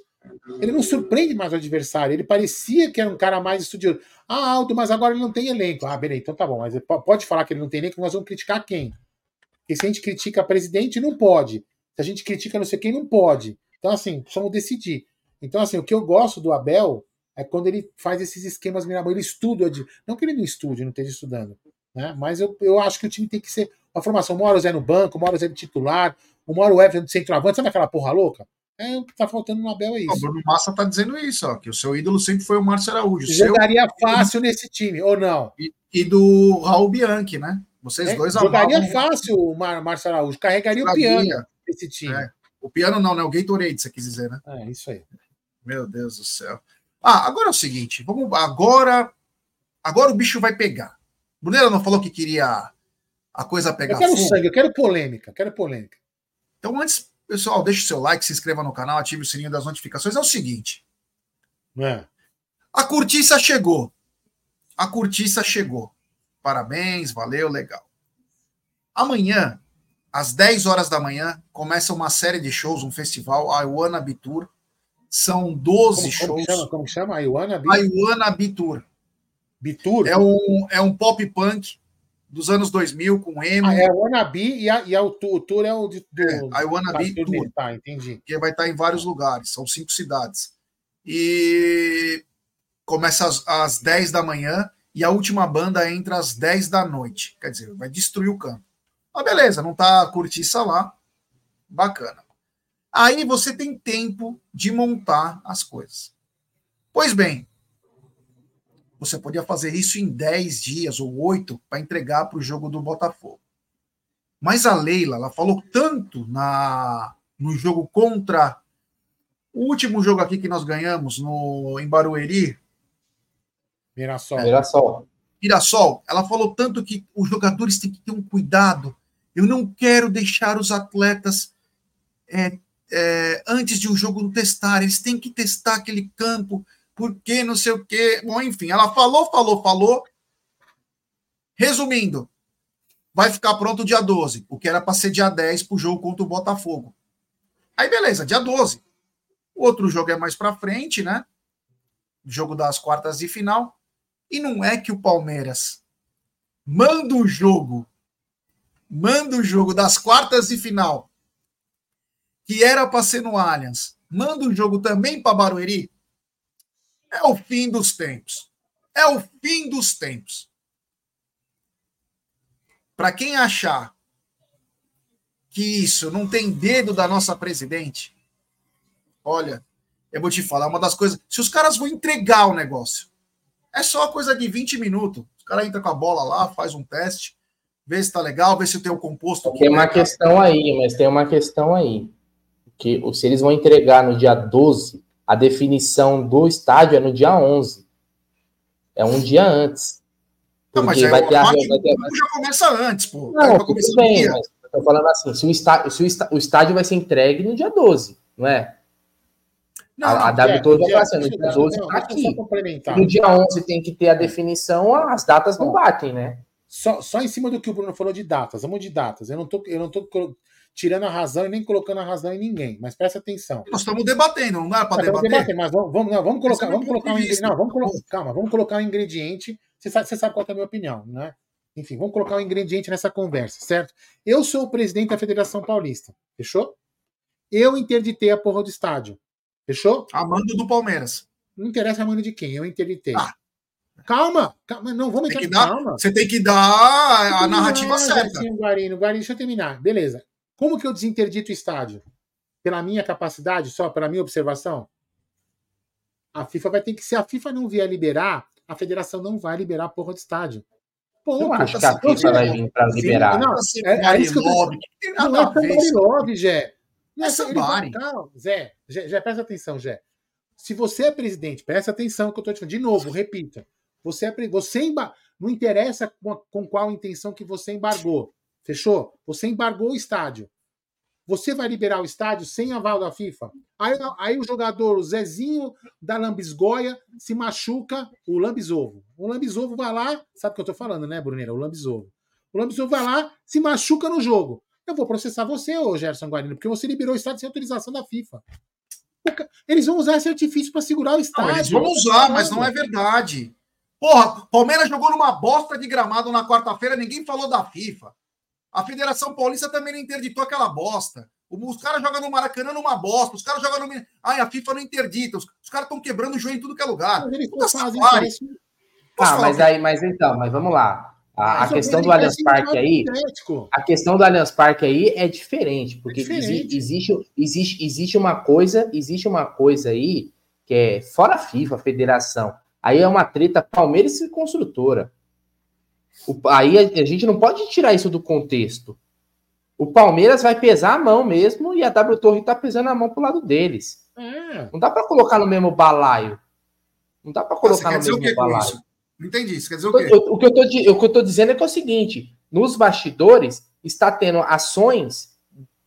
Ele não surpreende mais o adversário. Ele parecia que era um cara mais estudioso. Ah, Aldo, mas agora ele não tem elenco. Ah, beleza, então tá bom. Mas po- pode falar que ele não tem elenco, nós vamos criticar quem? Porque se a gente critica presidente, não pode. Se a gente critica não sei quem, não pode. Então, assim, precisamos decidir. Então, assim, o que eu gosto do Abel é quando ele faz esses esquemas mirabolantes. Ele estuda. Não que ele não estude, não esteja estudando. Né? Mas eu, eu acho que o time tem que ser uma formação. Uma hora o Zé no banco, uma hora o Zé de titular, uma hora o Everton de centroavante. Sabe aquela porra louca? É o que tá faltando no Abel, é O isso. Bruno Massa tá dizendo isso, ó, que o seu ídolo sempre foi o Márcio Araújo. o Seu Jogaria fácil nesse time, ou não? e, e do Raul Bianchi, né? Vocês É, dois jogaria amavam- fácil o Mar Márcio Araújo. Carregaria o Jogaria. piano desse time. É. O piano não, né? O Gatorade, você quis dizer, né? É, isso aí. Meu Deus do céu. Ah, agora é o seguinte, vamos agora agora o bicho vai pegar. Brunera não falou que queria a coisa pegar Eu quero fogo? sangue, eu quero polêmica, quero polêmica. Então antes, pessoal, deixe o seu like, se inscreva no canal, ative o sininho das notificações. É o seguinte, É. a cortiça chegou. A cortiça chegou. Parabéns, valeu, legal. Amanhã, às 10 horas da manhã, começa uma série de shows, um festival, a Iwana Bitur. São 12 Como, como shows. chama? Como chama? Iwana A Iwana Bitur. Bitur? É um, é um pop punk dos anos 2000 com emo. Ah, é o Wannabe e, a, e a, o, tu- o Tour é o de, do. É, a do Bitur. dele. Tá, entendi. que vai estar em vários lugares, são cinco cidades. E começa às, às 10 da manhã e a última banda entra às 10 da noite. Quer dizer, vai destruir o campo. Mas beleza, não tá a cortiça lá. Bacana. Aí você tem tempo de montar as coisas. Pois bem, você podia fazer isso em 10 dias ou 8 para entregar para o jogo do Botafogo. Mas a Leila, ela falou tanto na no jogo contra o último jogo aqui que nós ganhamos no em Barueri, Mirassol. Mirassol. Mirassol, ela falou tanto que os jogadores têm que ter um cuidado. Eu não quero deixar os atletas é, é, antes de um jogo testar. Eles têm que testar aquele campo, porque não sei o quê. Bom, enfim, ela falou, falou, falou. Resumindo, vai ficar pronto dia 12, o que era para ser dia 10 para o jogo contra o Botafogo. Aí, beleza, dia 12. O outro jogo é mais para frente, né? Jogo das quartas de final. E não é que o Palmeiras manda o jogo, manda o jogo das quartas de final, que era para ser no Allianz, manda o jogo também para Barueri. É o fim dos tempos. É o fim dos tempos. Para quem achar que isso não tem dedo da nossa presidente, olha, eu vou te falar uma das coisas. Se os caras vão entregar o negócio, é só coisa de 20 minutos. O cara entra com a bola lá, faz um teste, vê se tá legal, vê se tem o composto. Tem uma questão aí, mas tem uma questão aí. Que se eles vão entregar no dia 12, a definição do estádio é no dia 11. É um dia antes. Não, mas vai ter a, vai ter... já começa antes, pô. Não, tudo bem, mas eu tô falando assim, se o, estádio, se o, estádio, o estádio vai ser entregue no dia 12, não é? Não, a, a W toda vai ser no dia 12 está aqui. No dia 11 tem que ter a definição, as datas não batem, né? Só, só em cima do que o Bruno falou de datas, vamos de datas. Eu não tô, eu não tô tirando a razão e nem colocando a razão em ninguém, mas presta atenção. Nós estamos debatendo, não dá para debater. debater. Mas vamos, vamos, não, vamos colocar, vamos colocar um ingrediente. Não, vamos colocar, calma, vamos colocar um ingrediente. Você sabe, você sabe qual é a minha opinião, né? Enfim, vamos colocar um ingrediente nessa conversa, certo? Eu sou o presidente da Federação Paulista, fechou? Eu interditei a porra do estádio. Fechou? A mando do Palmeiras. Não interessa a mando de quem, eu interditei. Ah. Calma, calma, não, vamos entrar. Calma. Você tem que dar a, a narrativa certa. Guarino, Guarino, deixa eu terminar. Beleza. Como que eu desinterdito o estádio? Pela minha capacidade, só pela minha observação? A FIFA vai ter que, se a FIFA não vier liberar, a federação não vai liberar a porra do estádio. Ponto. Eu acho que a FIFA vai vir para liberar. Não, é, é isso que eu tô... Não é Love, Jé. Essa ele, calma, Zé, Zé, Zé, presta atenção, Zé. Se você é presidente, presta atenção que eu estou te falando. De novo, repita. Você é você embar... não interessa com, a, com qual intenção que você embargou. Fechou? Você embargou o estádio. Você vai liberar o estádio sem aval da FIFA. Aí, aí o jogador, o Zezinho da Lambisgoia, se machuca o Lambisovo. O Lambisovo vai lá, sabe o que eu estou falando, né, Bruneira? O Lambisovo. O Lambisovo vai lá, se machuca no jogo eu vou processar você, ô Gerson Guarino, porque você liberou o estádio sem autorização da FIFA. Eles vão usar esse artifício para segurar o estádio. Não, eles vão usar, mas não é verdade. Porra, Palmeiras jogou numa bosta de gramado na quarta-feira, ninguém falou da FIFA. A Federação Paulista também não interditou aquela bosta. Os caras jogam no Maracanã numa bosta, os caras jogam no. Ai, a FIFA não interdita. Os, os caras estão quebrando o joelho em tudo que é lugar. Mas eles fazem isso. Ah, mas aí, mas então, mas vamos lá. A, a questão do Allianz Parque aí, a questão do Allianz Parque aí é diferente, porque é diferente. Existe, existe, existe uma coisa, existe uma coisa aí que é fora a FIFA, a federação. Aí é uma treta Palmeiras e construtora. O, aí a, a, gente não pode tirar isso do contexto. O Palmeiras vai pesar a mão mesmo e a W Torre tá pesando a mão pro lado deles. É. Não dá para colocar no mesmo balaio. Não dá para colocar no mesmo balaio. Não entendi. Isso quer dizer o quê? O, o que eu estou dizendo é que é o seguinte: nos bastidores está tendo ações,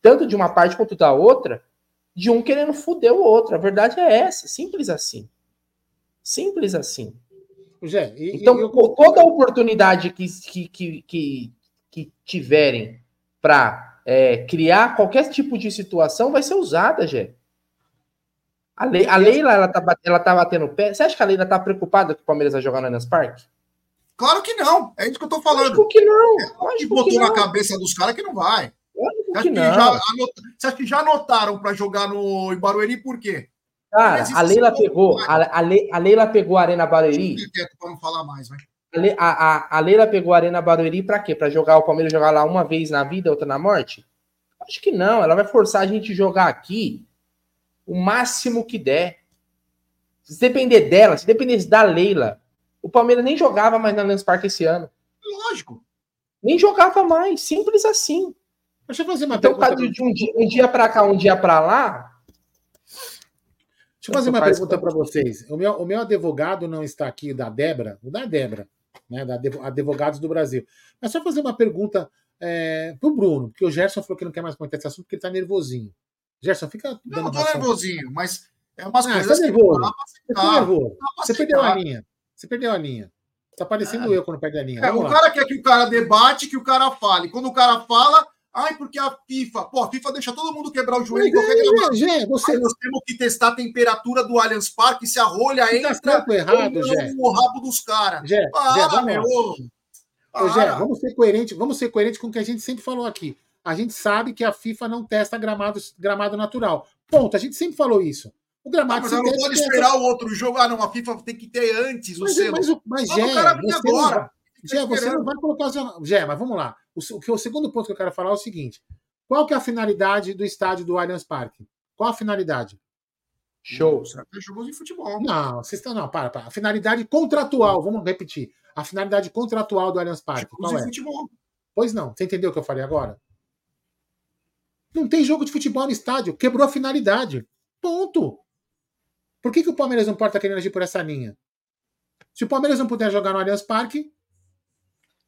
tanto de uma parte quanto da outra, de um querendo foder o outro. A verdade é essa, simples assim. Simples assim. Zé, e, então, e eu... toda oportunidade que, que, que, que, que tiverem para é, criar qualquer tipo de situação vai ser usada, Gé. A, Le, a Leila, ela tá, ela tá batendo o pé. Você acha que a Leila tá preocupada que o Palmeiras vai jogar no Allianz Parque? Claro que não. É isso que eu tô falando. Lógico que não. É, Lógico que botou que na cabeça dos caras que não vai. Lógico que, não. já anot... Você acha que já anotaram para jogar no Barueri por quê? Cara, a Leila pegou. A, a, Le, a Leila pegou a Arena Barueri. Para não falar mais, vai. A, a, a Leila pegou a Arena Barueri para quê? Para jogar o Palmeiras jogar lá uma vez na vida, outra na morte? Acho que não. Ela vai forçar a gente jogar aqui o máximo que der. Se depender dela, se dependesse da Leila, o Palmeiras nem jogava mais na Lance Park esse ano. Lógico. Nem jogava mais, simples assim. Deixa eu fazer uma então, pergunta. De um dia, um dia para cá, um dia para lá. Deixa eu fazer uma pergunta para vocês. O meu, o meu advogado não está aqui, da Débora, o da Débora, né, da Advogados do Brasil. Mas só fazer uma pergunta é, para o Bruno, porque o Gerson falou que não quer mais comentar esse assunto porque ele está nervosinho. Gerson, fica. Não, não tô nervosinho, mas é umas ah, coisas tá nervoso. que você, nervoso. você perdeu a linha. Você perdeu a linha. Tá parecendo é. eu quando perde a linha. É, o cara quer que o cara debate, que o cara fale. Quando o cara fala, Ai, porque a FIFA, pô, a FIFA deixa todo mundo quebrar o joelho Mas qualquer é, você Aí nós temos que testar a temperatura do Allianz Parque, se a rolha Você tá entra ou errado, Gé? não no rabo dos caras. Gé, Gé, Ah, vamos meu. Ô, Gé, vamos ser coerentes, vamos ser coerentes com o que a gente sempre falou aqui. A gente sabe que a FIFA não testa gramado, gramado natural. Ponto. A gente sempre falou isso. O Ah, gramado mas ela não pode esperar o outro jogo. Ah, não, a FIFA tem que ter antes o Mas, selo. mas, o- mas Ah, Gé, o cara vem não agora. vai- Gé, você não vai colocar o seu. Gé, mas vamos lá. O, que- o segundo ponto que eu quero falar é o seguinte: qual que é a finalidade do estádio do Allianz Parque? Qual a finalidade? Show. Será que é jogo de futebol? Não, vocês estão. Não, para, para. A finalidade contratual, vamos repetir. A finalidade contratual do Allianz Parque. Jogos Qual de é? futebol. Pois não. Você entendeu o que eu falei agora? Não tem jogo de futebol no estádio. Quebrou a finalidade. Ponto. Por que, que o Palmeiras não pode estar querendo agir por essa linha? Se o Palmeiras não puder jogar no Allianz Parque,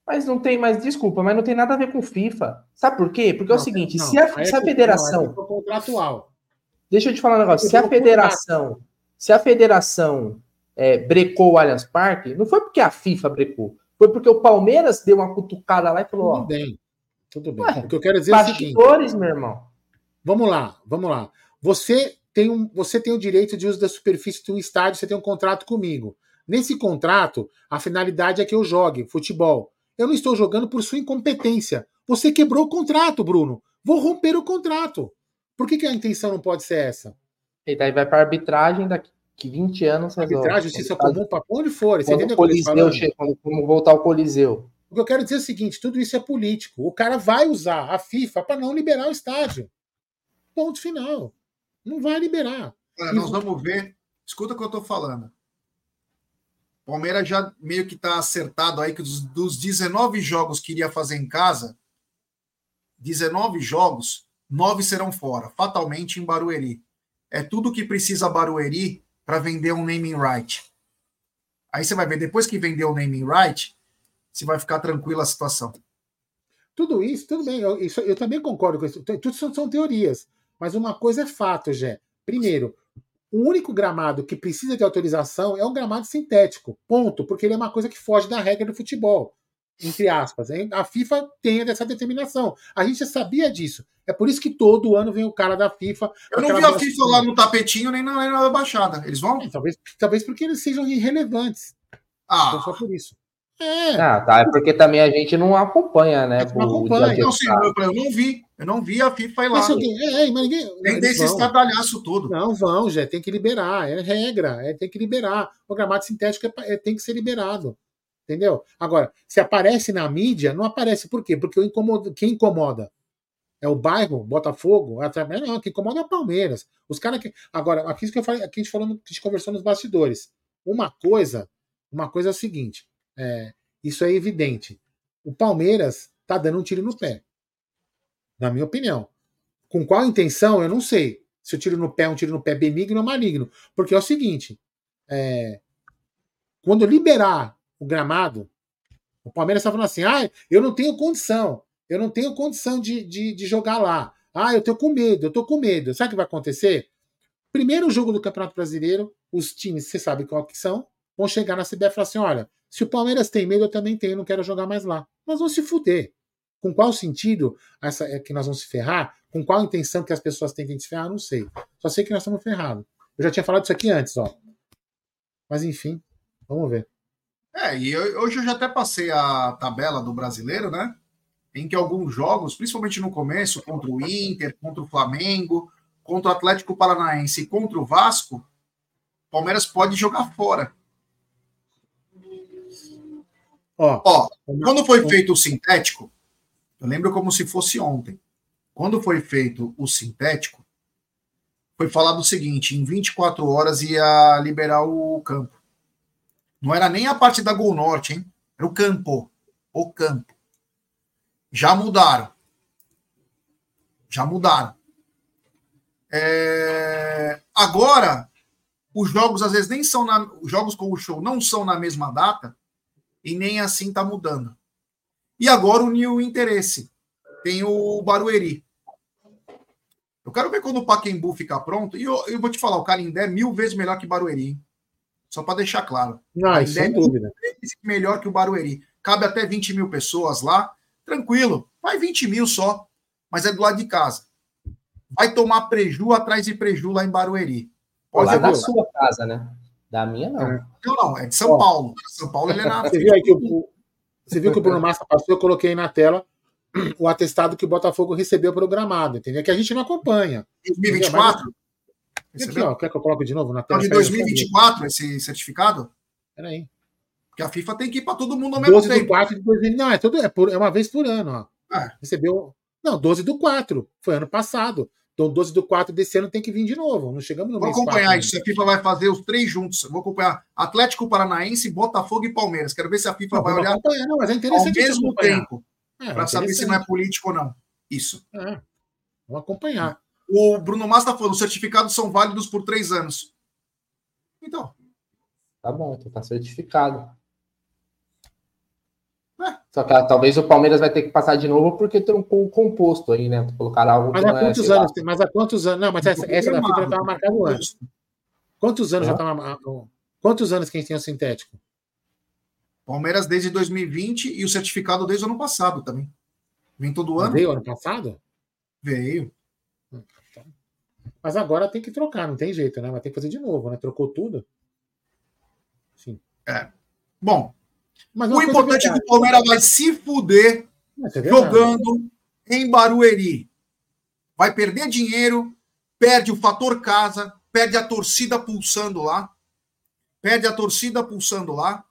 Mas não tem, mas desculpa, mas não tem nada a ver com FIFA. Sabe por quê? Porque é o Não, seguinte, não, se a, é se a federação, não, é contratual. deixa eu te falar um negócio, se a federação, se a federação é, brecou o Allianz Parque, não foi porque a FIFA brecou, foi porque o Palmeiras deu uma cutucada lá e falou, Tudo ó, bem. Tudo bem. Ué, o que eu quero dizer é o seguinte: meu irmão. vamos lá, vamos lá. Você tem, um, você tem o direito de uso da superfície um estádio, você tem um contrato comigo. Nesse contrato, a finalidade é que eu jogue futebol. Eu não estou jogando por sua incompetência. Você quebrou o contrato, Bruno. Vou romper o contrato. Por que, que a intenção não pode ser essa? E daí vai para arbitragem daqui 20 anos resolve. Arbitragem, justiça comum, para onde for. Você Quando entendeu o Coliseu chega, quando quando voltar ao Coliseu. O que eu quero dizer é o seguinte: tudo isso é político. O cara vai usar a FIFA para não liberar o estádio. Ponto final. Não vai liberar. Olha, nós vamos ver. Escuta o que eu tô falando. Palmeiras já meio que tá acertado aí que dos, dos 19 jogos que iria fazer em casa, 19 jogos, 9 serão fora, fatalmente em Barueri. É tudo que precisa Barueri para vender um naming right. Aí você vai ver, depois que vender o naming right, você vai ficar tranquila a situação. Tudo isso, tudo bem. Eu, isso- eu também concordo com isso. Tudo são, são teorias. Mas uma coisa é fato, Jé. Primeiro, o único gramado que precisa de autorização é um gramado sintético. Ponto. Porque ele é uma coisa que foge da regra do futebol. Entre aspas. A FIFA tem essa determinação. A gente já sabia disso. É por isso que todo ano vem o cara da FIFA. Eu não vi a FIFA lá no tapetinho nem na, nem na baixada. Eles vão? É, Talvez, talvez porque eles sejam irrelevantes. Ah, Então, só por isso. É. Ah, tá. É porque também a gente não acompanha, né? Não acompanha. não, sim, eu, eu não vi. Eu não vi a FIFA ir lá. Mas é, é, mas ninguém. Nem desse vão. estradalhaço todo. Não, vão, já tem que liberar, é regra, é, tem que liberar. O gramado sintético é é- tem que ser liberado. Entendeu? Agora, se aparece na mídia, não aparece por quê? Porque o incomoda, quem incomoda? É o bairro, Botafogo? É até- Não, quem incomoda é o Palmeiras. Os caras que. Agora, aqui que eu falei, aqui a gente falou, a gente conversou nos bastidores. Uma coisa, uma coisa é o seguinte: é, isso é evidente. O Palmeiras tá dando um tiro no pé. Na minha opinião. Com qual intenção, eu não sei. Se o tiro no pé é um tiro no pé benigno ou maligno. Porque é o seguinte: é, quando liberar o gramado, o Palmeiras está falando assim: ah, eu não tenho condição, eu não tenho condição de, de, de jogar lá. Ah, eu tô com medo, eu tô com medo. Sabe o que vai acontecer? Primeiro jogo do Campeonato Brasileiro, os times, você sabe qual que são, vão chegar na CBF e falar assim: olha, se o Palmeiras tem medo, eu também tenho, não quero jogar mais lá. Nós vamos se fuder. Com qual sentido essa, é que nós vamos se ferrar? Com qual intenção que as pessoas têm de se ferrar? Não sei. Só sei que nós estamos ferrados. Eu já tinha falado isso aqui antes, ó. Mas enfim, vamos ver. É, e eu- hoje eu já até passei a tabela do brasileiro, né? Em que alguns jogos, principalmente no começo, contra o Inter, contra o Flamengo, contra o Atlético Paranaense e contra o Vasco, Palmeiras pode jogar fora. Ó, Ó, quando foi feito o sintético, eu lembro como se fosse ontem. Quando foi feito o sintético, foi falado o seguinte: em 24 horas ia liberar o campo. Não era nem a parte da Gol Norte, hein? Era o campo. O campo. Já mudaram. Já mudaram. É, Agora, os jogos às vezes nem são na... os jogos com o show não são na mesma data e nem assim está mudando. E agora uniu o interesse. Tem o Barueri. Eu quero ver quando o Paquembu ficar pronto. E eu, eu vou te falar, o Carindé é mil vezes melhor que Barueri. hein? Só para deixar claro. não, isso sem dúvida. Melhor que o Barueri. Cabe até 20 mil pessoas lá. Tranquilo. Vai 20 mil só. mas é do lado de casa. Vai tomar preju atrás de preju lá em Barueri. Pode lá da ver. sua casa, né? Da minha, não. É. Não, não, é de São Ó. Paulo. São Paulo ele é na. Você viu aí que o, você viu que o Bruno Massa passou, eu coloquei na tela o atestado que o Botafogo recebeu programado, entendeu? Que a gente não acompanha. 2024? E aqui, ó, quer que eu coloque de novo na Então, tela? de 2024 esse certificado? Peraí. Porque a FIFA tem que ir para todo mundo ao mesmo 12 do tempo. 4 de 2000. Não, é, tudo, é, por- é uma vez por ano, ó. É. Recebeu. Não, 12 do 4. Foi ano passado. Então, 12 do 4 desse ano tem que vir de novo. Não chegamos no Vou acompanhar 4 isso. A FIFA vai fazer os três juntos. Vou acompanhar Atlético Paranaense, Botafogo e Palmeiras. Quero ver se a FIFA Não, vai olhar. Não, mas é ao interessante isso mesmo tempo É, para saber se não é político ou não. Isso. É. Vamos acompanhar. O Bruno Massa está falando, os certificados são válidos por três anos. Então, Tá bom, então tá certificado. É. Só que ah, talvez o Palmeiras vai ter que passar de novo porque trocou o composto aí, né? Colocaram algo Mas que há não é, quantos lá, anos? tem- Mas há quantos anos? Não, mas essa, essa da FIFA já estava marcado antes. Quantos anos já estava. Quantos anos que a gente tem o sintético? Palmeiras desde 2020 e o certificado desde o ano passado também. Vem todo ano? Veio ano passado? Veio. Mas agora tem que trocar, não tem jeito, né? Mas tem que fazer de novo, né? Trocou tudo. Sim. Bom, Mas o importante é que o Palmeiras vai se fuder é verdade. jogando em Barueri. Vai perder dinheiro, perde o fator casa, perde a torcida pulsando lá, perde a torcida pulsando lá,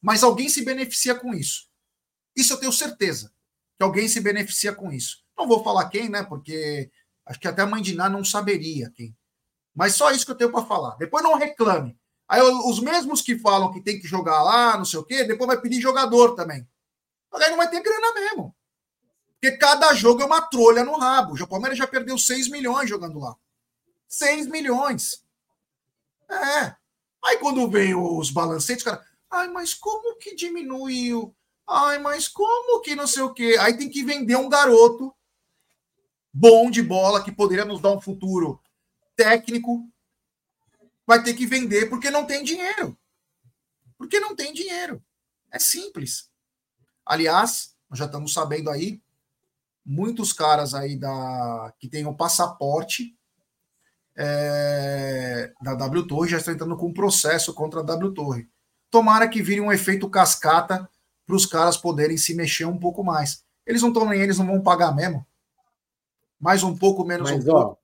mas alguém se beneficia com isso. Isso eu tenho certeza, que alguém se beneficia com isso. Não vou falar quem, né? Porque acho que até a mãe de Ná não saberia quem. Mas só isso que eu tenho para falar. Depois não reclame. Aí os mesmos que falam que tem que jogar lá, não sei o quê, depois vai pedir jogador também. Aí não vai ter grana mesmo. Porque cada jogo é uma trolha no rabo. O Palmeiras já perdeu 6 milhões jogando lá. 6 milhões. É. Aí quando vem os balancetes, cara, ai, mas como que diminuiu? Ai, mas como que não sei o quê? Aí tem que vender um garoto bom de bola que poderia nos dar um futuro técnico. Vai ter que vender porque não tem dinheiro. Porque não tem dinheiro. É simples. Aliás, nós já estamos sabendo aí, muitos caras aí da que têm o passaporte é, da W Torre já estão entrando com um processo contra a W Torre. Tomara que vire um efeito cascata para os caras poderem se mexer um pouco mais. Eles não estão nem eles não vão pagar mesmo. Mais um pouco, menos Mas, um pouco.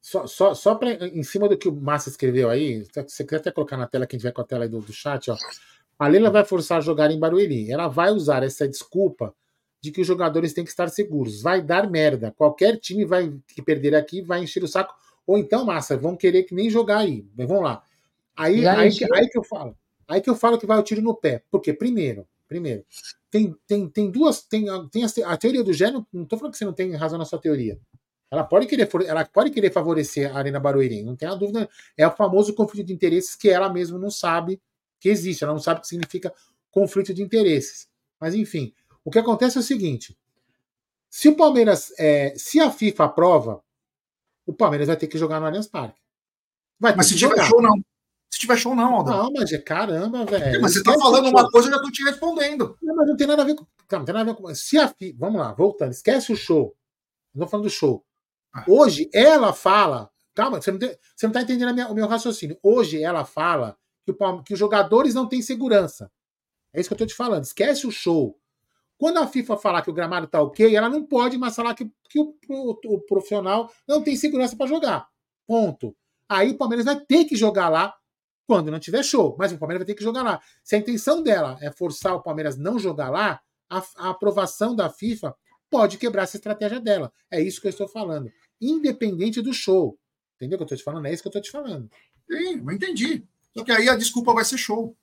Só, só, só pra, em cima do que o Massa escreveu aí, você quer até colocar na tela, quem tiver com a tela aí do, do chat, ó. A Leila vai forçar a jogar em Barueri. Ela vai usar essa desculpa de que os jogadores têm que estar seguros. Vai dar merda. Qualquer time vai que perder aqui vai encher o saco. Ou então, Massa, vão querer que nem jogar aí. Mas vamos lá. Aí, aí, que, aí que eu falo. Aí que eu falo que vai o tiro no pé. Porque, primeiro, primeiro, tem, tem, tem duas. Tem, a- tem a, a teoria do gênero. Não estou falando que você não tem razão na sua teoria. Ela pode querer, ela pode querer favorecer a Arena Barueri, não tem a dúvida. É o famoso conflito de interesses que ela mesma não sabe que existe, ela não sabe o que significa conflito de interesses. Mas enfim, o que acontece é o seguinte: se o Palmeiras, é, se a FIFA aprova, o Palmeiras vai ter que jogar no Allianz Parque. Vai Mas se que tiver jogar. show, não. Se tiver show, não, Aldão. Não, mas é caramba, velho. mas você tá falando uma show. coisa, eu já tô te respondendo. Não, mas não tem nada a ver com. Calma, não tem nada a ver com. Se a fi- Vamos lá, voltando. Esquece o show. Não tô falando do show. Ah. Hoje ela fala. Calma, você não, tem- você não tá entendendo minha- o meu raciocínio. Hoje ela fala que, o que os jogadores não têm segurança. É isso que eu tô te falando. Esquece o show. Quando a FIFA falar que o gramado tá ok, ela não pode mais falar que, que o, o- o profissional não tem segurança para jogar. Ponto. Aí o Palmeiras vai ter que jogar lá quando não tiver show. Mas o Palmeiras vai ter que jogar lá. Se a intenção dela é forçar o Palmeiras não jogar lá, a, a aprovação da FIFA pode quebrar essa estratégia dela. É isso que eu estou falando. Independente do show. Entendeu o que eu estou te falando? É isso que eu estou te falando. Sim, eu entendi. Só que aí a desculpa vai ser show.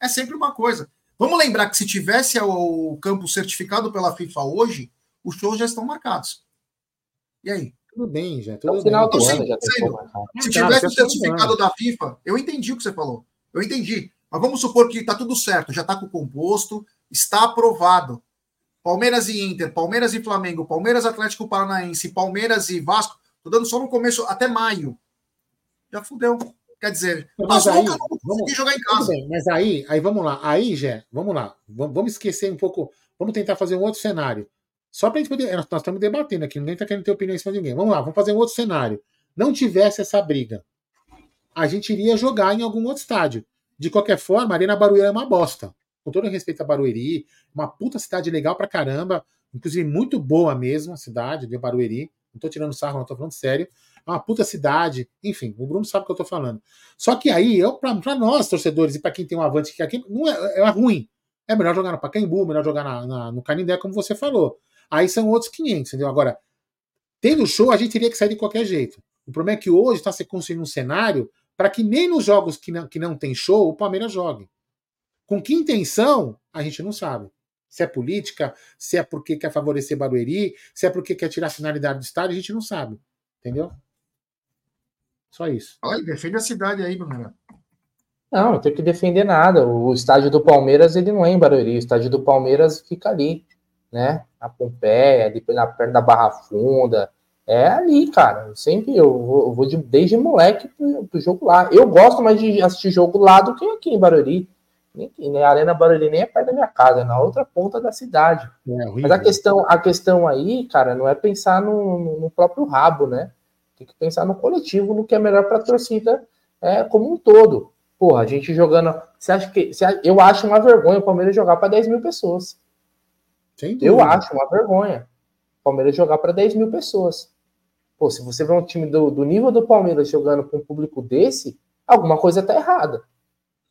É sempre uma coisa. Vamos lembrar que se tivesse o campo certificado pela FIFA hoje, os shows já estão marcados. E aí? Tudo bem, já. No Tudo final bem. do Então, ano sim, já tem. Se Tá, tivesse o tá certificado da FIFA, eu entendi o que você falou. Eu entendi. Mas vamos supor que está tudo certo, já está com o composto, está aprovado. Palmeiras e Inter, Palmeiras e Flamengo, Palmeiras Atlético Paranaense, Palmeiras e Vasco, tô dando só no começo, até maio. Já fudeu. Quer dizer, Mas as aí, vamos- jogar em casa. bem, mas aí, aí vamos lá. Aí, Jé, vamos lá. Vamos, esquecer um pouco. Vamos tentar fazer um outro cenário. Só para a gente poder. Nós, nós estamos debatendo aqui, ninguém está querendo ter opinião em cima de ninguém. Vamos lá, vamos fazer um outro cenário. Não tivesse essa briga, a gente iria jogar em algum outro estádio. De qualquer forma, a Arena Barueri é uma bosta. Com todo respeito a Barueri, uma puta cidade legal pra caramba, inclusive muito boa mesmo a cidade de Barueri. Não tô tirando sarro, não tô falando sério. É uma puta cidade, enfim, o Bruno sabe o que eu tô falando. Só que aí, eu, pra, pra nós, torcedores, e para quem tem um avante que aqui, não é, é ruim. É melhor jogar no Pacaembu, melhor jogar na, na, no Canindé, como você falou. Aí são outros 500, entendeu? Agora, tendo show, a gente teria que sair de qualquer jeito. O problema é que hoje está se construindo um cenário para que nem nos jogos que não, que não tem show, o Palmeiras jogue. Com que intenção, a gente não sabe. Se é política, se é porque quer favorecer Barueri, se é porque quer tirar a finalidade do estádio, a gente não sabe. Entendeu? Só isso. Olha, defende a cidade aí, Bruno. Não, não tem que defender nada. O estádio do Palmeiras, ele não é em Barueri. O estádio do Palmeiras fica ali, né? Na Pompeia, ali na perna da Barra Funda, é ali, cara. Eu sempre eu vou, eu vou de, desde moleque pro, pro, jogo lá. Eu gosto mais de assistir jogo lá do que aqui em Barueri. Nem, nem a Arena Barueri nem é perto da minha casa, é na outra ponta da cidade. É Mas a questão, a questão aí, cara, não é pensar no, no, próprio rabo, né? Tem que pensar no coletivo, no que é melhor para a torcida é, como um todo. Porra, a gente jogando. Você acha que. Você, eu acho uma vergonha o Palmeiras jogar para 10 mil pessoas. Eu acho uma vergonha. O Palmeiras jogar para 10 mil pessoas. Pô, se você vê um time do, do nível do Palmeiras jogando com um público desse, alguma coisa tá errada.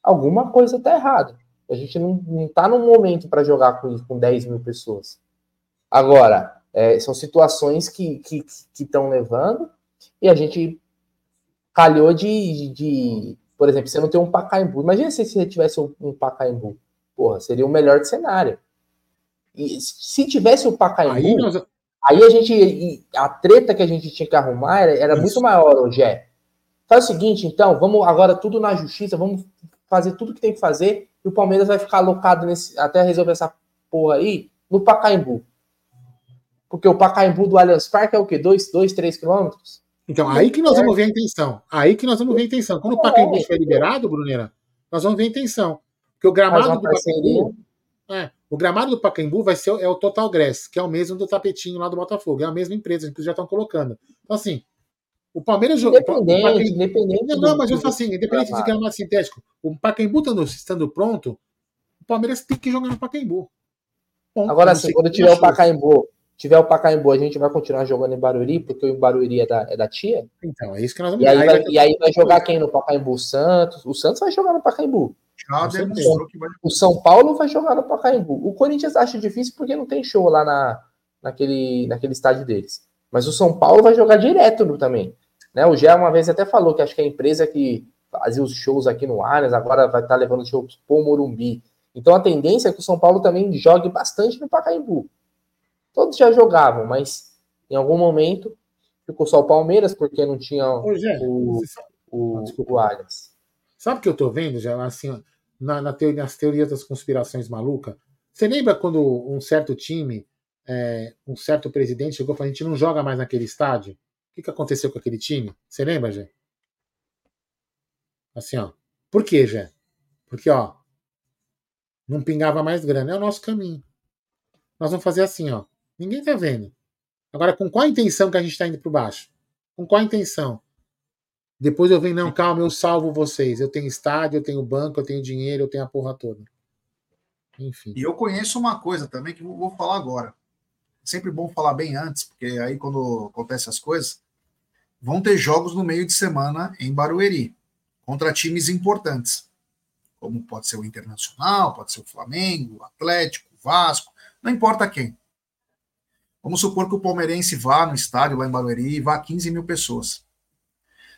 Alguma coisa tá errada. A gente não, não tá num momento para jogar com, com 10 mil pessoas. Agora, é, são situações que estão levando e a gente calhou de, de, por exemplo, você não tem um Pacaembu. Imagina se você tivesse um, um Pacaembu. Porra, seria o melhor cenário. E se tivesse o Pacaembu, Aí nós... Aí a gente. A treta que a gente tinha que arrumar era, era muito maior, hoje é. Faz o seguinte, então, vamos agora tudo na justiça, vamos fazer tudo que tem que fazer, e o Palmeiras vai ficar alocado nesse, até resolver essa porra aí, no Pacaembu. Porque o Pacaembu do Allianz Parque é o quê? 2, 3 quilômetros? Então, aí que nós vamos ver a intenção. Aí que nós vamos ver a intenção. Quando o Pacaembu estiver liberado, Bruneira, nós vamos ver a intenção. Porque o gramado do Pacaembu. É, o gramado do Pacaembu vai ser é o Total Grass, que é o mesmo do tapetinho lá do Botafogo. É a mesma empresa, que já estão colocando. Então, assim, o Palmeiras jogou. Independente, Pacaembu, independente. Não, não, mas eu falo assim, independente de gramado sintético, o Pacaembu estando, estando pronto, o Palmeiras tem que jogar no Pacaembu. Bom, Agora, assim, quando tiver o Pacaembu, tiver o Pacaembu, a gente vai continuar jogando em Barueri, porque o Barueri é da, é da tia? Então, é isso que nós vamos e aí, vai, e aí vai jogar quem no Pacaembu? O Santos. O Santos vai jogar no Pacaembu. Já demonstrou que vai. O São Paulo vai jogar no Pacaembu. O Corinthians acha difícil porque não tem show lá na, naquele, naquele estádio deles. Mas o São Paulo vai jogar direto no, também. Né? O Gé uma vez até falou que acho que a empresa que fazia os shows aqui no Allianz agora vai estar levando shows pro Morumbi. Então a tendência é que o São Paulo também jogue bastante no Pacaembu. Todos já jogavam, mas em algum momento ficou só o Palmeiras porque não tinha Ô, Gé, o, o, o, o Allianz. Sabe o que eu tô vendo, já assim, na, na teoria, nas teorias das conspirações malucas? Você lembra quando um certo time, é, um certo presidente chegou e falou: a gente não joga mais naquele estádio? Que, que aconteceu com aquele time? Você lembra, Jé? Assim, ó. Por quê, Jé? Porque, ó, não pingava mais grana. É o nosso caminho. Nós vamos fazer assim, ó. Ninguém tá vendo. Agora, com qual intenção que a gente está indo para baixo? Com qual intenção? Depois eu venho, não, calma, eu salvo vocês. Eu tenho estádio, eu tenho banco, eu tenho dinheiro, eu tenho a porra toda. Enfim. E eu conheço uma coisa também que eu vou falar agora. Sempre bom falar bem antes, porque aí quando acontecem as coisas, vão ter jogos no meio de semana em Barueri, contra times importantes. Como pode ser o Internacional, pode ser o Flamengo, Atlético, Vasco, não importa quem. Vamos supor que o palmeirense vá no estádio lá em Barueri e vá 15 mil pessoas.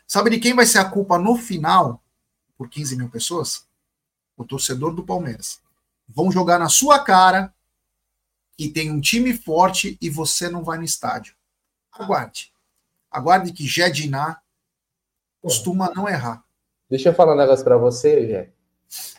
Sabe de quem vai ser a culpa no final, por 15 mil pessoas? O torcedor do Palmeiras. Vão jogar na sua cara e tem um time forte e você não vai no estádio. Aguarde. Aguarde que Jediná costuma não errar. Deixa eu falar um negócio para você, Jé.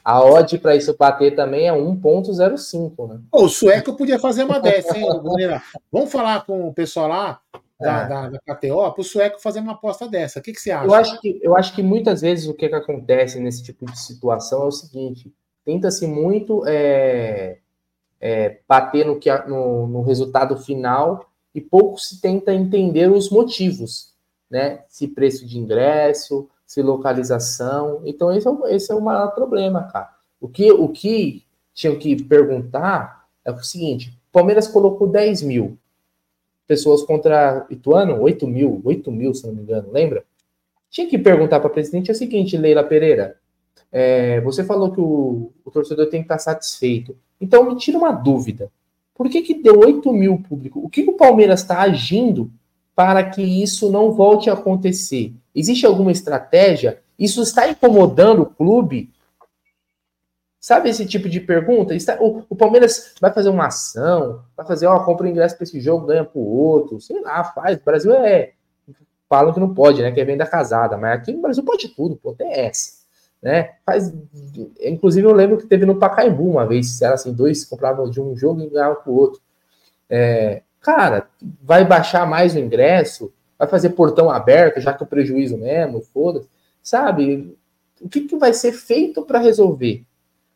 A odd para isso bater também é 1.05, né? o sueco podia fazer uma dessa, hein, Vamos falar com o pessoal lá da, é. da, da KTO para o sueco fazer uma aposta dessa. O que, que você acha? Eu acho que, eu acho que muitas vezes o que, que acontece nesse tipo de situação é o seguinte: tenta-se muito é, é, bater no, que, no, no resultado final e pouco se tenta entender os motivos, né? Se preço de ingresso, se localização. Então, esse é, o, esse é o maior problema, cara. O que, o que tinham que perguntar é o seguinte: Palmeiras colocou 10 mil pessoas contra Ituano, 8 mil, 8 mil, se não me engano, lembra? Tinha que perguntar para a presidente é o seguinte, Leila Pereira. É, você falou que o, o, torcedor tem que estar satisfeito. Então me tira uma dúvida. Por que, que deu 8 mil público? O que, que o Palmeiras está agindo para que isso não volte a acontecer? Existe alguma estratégia? Isso está incomodando o clube? Sabe esse tipo de pergunta? Está, o, o, Palmeiras vai fazer uma ação, vai fazer, ó, compra o ingresso para esse jogo, ganha para o outro, sei lá, faz. O Brasil é. Falam que não pode, né? Que é venda casada, mas aqui no Brasil pode tudo, pô, tem essa. Né? Faz, inclusive, eu lembro que teve no Pacaembu uma vez, era assim, dois compravam de um jogo e ganhavam para o outro. É, cara, vai baixar mais o ingresso, vai fazer portão aberto, já que o prejuízo mesmo, foda-se. Sabe? O que, que vai ser feito para resolver?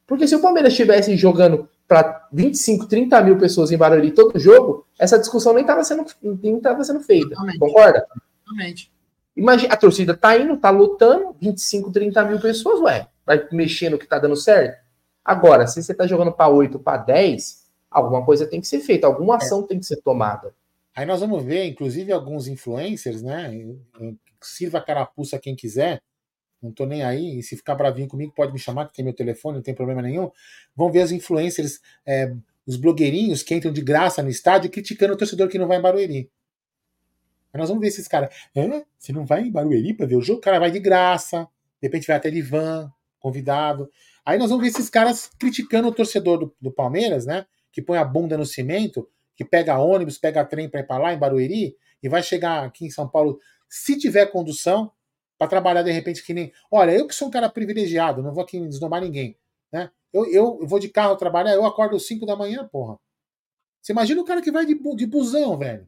Porque se o Palmeiras estivesse jogando para 25, 30 mil pessoas em Barueri todo jogo, essa discussão nem estava sendo, nem sendo feita. Exatamente. Concorda? Exatamente. Imagina, a torcida tá indo, tá lutando, 25, 30 mil pessoas, ué, vai mexer no que tá dando certo? Agora, se você tá jogando para 8, para 10, alguma coisa tem que ser feita, alguma ação é. tem que ser tomada. Aí nós vamos ver, inclusive, alguns influencers, né? Sirva a carapuça quem quiser, não tô nem aí. E se ficar bravinho comigo, pode me chamar, que tem meu telefone, não tem problema nenhum. Vão ver os influencers, é, os blogueirinhos que entram de graça no estádio criticando o torcedor que não vai em Barueri. Aí nós vamos ver esses caras. É, você não vai em Barueri para ver o jogo? O cara vai de graça, de repente vai até de van, convidado. Aí nós vamos ver esses caras criticando o torcedor do, do Palmeiras, né? Que põe a bunda no cimento, que pega ônibus, pega trem para ir para lá em Barueri e vai chegar aqui em São Paulo, se tiver condução, para trabalhar de repente que nem. Olha, eu que sou um cara privilegiado, não vou aqui desnomar ninguém. Né? Eu, eu, vou de carro trabalhar, eu acordo às 5 da manhã, porra. Você imagina o cara que vai de, de busão, velho.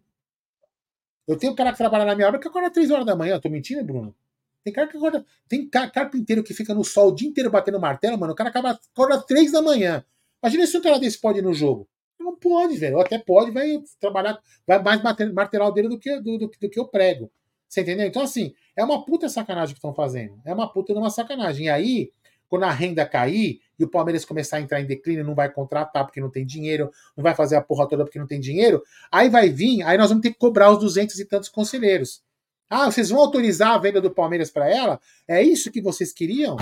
Eu tenho cara que trabalha na minha obra que acorda 3 horas da manhã. Eu tô mentindo, Bruno? Tem cara que acorda. Tem carpinteiro que fica no sol o dia inteiro batendo martelo, mano. O cara acaba, acorda 3 da manhã. Imagina se um cara desse pode ir no jogo. Não pode, velho. Ou até pode, vai trabalhar, vai mais martelar o dele do que, do, do, do que eu prego. Você entendeu? Então, assim, é uma puta sacanagem que estão fazendo. É uma puta de uma sacanagem. E aí, quando a renda cair e o Palmeiras começar a entrar em declínio, não vai contratar porque não tem dinheiro, não vai fazer a porra toda porque não tem dinheiro, aí vai vir, aí nós vamos ter que cobrar os duzentos e tantos conselheiros. Ah, vocês vão autorizar a venda do Palmeiras para ela? É isso que vocês queriam?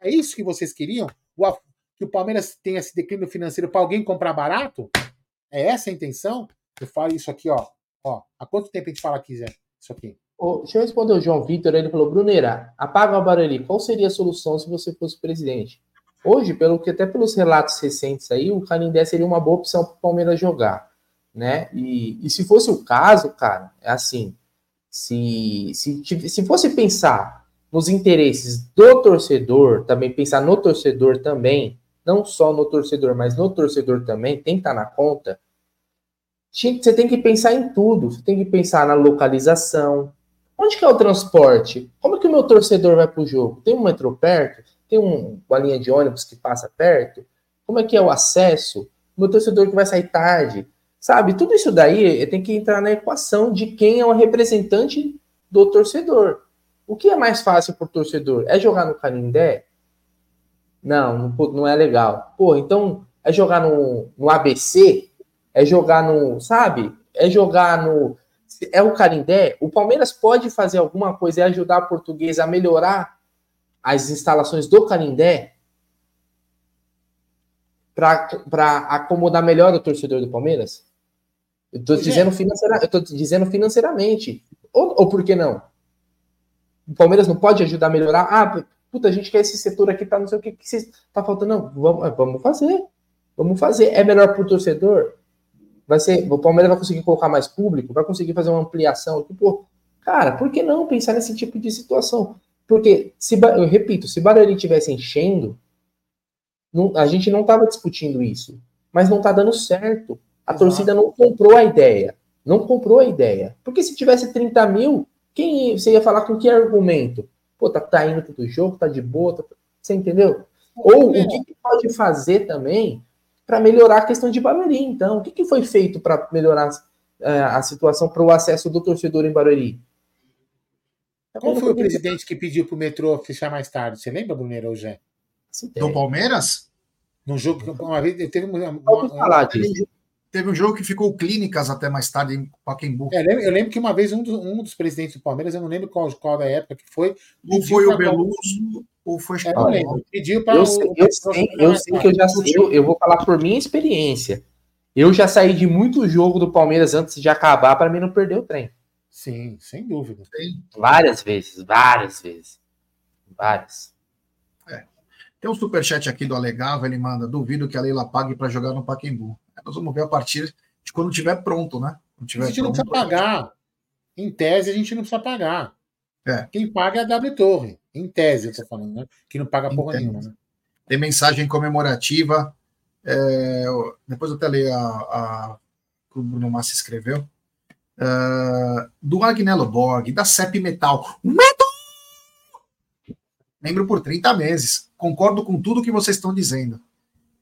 É isso que vocês queriam? O, que o Palmeiras tenha esse declínio financeiro para alguém comprar barato? É essa a intenção? Eu falo isso aqui, ó. ó. Há quanto tempo a gente fala aqui, Zé? Isso aqui. Oh, deixa eu responder o João Vitor. Ele falou: Bruneira, apaga o Barueri. Qual seria a solução se você fosse presidente? Hoje, pelo que até pelos relatos recentes aí, o Canindé seria uma boa opção para o Palmeiras jogar, né? E, e se fosse o caso, cara, é assim: se, se, se fosse pensar nos interesses do torcedor, também pensar no torcedor também, não só no torcedor, mas no torcedor também, tem que estar tá na conta. Você tem que pensar em tudo. Você tem que pensar na localização, Onde que é o transporte? Como que o meu torcedor vai para o jogo? Tem um metrô perto? Tem um, uma linha de ônibus que passa perto? Como é que é o acesso? Meu torcedor que vai sair tarde? Sabe? Tudo isso daí tem que entrar na equação de quem é o representante do torcedor. O que é mais fácil para o torcedor? É jogar no Canindé? Não, não é legal. Pô, então é jogar no, no ABC? É jogar no, sabe? É jogar no é o Carindé, o Palmeiras pode fazer alguma coisa e ajudar a portuguesa a melhorar as instalações do Carindé para acomodar melhor o torcedor do Palmeiras? Eu estou dizendo, financeira, dizendo financeiramente. Ou, ou por que não? O Palmeiras não pode ajudar a melhorar? Ah, puta, a gente quer esse setor aqui, tá não sei o que, que tá faltando. Não, vamos, vamos fazer. Vamos fazer. É melhor para o torcedor? vai ser, o Palmeiras vai conseguir colocar mais público, vai conseguir fazer uma ampliação. Pô, cara, por que não pensar nesse tipo de situação? Porque, se, eu repito, se Barueri estivesse enchendo, não, a gente não estava discutindo isso. Mas não está dando certo. A Exato. torcida não comprou a ideia. Não comprou a ideia. Porque se tivesse 30 mil, quem você ia falar com que argumento? Pô, tá, tá indo todo jogo, tá de boa, tá, você entendeu? Ou o que, que pode fazer também para melhorar a questão de Barueri. Então, o que, que foi feito para melhorar é, a situação para o acesso do torcedor em Barueri? Qual foi o presidente que pediu para o metrô fechar mais tarde? Você lembra, Brunero, hoje? Do Palmeiras? No jogo, uma vez teve uma, uma. Teve um jogo que ficou clínicas até mais tarde em Pacaembu. É, eu, lembro, eu, lembro, que uma vez um, do, um, dos presidentes do Palmeiras, eu não lembro qual, qual da época que foi. Ou foi o Beluso, ou foi é, eu lembro. Pediu para eu, sei, eu, sei, eu sei que eu já sei, eu, eu vou falar por minha experiência. Eu já saí de muito jogo do Palmeiras antes de acabar para mim não perder o trem. Sim, sem dúvida. Sim. Várias vezes, várias vezes. Várias. É. Tem um superchat aqui do Alegava, ele manda: duvido que a Leila pague para jogar no Paquembu. Nós vamos ver a partir de quando estiver pronto, né? Tiver a gente pronto, não precisa pagar. Em tese, a gente não precisa pagar. É. Quem paga é a W Torre. Em tese, eu tô falando, né? Que não paga porra nenhuma, né? Tem mensagem comemorativa. É, depois eu até leio a, a que o Bruno Massa escreveu. Uh, do Agnello Borg, da CEP Metal. Metal! Membro por 30 meses. Concordo com tudo que vocês estão dizendo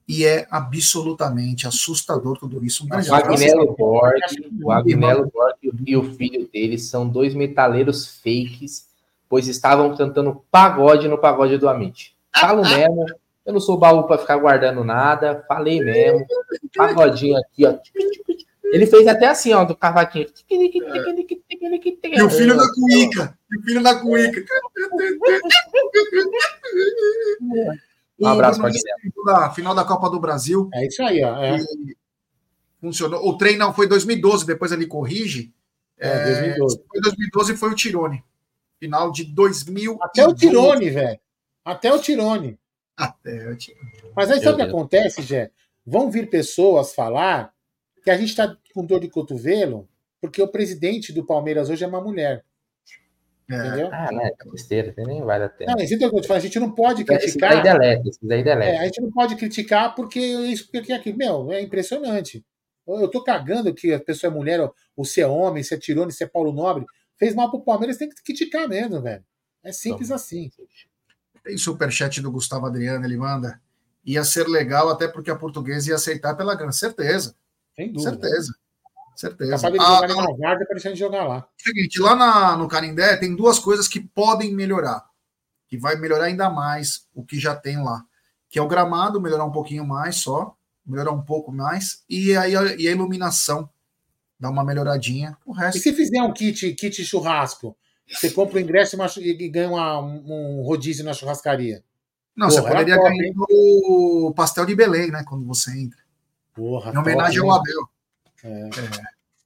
e é absolutamente assustador tudo isso. Um o Agnello Borg, o Agnello Borg e o filho dele são dois metaleiros fakes, pois estavam cantando pagode no pagode do Amit. Falo mesmo, eu não sou baú para ficar guardando nada, falei mesmo. Pagodinho aqui, ó. Ele fez até assim, ó, do cavaquinho. E o filho da cuíca. E o filho da cuíca. Um abraço para da final da Copa do Brasil. É isso aí, ó. É. Funcionou. O trem não foi 2012, depois ele corrige. É, 2012. Foi 2012 foi o Tirone. Final de 2000. Até o Tirone, velho. Até o Tirone. Até o Tirone. Mas aí sabe o que acontece, Jé? Vão vir pessoas falar que a gente está com dor de cotovelo porque o presidente do Palmeiras hoje é uma mulher. Entendeu? Ah, né? Besteira, nem vale a pena. Não, mas então, a gente não pode criticar. Isso daí deleta, isso daí deleta. É, a gente não pode criticar porque isso, porque aqui, meu, é impressionante. Eu tô cagando que a pessoa é mulher, ou se é homem, se é Tirone, se é Paulo Nobre. Fez mal pro Palmeiras, tem que criticar mesmo, velho. É simples assim. Tem superchat do Gustavo Adriano, ele manda. Ia ser legal, até porque a portuguesa ia aceitar pela grande certeza. Sem dúvida. Certeza. Certeza. Capaz de jogar ah, na Varda para jogar lá. Seguinte, lá na, no Canindé tem duas coisas que podem melhorar. Que vai melhorar ainda mais o que já tem lá. Que é o gramado, melhorar um pouquinho mais só. Melhorar um pouco mais. E aí a, e a iluminação. Dar uma melhoradinha. O resto. E se fizer um kit, kit churrasco? Você compra o ingresso e ganha uma, um rodízio na churrascaria. Não, Porra, você poderia ganhar o pastel de Belém, né? Quando você entra. Porra, em homenagem top, ao Abel. É. É,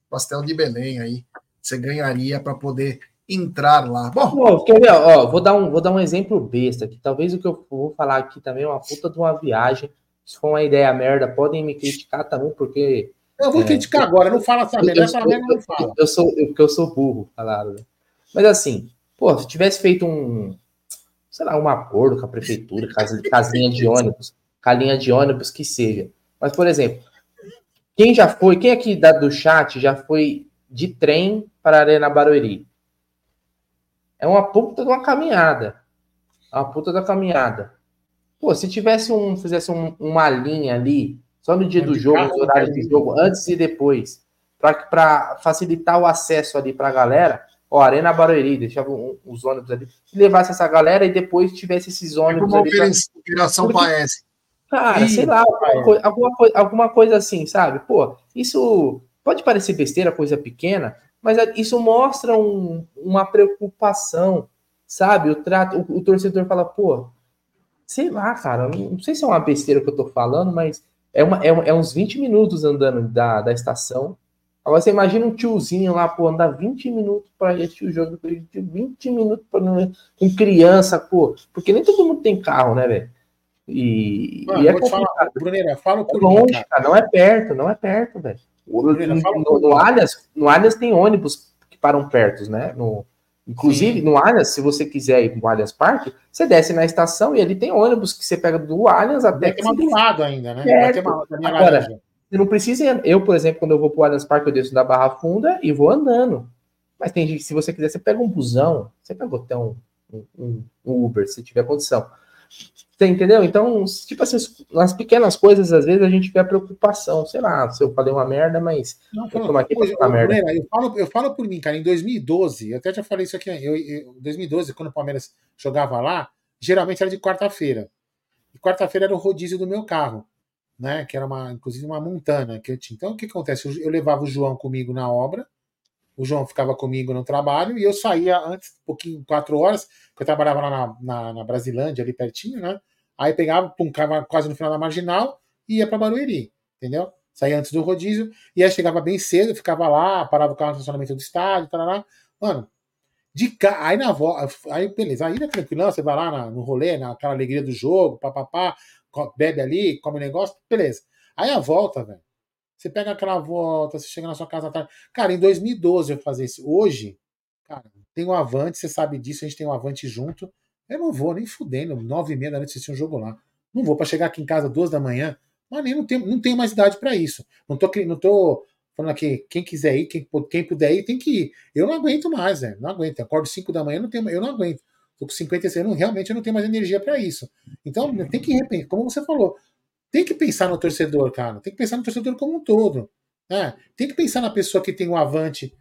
pastel de Belém aí. Você ganharia para poder entrar lá. Bom, Pô, quer ver? Ó, vou, dar um, vou dar um exemplo besta aqui. Talvez o que eu vou falar aqui também é uma puta de uma viagem. Se for uma ideia merda, podem me criticar também, porque. Eu vou é, criticar agora, não fala essa merda, essa merda não fala. Eu sou, eu, porque eu sou burro, falaram. Né? Mas assim, pô, se tivesse feito um, sei lá, um acordo com a prefeitura, casinha de ônibus, calinha de ônibus, que seja. Mas, por exemplo, quem já foi, quem aqui da, do chat já foi de trem para a Arena Barueri? É uma puta de uma caminhada. É uma puta da caminhada. Pô, se tivesse um, fizesse um, uma linha ali, só no dia do jogo, nos horários do jogo, antes e depois, para facilitar o acesso ali para a galera, ó, Arena Barueri, deixava um, os ônibus ali, levasse essa galera e depois tivesse esses ônibus. É uma operação para Paes. Cara, sei lá, alguma, coisa, alguma, coisa, alguma coisa assim, sabe? Pô, isso pode parecer besteira, coisa pequena, mas isso mostra um, uma preocupação, sabe? O, trato, o, o, torcedor fala, pô, sei lá, cara, não, sei se é uma besteira que eu tô falando, mas é, uma, é, é uns 20 minutos andando da, da estação. Agora você imagina um tiozinho lá, pô, andar 20 minutos para assistir o jogo, 20 minutos pra, com criança, pô, porque nem todo mundo tem carro, né, velho? E, Mano, e é falar, Bruneira, fala por é longe, mim, cara. não é perto, não é perto, velho. No, no, no, Allianz, no Allianz tem ônibus que param perto, né? No, inclusive, Sim. no Allianz, se você quiser ir pro Allianz Parque, você desce na estação e ali tem ônibus que você pega do Allianz até. Vai ter uma do lado ainda, né? Vai ter uma, Agora, você não precisa. Eu, por exemplo, quando eu vou pro Allianz Parque, eu desço da Barra Funda e vou andando. Mas tem gente, se você quiser, você pega um busão, você pega até um, um, um Uber, se tiver condição. Você entendeu? Então, tipo assim, nas pequenas coisas, às vezes a gente vê a preocupação. Sei lá, se eu falei uma merda, mas. Não, eu, não, aqui eu, merda. Eu, falo, eu falo por mim, cara, em 2012, eu até já falei isso aqui, em 2012, quando o Palmeiras jogava lá, geralmente era de quarta-feira. E quarta-feira era o rodízio do meu carro, né? Que era uma, inclusive uma montana que eu tinha. Então, o que acontece? Eu, eu levava o João comigo na obra, o João ficava comigo no trabalho e eu saía antes, um pouquinho, quatro horas, que eu trabalhava lá na, na, na Brasilândia, ali pertinho, né? Aí pegava, pum, quase no final da marginal e ia para Barueri, entendeu? Saía antes do rodízio, e aí chegava bem cedo, ficava lá, parava o carro no estacionamento do estádio, lá. Mano, de ca... aí na volta, aí beleza, aí é tranquilão, você vai lá na, no rolê, naquela alegria do jogo, papapá, bebe ali, come negócio, beleza. Aí a volta, velho, você pega aquela volta, você chega na sua casa tarde. Cara, em 2012 eu fazia isso. Hoje, cara, tem um Avante, você sabe disso, a gente tem um Avante junto. Eu não vou nem fudendo, nove e meia da noite assistir um jogo lá. Não vou para chegar aqui em casa duas da manhã, mas nem não tenho, não tenho mais idade para isso. Não tô, não tô falando aqui, quem quiser ir, quem, quem puder ir, tem que ir. Eu não aguento mais, velho. Não aguento. Eu acordo cinco da manhã, eu não, tenho, eu não aguento. Tô com 56 anos, realmente eu não tenho mais energia para isso. Então, tem que repensar, como você falou, tem que pensar no torcedor, cara. Tem que pensar no torcedor como um todo. Né? Tem que pensar na pessoa que tem um avante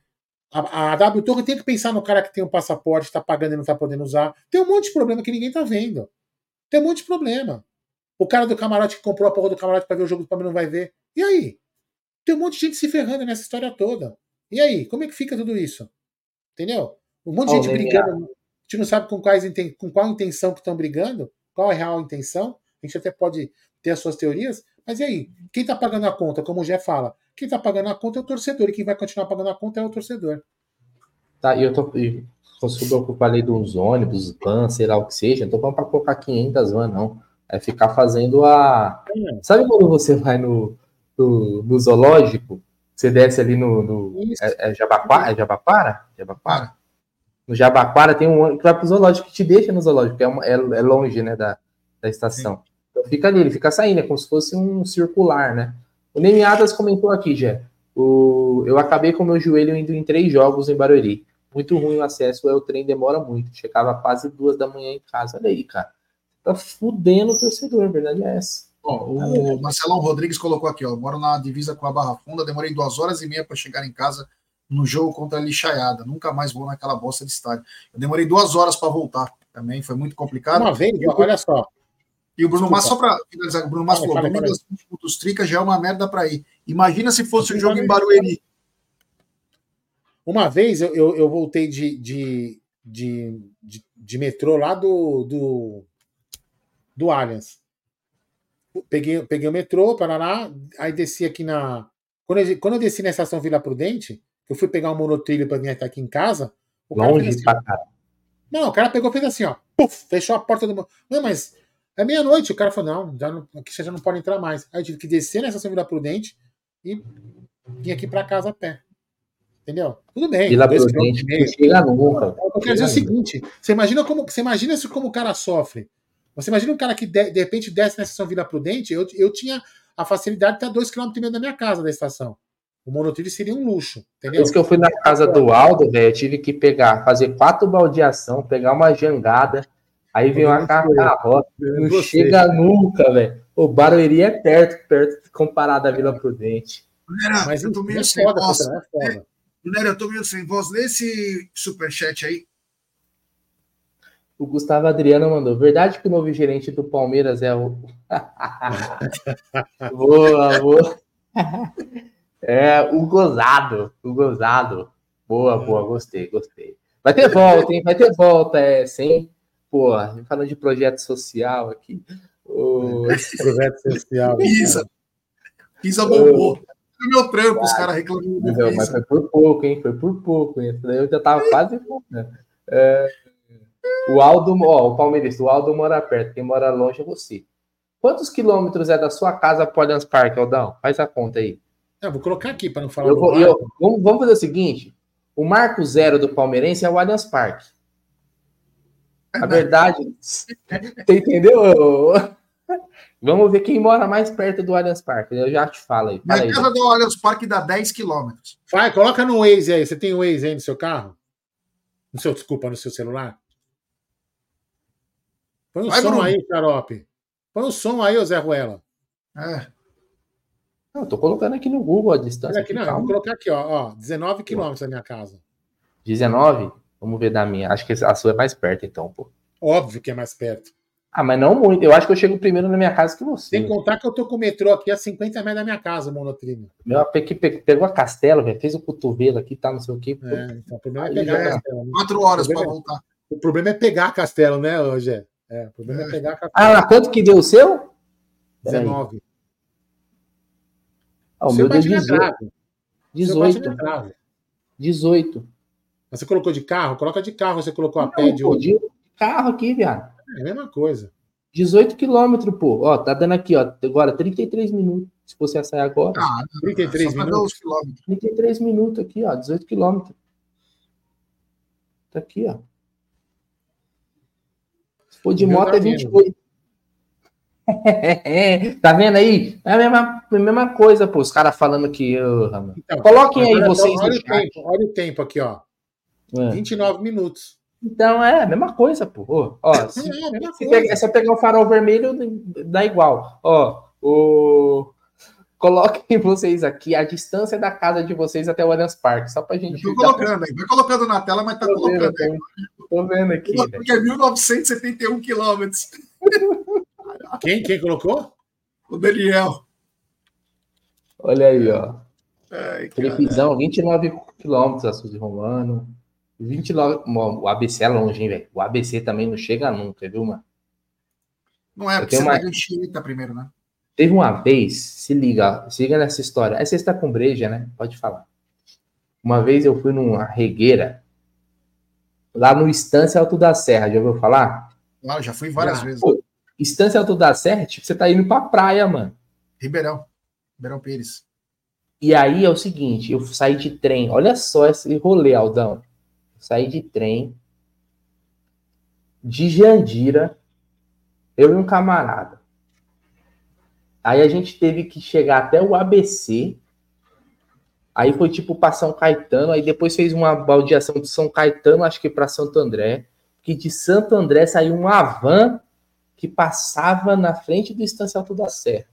a, a W Torre tem que pensar no cara que tem um passaporte, está pagando e não está podendo usar. Tem um monte de problema que ninguém está vendo. Tem um monte de problema. O cara do camarote que comprou a porra do camarote para ver o jogo do Palmeiras não vai ver. E aí? Tem um monte de gente se ferrando nessa história toda. E aí? Como é que fica tudo isso? Entendeu? Um monte de gente brigando. A gente não sabe com, quais, com qual intenção que estão brigando, qual é a real intenção. A gente até pode ter as suas teorias, mas e aí? Quem está pagando a conta, como o Jé fala? Quem está pagando a conta é o torcedor, e quem vai continuar pagando a conta é o torcedor. Tá, e eu tô. E, sobre o que eu falei dos ônibus, van, sei lá o que seja, não tô falando para colocar 500 van, não. É ficar fazendo a. É. Sabe quando você vai no, no, no, zoológico? Você desce ali no. no é, é Jabaquara? É Jabaquara? Jabaquara? No Jabaquara tem um ônibus que vai pro zoológico que te deixa no zoológico, que é, uma, é, é longe, né, da, da estação. Sim. Então fica ali, ele fica saindo, é como se fosse um circular, né? O Nemiadas comentou aqui, Jé. O, eu acabei com meu joelho indo em três jogos em Barueri. Muito ruim o acesso, é, o trem demora muito. Chegava quase duas da manhã em casa. Olha aí, cara. Tá fudendo o torcedor, a verdade é essa. Ó, o Marcelão Rodrigues colocou aqui, ó. Moro na divisa com a Barra Funda, demorei duas horas e meia para chegar em casa no jogo contra a Lixaiada. Nunca mais vou naquela bosta de estádio. Eu demorei duas horas para voltar também, foi muito complicado. Uma vez, olha só. E o Bruno Massa, só para finalizar, o Bruno Massa falou: domingo às 20 minutos trica já é uma merda para ir. Imagina se fosse um jogo em Barueri. Uma vez eu, eu, eu voltei de, de, de, de, de, metrô lá do, do, do Allianz. Peguei, peguei o metrô, Paraná, aí desci aqui na. Quando eu, quando eu desci na estação Vila Prudente, eu fui pegar um monotrilho para vir até aqui em casa. O Longe assim, pra cara. Não, o cara pegou e fez assim, ó. Puf, fechou a porta do. Não, mas é meia-noite. O cara falou: não, já não, aqui você já não pode entrar mais. Aí eu tive que descer na estação Prudente e vir aqui para casa a pé. Entendeu? Tudo bem. Vila Prudente chega nunca. Eu quero dizer o seguinte: você imagina como você imagina isso como o cara sofre. Você imagina um cara que de, de repente desce na estação Vila Prudente. Eu, eu tinha a facilidade de estar dois km e meio da minha casa da estação. O monotrilho seria um luxo, entendeu? Isso que eu fui na casa do Aldo, velho, eu tive que pegar, fazer quatro baldeação, pegar uma jangada, aí vem uma carroça, não chega nunca, velho. O Barueri é perto, perto comparado à Vila Prudente. Galera, Mas eu tô meio é sem voz. É Galera, eu tô meio sem voz. Lê esse superchat aí. O Gustavo Adriano mandou. Verdade que o novo gerente do Palmeiras é o. boa, boa. É o gozado. O gozado. Boa, boa, gostei, gostei. Vai ter volta, hein? Vai ter volta, é, sem. Pô, falando de projeto social aqui. O... projeto social. Pisa. Pisa bombou. O meu trampo, os caras reclamando. Mas foi por pouco, hein? Foi por pouco. Hein? Eu já tava quase. É... O Aldo, ó, o Palmeiras, o Aldo mora perto, quem mora longe é você. Quantos quilômetros é da sua casa para Allianz Parque, Aldão? Faz a conta aí. É, vou colocar aqui para não falar. Eu vou, eu, vamos, vamos, fazer o seguinte: o marco zero do palmeirense é o Allianz Parque. A verdade. Você entendeu? Vamos ver quem mora mais perto do Allianz Parque. Eu já te falo aí. Fala Minha casa do Allianz Parque dá 10 quilômetros. Vai, coloca no Waze aí. Você tem o Waze aí no seu carro? No seu, desculpa, no seu celular? Põe o Vai, som Bruno. aí, Xarope. Põe o som aí, ô Zé Ruela. É. Não, eu tô colocando aqui no Google a distância. Olha aqui, não, vou colocar aqui, ó, ó 19 quilômetros da minha casa. 19? Vamos ver da minha. Acho que a sua é mais perto, então, pô. Óbvio que é mais perto. Ah, mas não muito. Eu acho que eu chego primeiro na minha casa que você. Sem contar que eu tô com o metrô aqui a 50 metros da minha casa, monotrilho. Meu AP que pe- pegou a castelo, velho. Fez o cotovelo aqui, tá, não sei o quê. pô. É, então, o problema é pegar já a é. Castelo. né? Quatro horas para bem. voltar. O problema é pegar a Castelo, né, Rogé? É, o problema é, É. pegar a Castelo. Ah, quanto que deu o seu? Peraí. 19. Ah, o Você meu deu bate na 18. trave. Você bate 18. na trave. 18. Mas você colocou de carro? Coloca de carro, você colocou a Não, pé de pô, outro. de carro aqui, viado. É a mesma coisa. 18 quilômetros, pô. Ó, tá dando aqui, ó. Agora 33 minutos. Se você sair agora. Ah, 33 só pra dar minutos. os quilômetros. 33 minutos aqui, ó. 18 quilômetros. Tá aqui, ó. Se for de moto dá é 28. tá vendo aí? É a mesma, a mesma coisa, pô. Os caras falando que. mano. Então, Coloquem aí agora, vocês olha o tempo, olha o tempo aqui, ó. É. 29 minutos. Então é a mesma coisa, pô. Ó, ó, se, É, se coisa. pegar, se eu pegar o farol vermelho, dá igual. Ó, o. Coloquem vocês aqui a distância da casa de vocês até o Allianz Parque, só pra gente. Tô colocando aí. Vai colocando na tela, mas tá Tô vendo, colocando aí. tô, vendo aqui, velho. Porque é 1971 quilômetros. Quem, quem colocou? O Daniel. Olha aí, ó. Ai. Felipizão, 29 quilômetros a Suzy Romano. 29. Bom, O ABC é longe, hein, velho? O ABC também não chega nunca, viu, mano? Não é, porque você uma- pega Anchieta primeiro, né? Teve uma vez, se liga, se liga nessa história. Aí você está com breja, né? Pode falar. Uma vez eu fui numa regueira, lá no Estância Alto da Serra, já ouviu falar? Ah, já fui várias Já. vezes. Pô, Estância Alto da Serra, tipo, você tá indo pra praia, mano. Ribeirão. Ribeirão Pires. E aí é o seguinte, eu saí de trem, olha só esse rolê, Aldão. Saí de trem, de Jandira, eu e um camarada. Aí a gente teve que chegar até o ABC. Aí foi tipo para São Caetano, aí depois fez uma baldeação de São Caetano, acho que para Santo André. Que de Santo André saiu uma van que passava na frente do Estância Alto da Serra.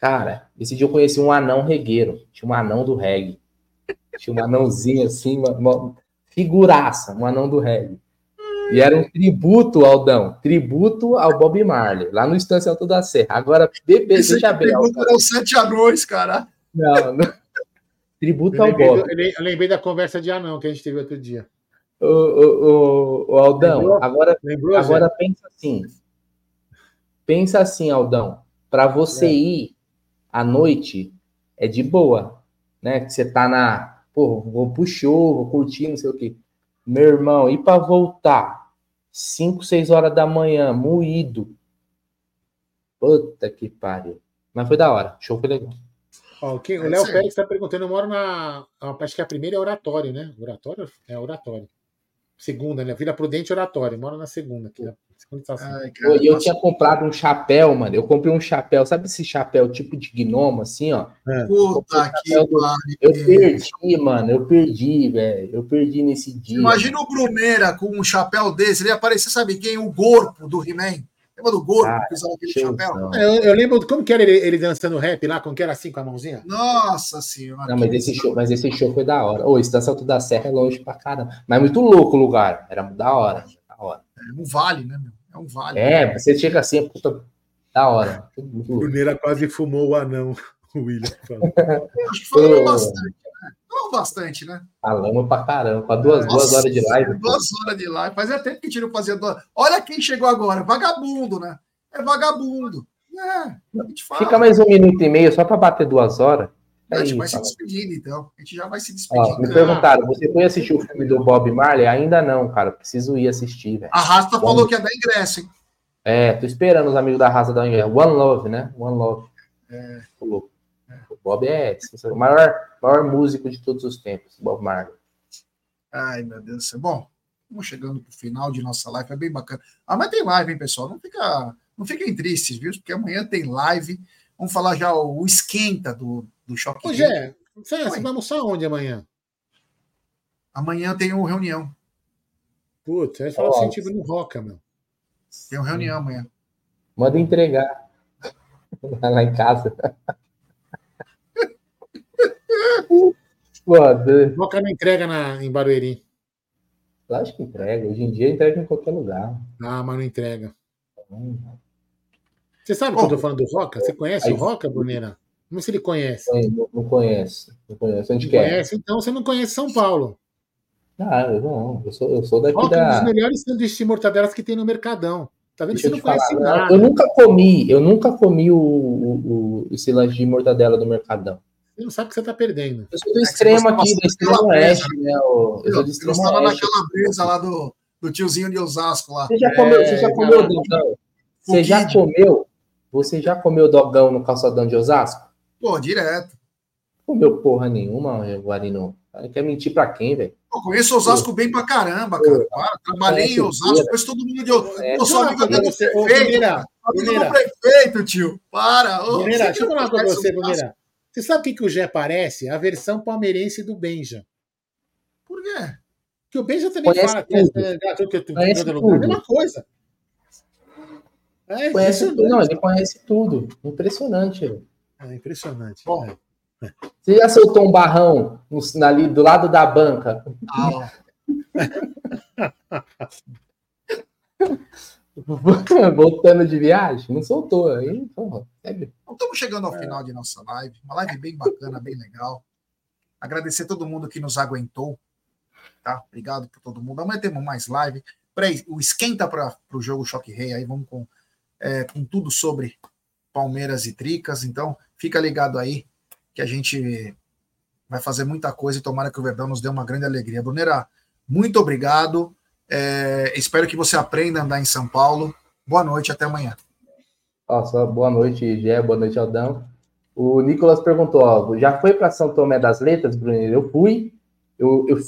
Cara, esse dia eu conheci um anão regueiro. Tinha um anão do reggae. Tinha um anãozinho assim, uma, uma figuraça, um anão do reggae. E era um tributo, Aldão. Tributo ao Bob Marley, lá no Estância Alto da Serra. Agora, bebê, Esse deixa bem. pergunta Aldão. eram sete anões, cara. Não, não. Tributo Eu ao Bob. do- eu le- eu lembrei da conversa de anão que a gente teve outro dia. Ô, ô, ô, ô, Aldão, Lembrou? agora, Lembrou, agora pensa assim. Pensa assim, Aldão. Para você É. ir à noite, é de boa. Né? Que você tá na. Pô, vou pro show, vou curtir, não sei o quê. Meu irmão, e para voltar? 5, 6 horas da manhã, moído. Puta que pariu. Mas foi da hora. O show foi legal. Ó, quem- o É Léo. Pérez está perguntando, eu moro na. Acho que a primeira é oratório, né? Oratório? É oratório. Segunda, né? Vila Prudente Oratório. Moro na segunda aqui. estação. Ai, E eu nossa, tinha comprado um chapéu, mano. Eu comprei um chapéu, sabe esse chapéu tipo de gnomo, assim, ó? Puta que Eu- pariu. Eu perdi, mano. Eu perdi, velho. Eu perdi nesse dia. Imagina o Bruneira com um chapéu desse. Ele ia aparecer, sabe quem? O Gorpo do He-Man. Lembra do Gorpo Ah, que usava aquele chapéu? É, Eu, eu lembro como que era ele, ele dançando rap lá, como que era assim com a mãozinha? Nossa senhora. Não, mas esse show, mas esse show foi da hora. Ô, Estância Alto da Serra é longe pra caramba. Mas é muito louco o lugar. Era da hora. Da hora. É um vale, né, meu? É um vale. É, você chega assim, puta. Da hora. Bruneira quase fumou o anão, o William. falou. Acho que falamos bastante, né? Falamos bastante, né? Falamos pra caramba. Com duas, duas Nossa, horas de live. pô. Duas horas de live. Fazia tempo que a gente não fazia duas. Olha quem chegou agora. Vagabundo, né? É vagabundo. É, a gente fala. Fica mais um minuto e meio só pra bater duas horas. A gente vai se despedindo, então. A gente já vai se Ó, despedindo. me perguntaram, você foi assistir o filme do Bob Marley? Ainda não, cara. Preciso ir assistir, velho. A Rasta falou que ia dar ingresso, hein? É, tô esperando os amigos da raça da Inglaterra. One Love, né? One Love. É. Louco. O Bob é o maior, maior músico de todos os tempos, Bob Marley. Ai, meu Deus do céu. Bom, estamos chegando pro final de nossa live. É bem bacana. Ah, mas tem live, hein, pessoal? Não, fica, não fiquem tristes, viu? Porque amanhã tem live. Vamos falar já o esquenta do, do Choque. Ô, Rio. Gé, você, vai almoçar onde amanhã? Amanhã tem uma reunião. Putz, aí fala Ó. assim, no Roca, meu. Tem uma reunião amanhã. Manda entregar. Lá em casa. Roca não entrega na, em Barueri. Lógico que entrega. Hoje em dia entrega em qualquer lugar. Ah, mas não entrega. Hum, Você sabe Bom, que eu tô falando do Roca? Você conhece aí- o Roca, Bruneira? Não sei se ele conhece. Não, não conheço. Não conheço. Onde Não que é? conhece? Então você não conhece São Paulo. Ah, eu não. Eu sou, eu sou daqui Roca é um da. dos melhores sanduíches de mortadelas que tem no Mercadão. Tá vendo? Deixa Você eu não falar. conhece Eu, nada. eu nunca comi, eu nunca comi o, o, o- esse lanche de mortadela do Mercadão. Você não sabe o que você tá perdendo. Eu sou do É extremo aqui, do extremo oeste, né? o- Eu sou do Eu extremo oeste. daquela brisa lá do, do tiozinho de Osasco lá. Você já comeu, você já É, comeu dogão? Você já comeu? Você já comeu dogão no calçadão de Osasco? Pô, direto. Comeu porra nenhuma, Guarino. Quer mentir pra quem, velho? Pô, conheço Osasco bem pra caramba, cara. Para, trabalhei em Osasco, conheço todo mundo de Osasco. É. Pô, sou amigo até do prefeito. Amigo do prefeito, tio. Para. Ô, você deixa eu falar uma coisa pra você. Bruneira. Você sabe o que, que o Gé parece? A versão palmeirense do Benja. Por quê? Que o Benja também Conhece fala tudo. é Conhece todo lugar, é a tudo. mesma coisa. É Conhece tudo. Não, ele conhece tudo. Impressionante, velho. É impressionante. Bom. É. Você já soltou um barrão no, ali do lado da banca? Ah, Voltando de viagem? Não soltou. Aí, porra, estamos chegando ao final de nossa live. Uma live bem bacana, bem legal. Agradecer a todo mundo que nos aguentou. Tá? Obrigado por todo mundo. Amanhã temos mais live. Peraí, o esquenta para o jogo Choque Rei. Aí vamos com, é, com tudo sobre Palmeiras e Tricas. Então, fica ligado aí que a gente vai fazer muita coisa e tomara que o Verdão nos dê uma grande alegria. Bruneira, muito obrigado. É, espero que você aprenda a andar em São Paulo. Boa noite, até amanhã. Só boa noite, Gé, boa noite, Aldão. O Nicolas perguntou, ó, já foi para São Tomé das Letras, Bruno? Eu fui, eu, eu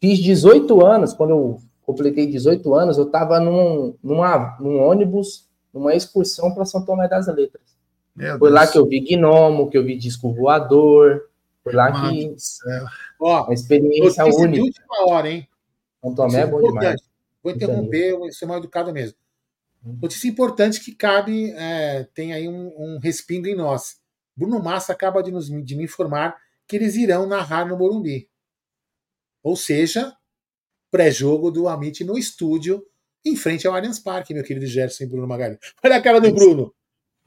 fiz 18 anos, quando eu completei 18 anos, eu estava num, num ônibus, numa excursão para São Tomé das Letras. Meu Foi Deus. lá que eu vi gnomo, que eu vi disco voador, foi lá Mano que. Ó, uma experiência única. última hora, hein? São Tomé é bom Importante. demais. Vou interromper, eu vou ser mal educado mesmo. Notícia importante que cabe, é, tem aí um, um respingo em nós. Bruno Massa acaba de, nos, de me informar que eles irão narrar no Morumbi. Ou seja, pré-jogo do Amit no estúdio, em frente ao Allianz Parque, meu querido Gerson e Bruno Magalhães. Olha a cara do Bruno.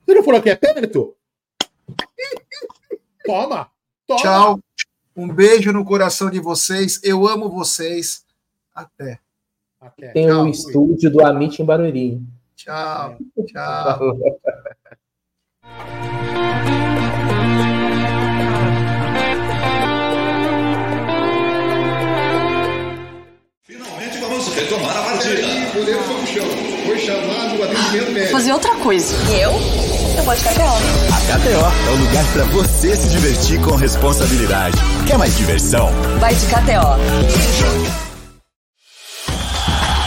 Você não falou que é perto? Toma! Toma! Tchau. Um beijo no coração de vocês. Eu amo vocês. Até. Até. Tem o fui. estúdio do Amit em Barueri. Tchau. Tchau. chamado atendimento médico. Fazer outra coisa. E eu? Eu vou de KTO. A KTO é o lugar para você se divertir com responsabilidade. Quer mais diversão? Vai de KTO.